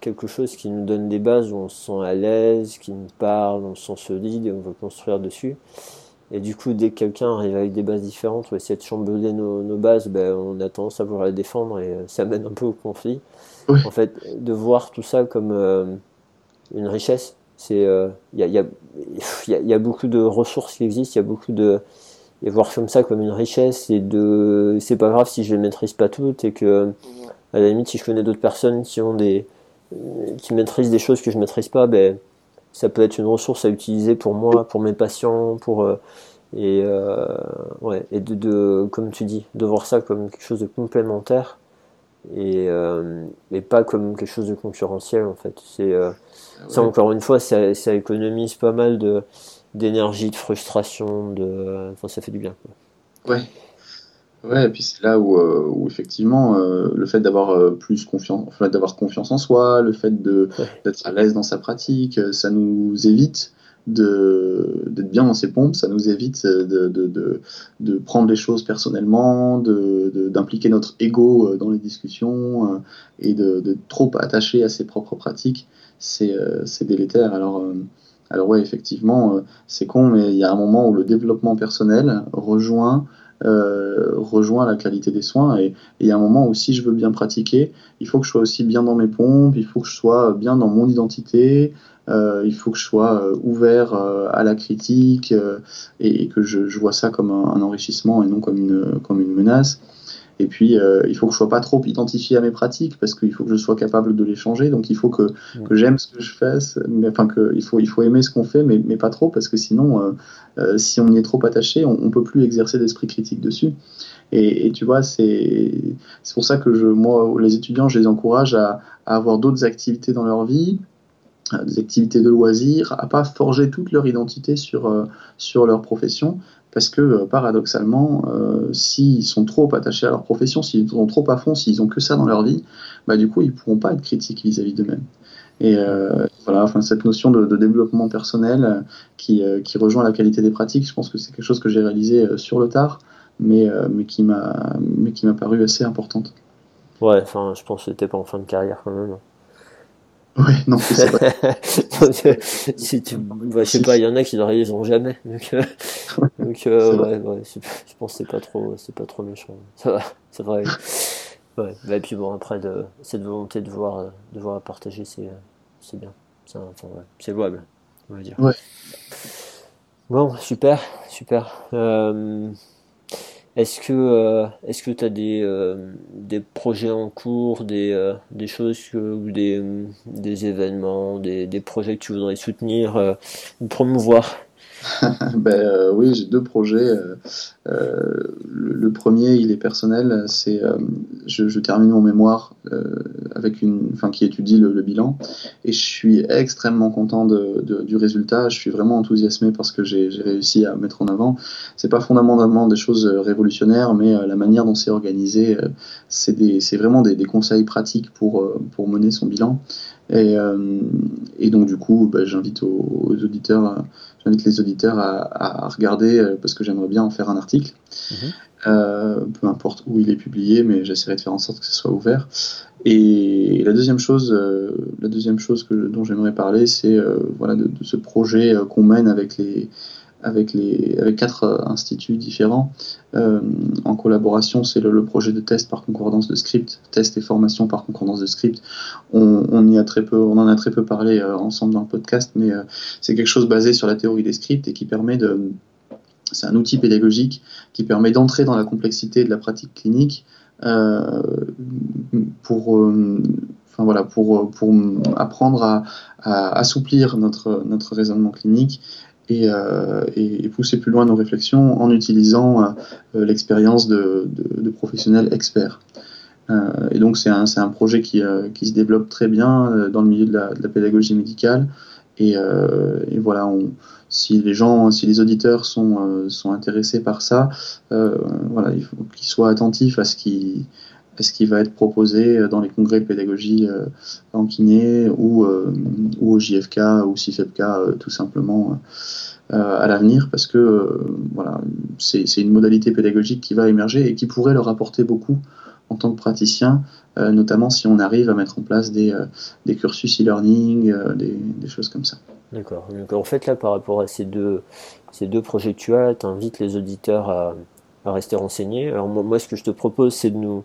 quelque chose qui nous donne des bases où on se sent à l'aise, qui nous parle, on se sent solide et on veut construire dessus. Et du coup, dès que quelqu'un arrive avec des bases différentes ou essaie de chambouler nos, nos bases, ben, on a tendance à vouloir les défendre et euh, ça mène un peu au conflit. En fait, de voir tout ça comme euh, une richesse, c'est il y, a, y, a, y, a, beaucoup de ressources qui existent, il y a beaucoup de et voir comme ça comme une richesse et de c'est pas grave si je les maîtrise pas toutes et que à la limite si je connais d'autres personnes qui ont des qui maîtrisent des choses que je maîtrise pas ben ça peut être une ressource à utiliser pour moi pour mes patients pour euh, et euh, ouais et de, de, comme tu dis de voir ça comme quelque chose de complémentaire et, euh, et pas comme quelque chose de concurrentiel en fait. C'est ça encore une fois ça, ça économise pas mal de d'énergie, de frustration, de, enfin, ça fait du bien. Quoi. Ouais. Ouais, et puis c'est là où, euh, où effectivement euh, le fait d'avoir euh, plus confiance, fait d'avoir confiance en soi, le fait de d'être à l'aise dans sa pratique, ça nous évite de d'être bien dans ses pompes, ça nous évite de, de, de, prendre les choses personnellement, de d'impliquer notre ego dans les discussions et de, de trop attacher à ses propres pratiques, c'est c'est délétère. Alors alors ouais, effectivement, euh, c'est con, mais il y a un moment où le développement personnel rejoint euh, rejoint la qualité des soins. Et il y a un moment où si je veux bien pratiquer, il faut que je sois aussi bien dans mes pompes, il faut que je sois bien dans mon identité, euh, il faut que je sois ouvert à la critique et, que je, vois ça comme un, enrichissement et non comme une, comme une menace. Et puis, euh, il faut que je sois pas trop identifié à mes pratiques parce qu'il faut que je sois capable de les changer. Donc, il faut que, que j'aime ce que je fais, mais enfin que il faut il faut aimer ce qu'on fait, mais, mais pas trop parce que sinon, euh, euh, si on y est trop attaché, on, on peut plus exercer d'esprit critique dessus. Et, et tu vois, c'est pour ça que je moi les étudiants, je les encourage à, à avoir d'autres activités dans leur vie, des activités de loisirs, à pas forger toute leur identité sur, sur leur profession, parce que euh, paradoxalement, euh, s'ils sont trop attachés à leur profession, s'ils sont trop à fond, s'ils ont que ça dans leur vie, bah, du coup, ils ne pourront pas être critiques vis-à-vis d'eux-mêmes. Et euh, voilà, enfin, cette notion de, développement personnel qui, rejoint la qualité des pratiques, je pense que c'est quelque chose que j'ai réalisé sur le tard, mais, mais qui m'a paru assez importante. Ouais, enfin, je pense que c'était pas en fin de carrière quand même. Oui, non, c'est vrai. si tu, bah, je sais pas, il y en a qui ne réaliseront jamais. Donc, euh, donc euh, ouais, ouais, je pense que c'est pas trop, c'est pas trop méchant. Ça va, c'est vrai. Ouais. Bah, et puis bon, après, de, cette volonté de voir, de voir partager, c'est, c'est bien. C'est, enfin, ouais, c'est louable, on va dire. Ouais. Bon, super, super. Euh, est-ce que euh, est-ce que tu as des, euh, des projets en cours, des, euh, des choses ou des, des événements, des, des projets que tu voudrais soutenir ou promouvoir? ben, euh, oui, j'ai deux projets. Euh, euh, le, premier, il est personnel. C'est, je, termine mon mémoire avec une, enfin, qui étudie le, bilan, et je suis extrêmement content du résultat. Je suis vraiment enthousiasmé parce que j'ai, réussi à mettre en avant. C'est pas fondamentalement des choses révolutionnaires, mais la manière dont c'est organisé, c'est, vraiment des, des, conseils pratiques pour, pour mener son bilan. Et, et donc du coup, bah, j'invite aux, auditeurs, j'invite les auditeurs à, regarder parce que j'aimerais bien en faire un article. Mhm. peu importe où il est publié, mais j'essaierai de faire en sorte que ce soit ouvert. Et la deuxième chose, la deuxième chose que, dont j'aimerais parler, c'est voilà de, ce projet qu'on mène avec les avec, les, avec quatre euh, instituts différents euh, en collaboration. C'est le, projet de test par concordance de script, test et formation par concordance de script. On, y a très peu, on en a très peu parlé euh, ensemble dans le podcast, mais c'est quelque chose basé sur la théorie des scripts et qui permet de. C'est un outil pédagogique qui permet d'entrer dans la complexité de la pratique clinique pour. Enfin, voilà, pour, pour apprendre à, à, assouplir notre, notre raisonnement clinique et, et, pousser plus loin nos réflexions en utilisant euh, euh, l'expérience de, de, professionnels experts. et donc c'est un, un, projet qui, qui, se développe très bien dans le milieu de la, de la pédagogie médicale. Et, et voilà, on, si les gens, si les auditeurs sont, sont intéressés par ça, voilà, il faut qu'ils soient attentifs à ce qui, ce qui va être proposé dans les congrès de pédagogie en kiné ou, ou au JFK ou CIFEPK tout simplement euh, à l'avenir parce que euh, voilà, c'est une modalité pédagogique qui va émerger et qui pourrait leur apporter beaucoup en tant que praticien, euh, notamment si on arrive à mettre en place des, des cursus e-learning, des, choses comme ça. D'accord. Donc en fait là par rapport à ces deux, ces deux projets tu as, tu invites les auditeurs à, à, rester renseignés. Alors moi, ce que je te propose c'est de nous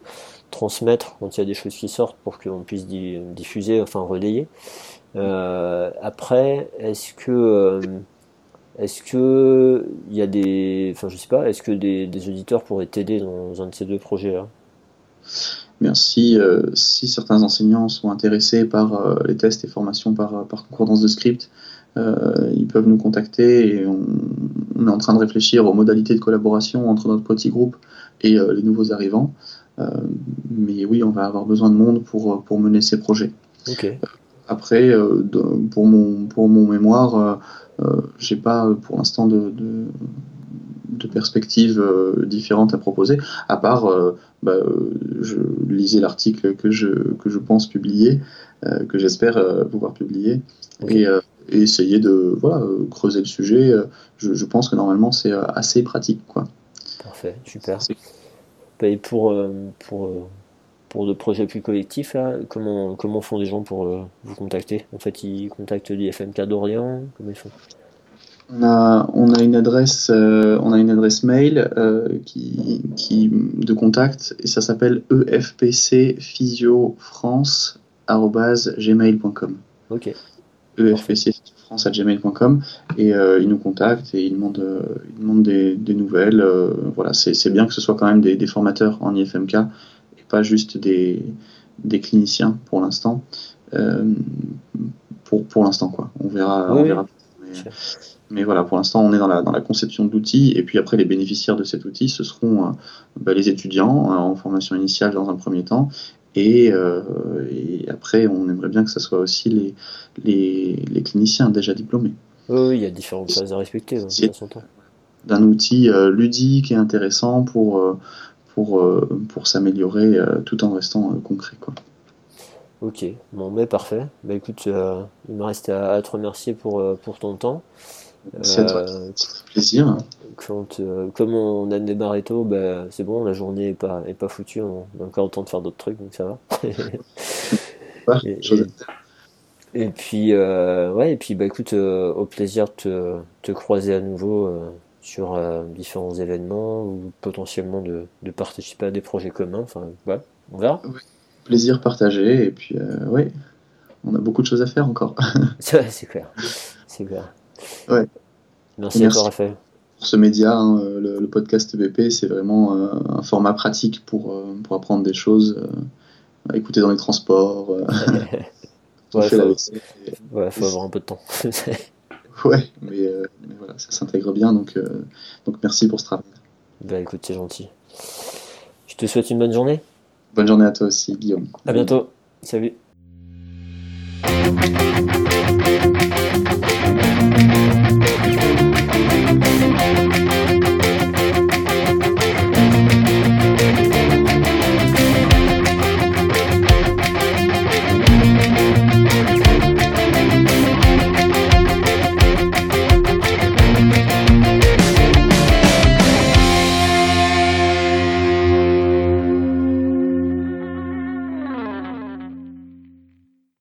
transmettre quand il y a des choses qui sortent pour qu'on puisse diffuser, enfin relayer. après, est-ce que est-ce que il y a des, enfin je sais pas, est-ce que des, auditeurs pourraient t'aider dans un de ces deux projets-là? Merci. Euh, si certains enseignants sont intéressés par euh, les tests et formations par, par concordance de script, euh, ils peuvent nous contacter et on, est en train de réfléchir aux modalités de collaboration entre notre petit groupe et les nouveaux arrivants. Mais oui, on va avoir besoin de monde pour, pour mener ces projets. Après, pour, mon, pour mon mémoire, euh, j'ai pas euh, pour l'instant de, de, perspectives euh, différentes à proposer, à part bah, je lisais l'article que je, que je pense publier, que j'espère pouvoir publier, et, essayer de voilà, creuser le sujet. Je, je pense que normalement c'est assez pratique. Quoi. Parfait, super. Et pour, pour, pour de projets plus collectifs, comment, comment font les gens pour vous contacter? En fait, ils contactent l'IFMK d'Orient Comment ils font? On a, on a une adresse, euh, on a une adresse mail euh, qui, qui, de contact et ça s'appelle efpcphysiofrance@gmail.com. Ok. efpcphysiofrance@gmail.com et euh, ils nous contactent et ils demandent, ils demandent des, des nouvelles. voilà, c'est bien que ce soit quand même des, des, formateurs en IFMK et pas juste des, des cliniciens pour l'instant. pour pour l'instant quoi. On verra. on verra. Mais voilà, pour l'instant, on est dans la, dans la conception de l'outil. Et puis après, les bénéficiaires de cet outil, ce seront euh, bah, les étudiants euh, en formation initiale dans un premier temps. Et, euh, et, après, on aimerait bien que ce soit aussi les, les, les cliniciens déjà diplômés. Oui, il y a différentes phases à respecter. Hein, d'un outil ludique et intéressant pour, pour, pour s'améliorer tout en restant concret. Quoi. Ok, bon, mais parfait. Bah écoute, il me reste à, à te remercier pour, pour ton temps. C'est euh, plaisir. Quand, euh, comme on a démarré tôt, bah, c'est bon, la journée est pas, est pas foutue, on a encore le temps de faire d'autres trucs, donc ça va. et, puis, euh, ouais, et puis bah, écoute, au plaisir de te, te, croiser à nouveau sur différents événements ou potentiellement de, de, participer à des projets communs. Enfin, ouais, on verra. Plaisir partagé, et puis, ouais, on a beaucoup de choses à faire encore. c'est clair, c'est clair. Ouais. Merci, à toi, Raphaël. Pour ce média, hein, le, podcast BP, c'est vraiment euh, un format pratique pour, euh, pour apprendre des choses, à euh, écouter dans les transports. ouais, faut, ouais, faut avoir un peu de temps. ouais, mais, mais, voilà, ça s'intègre bien, donc, donc merci pour ce travail. Bah écoute, c'est gentil. Je te souhaite une bonne journée. Bonne journée à toi aussi, Guillaume. À bientôt. Salut.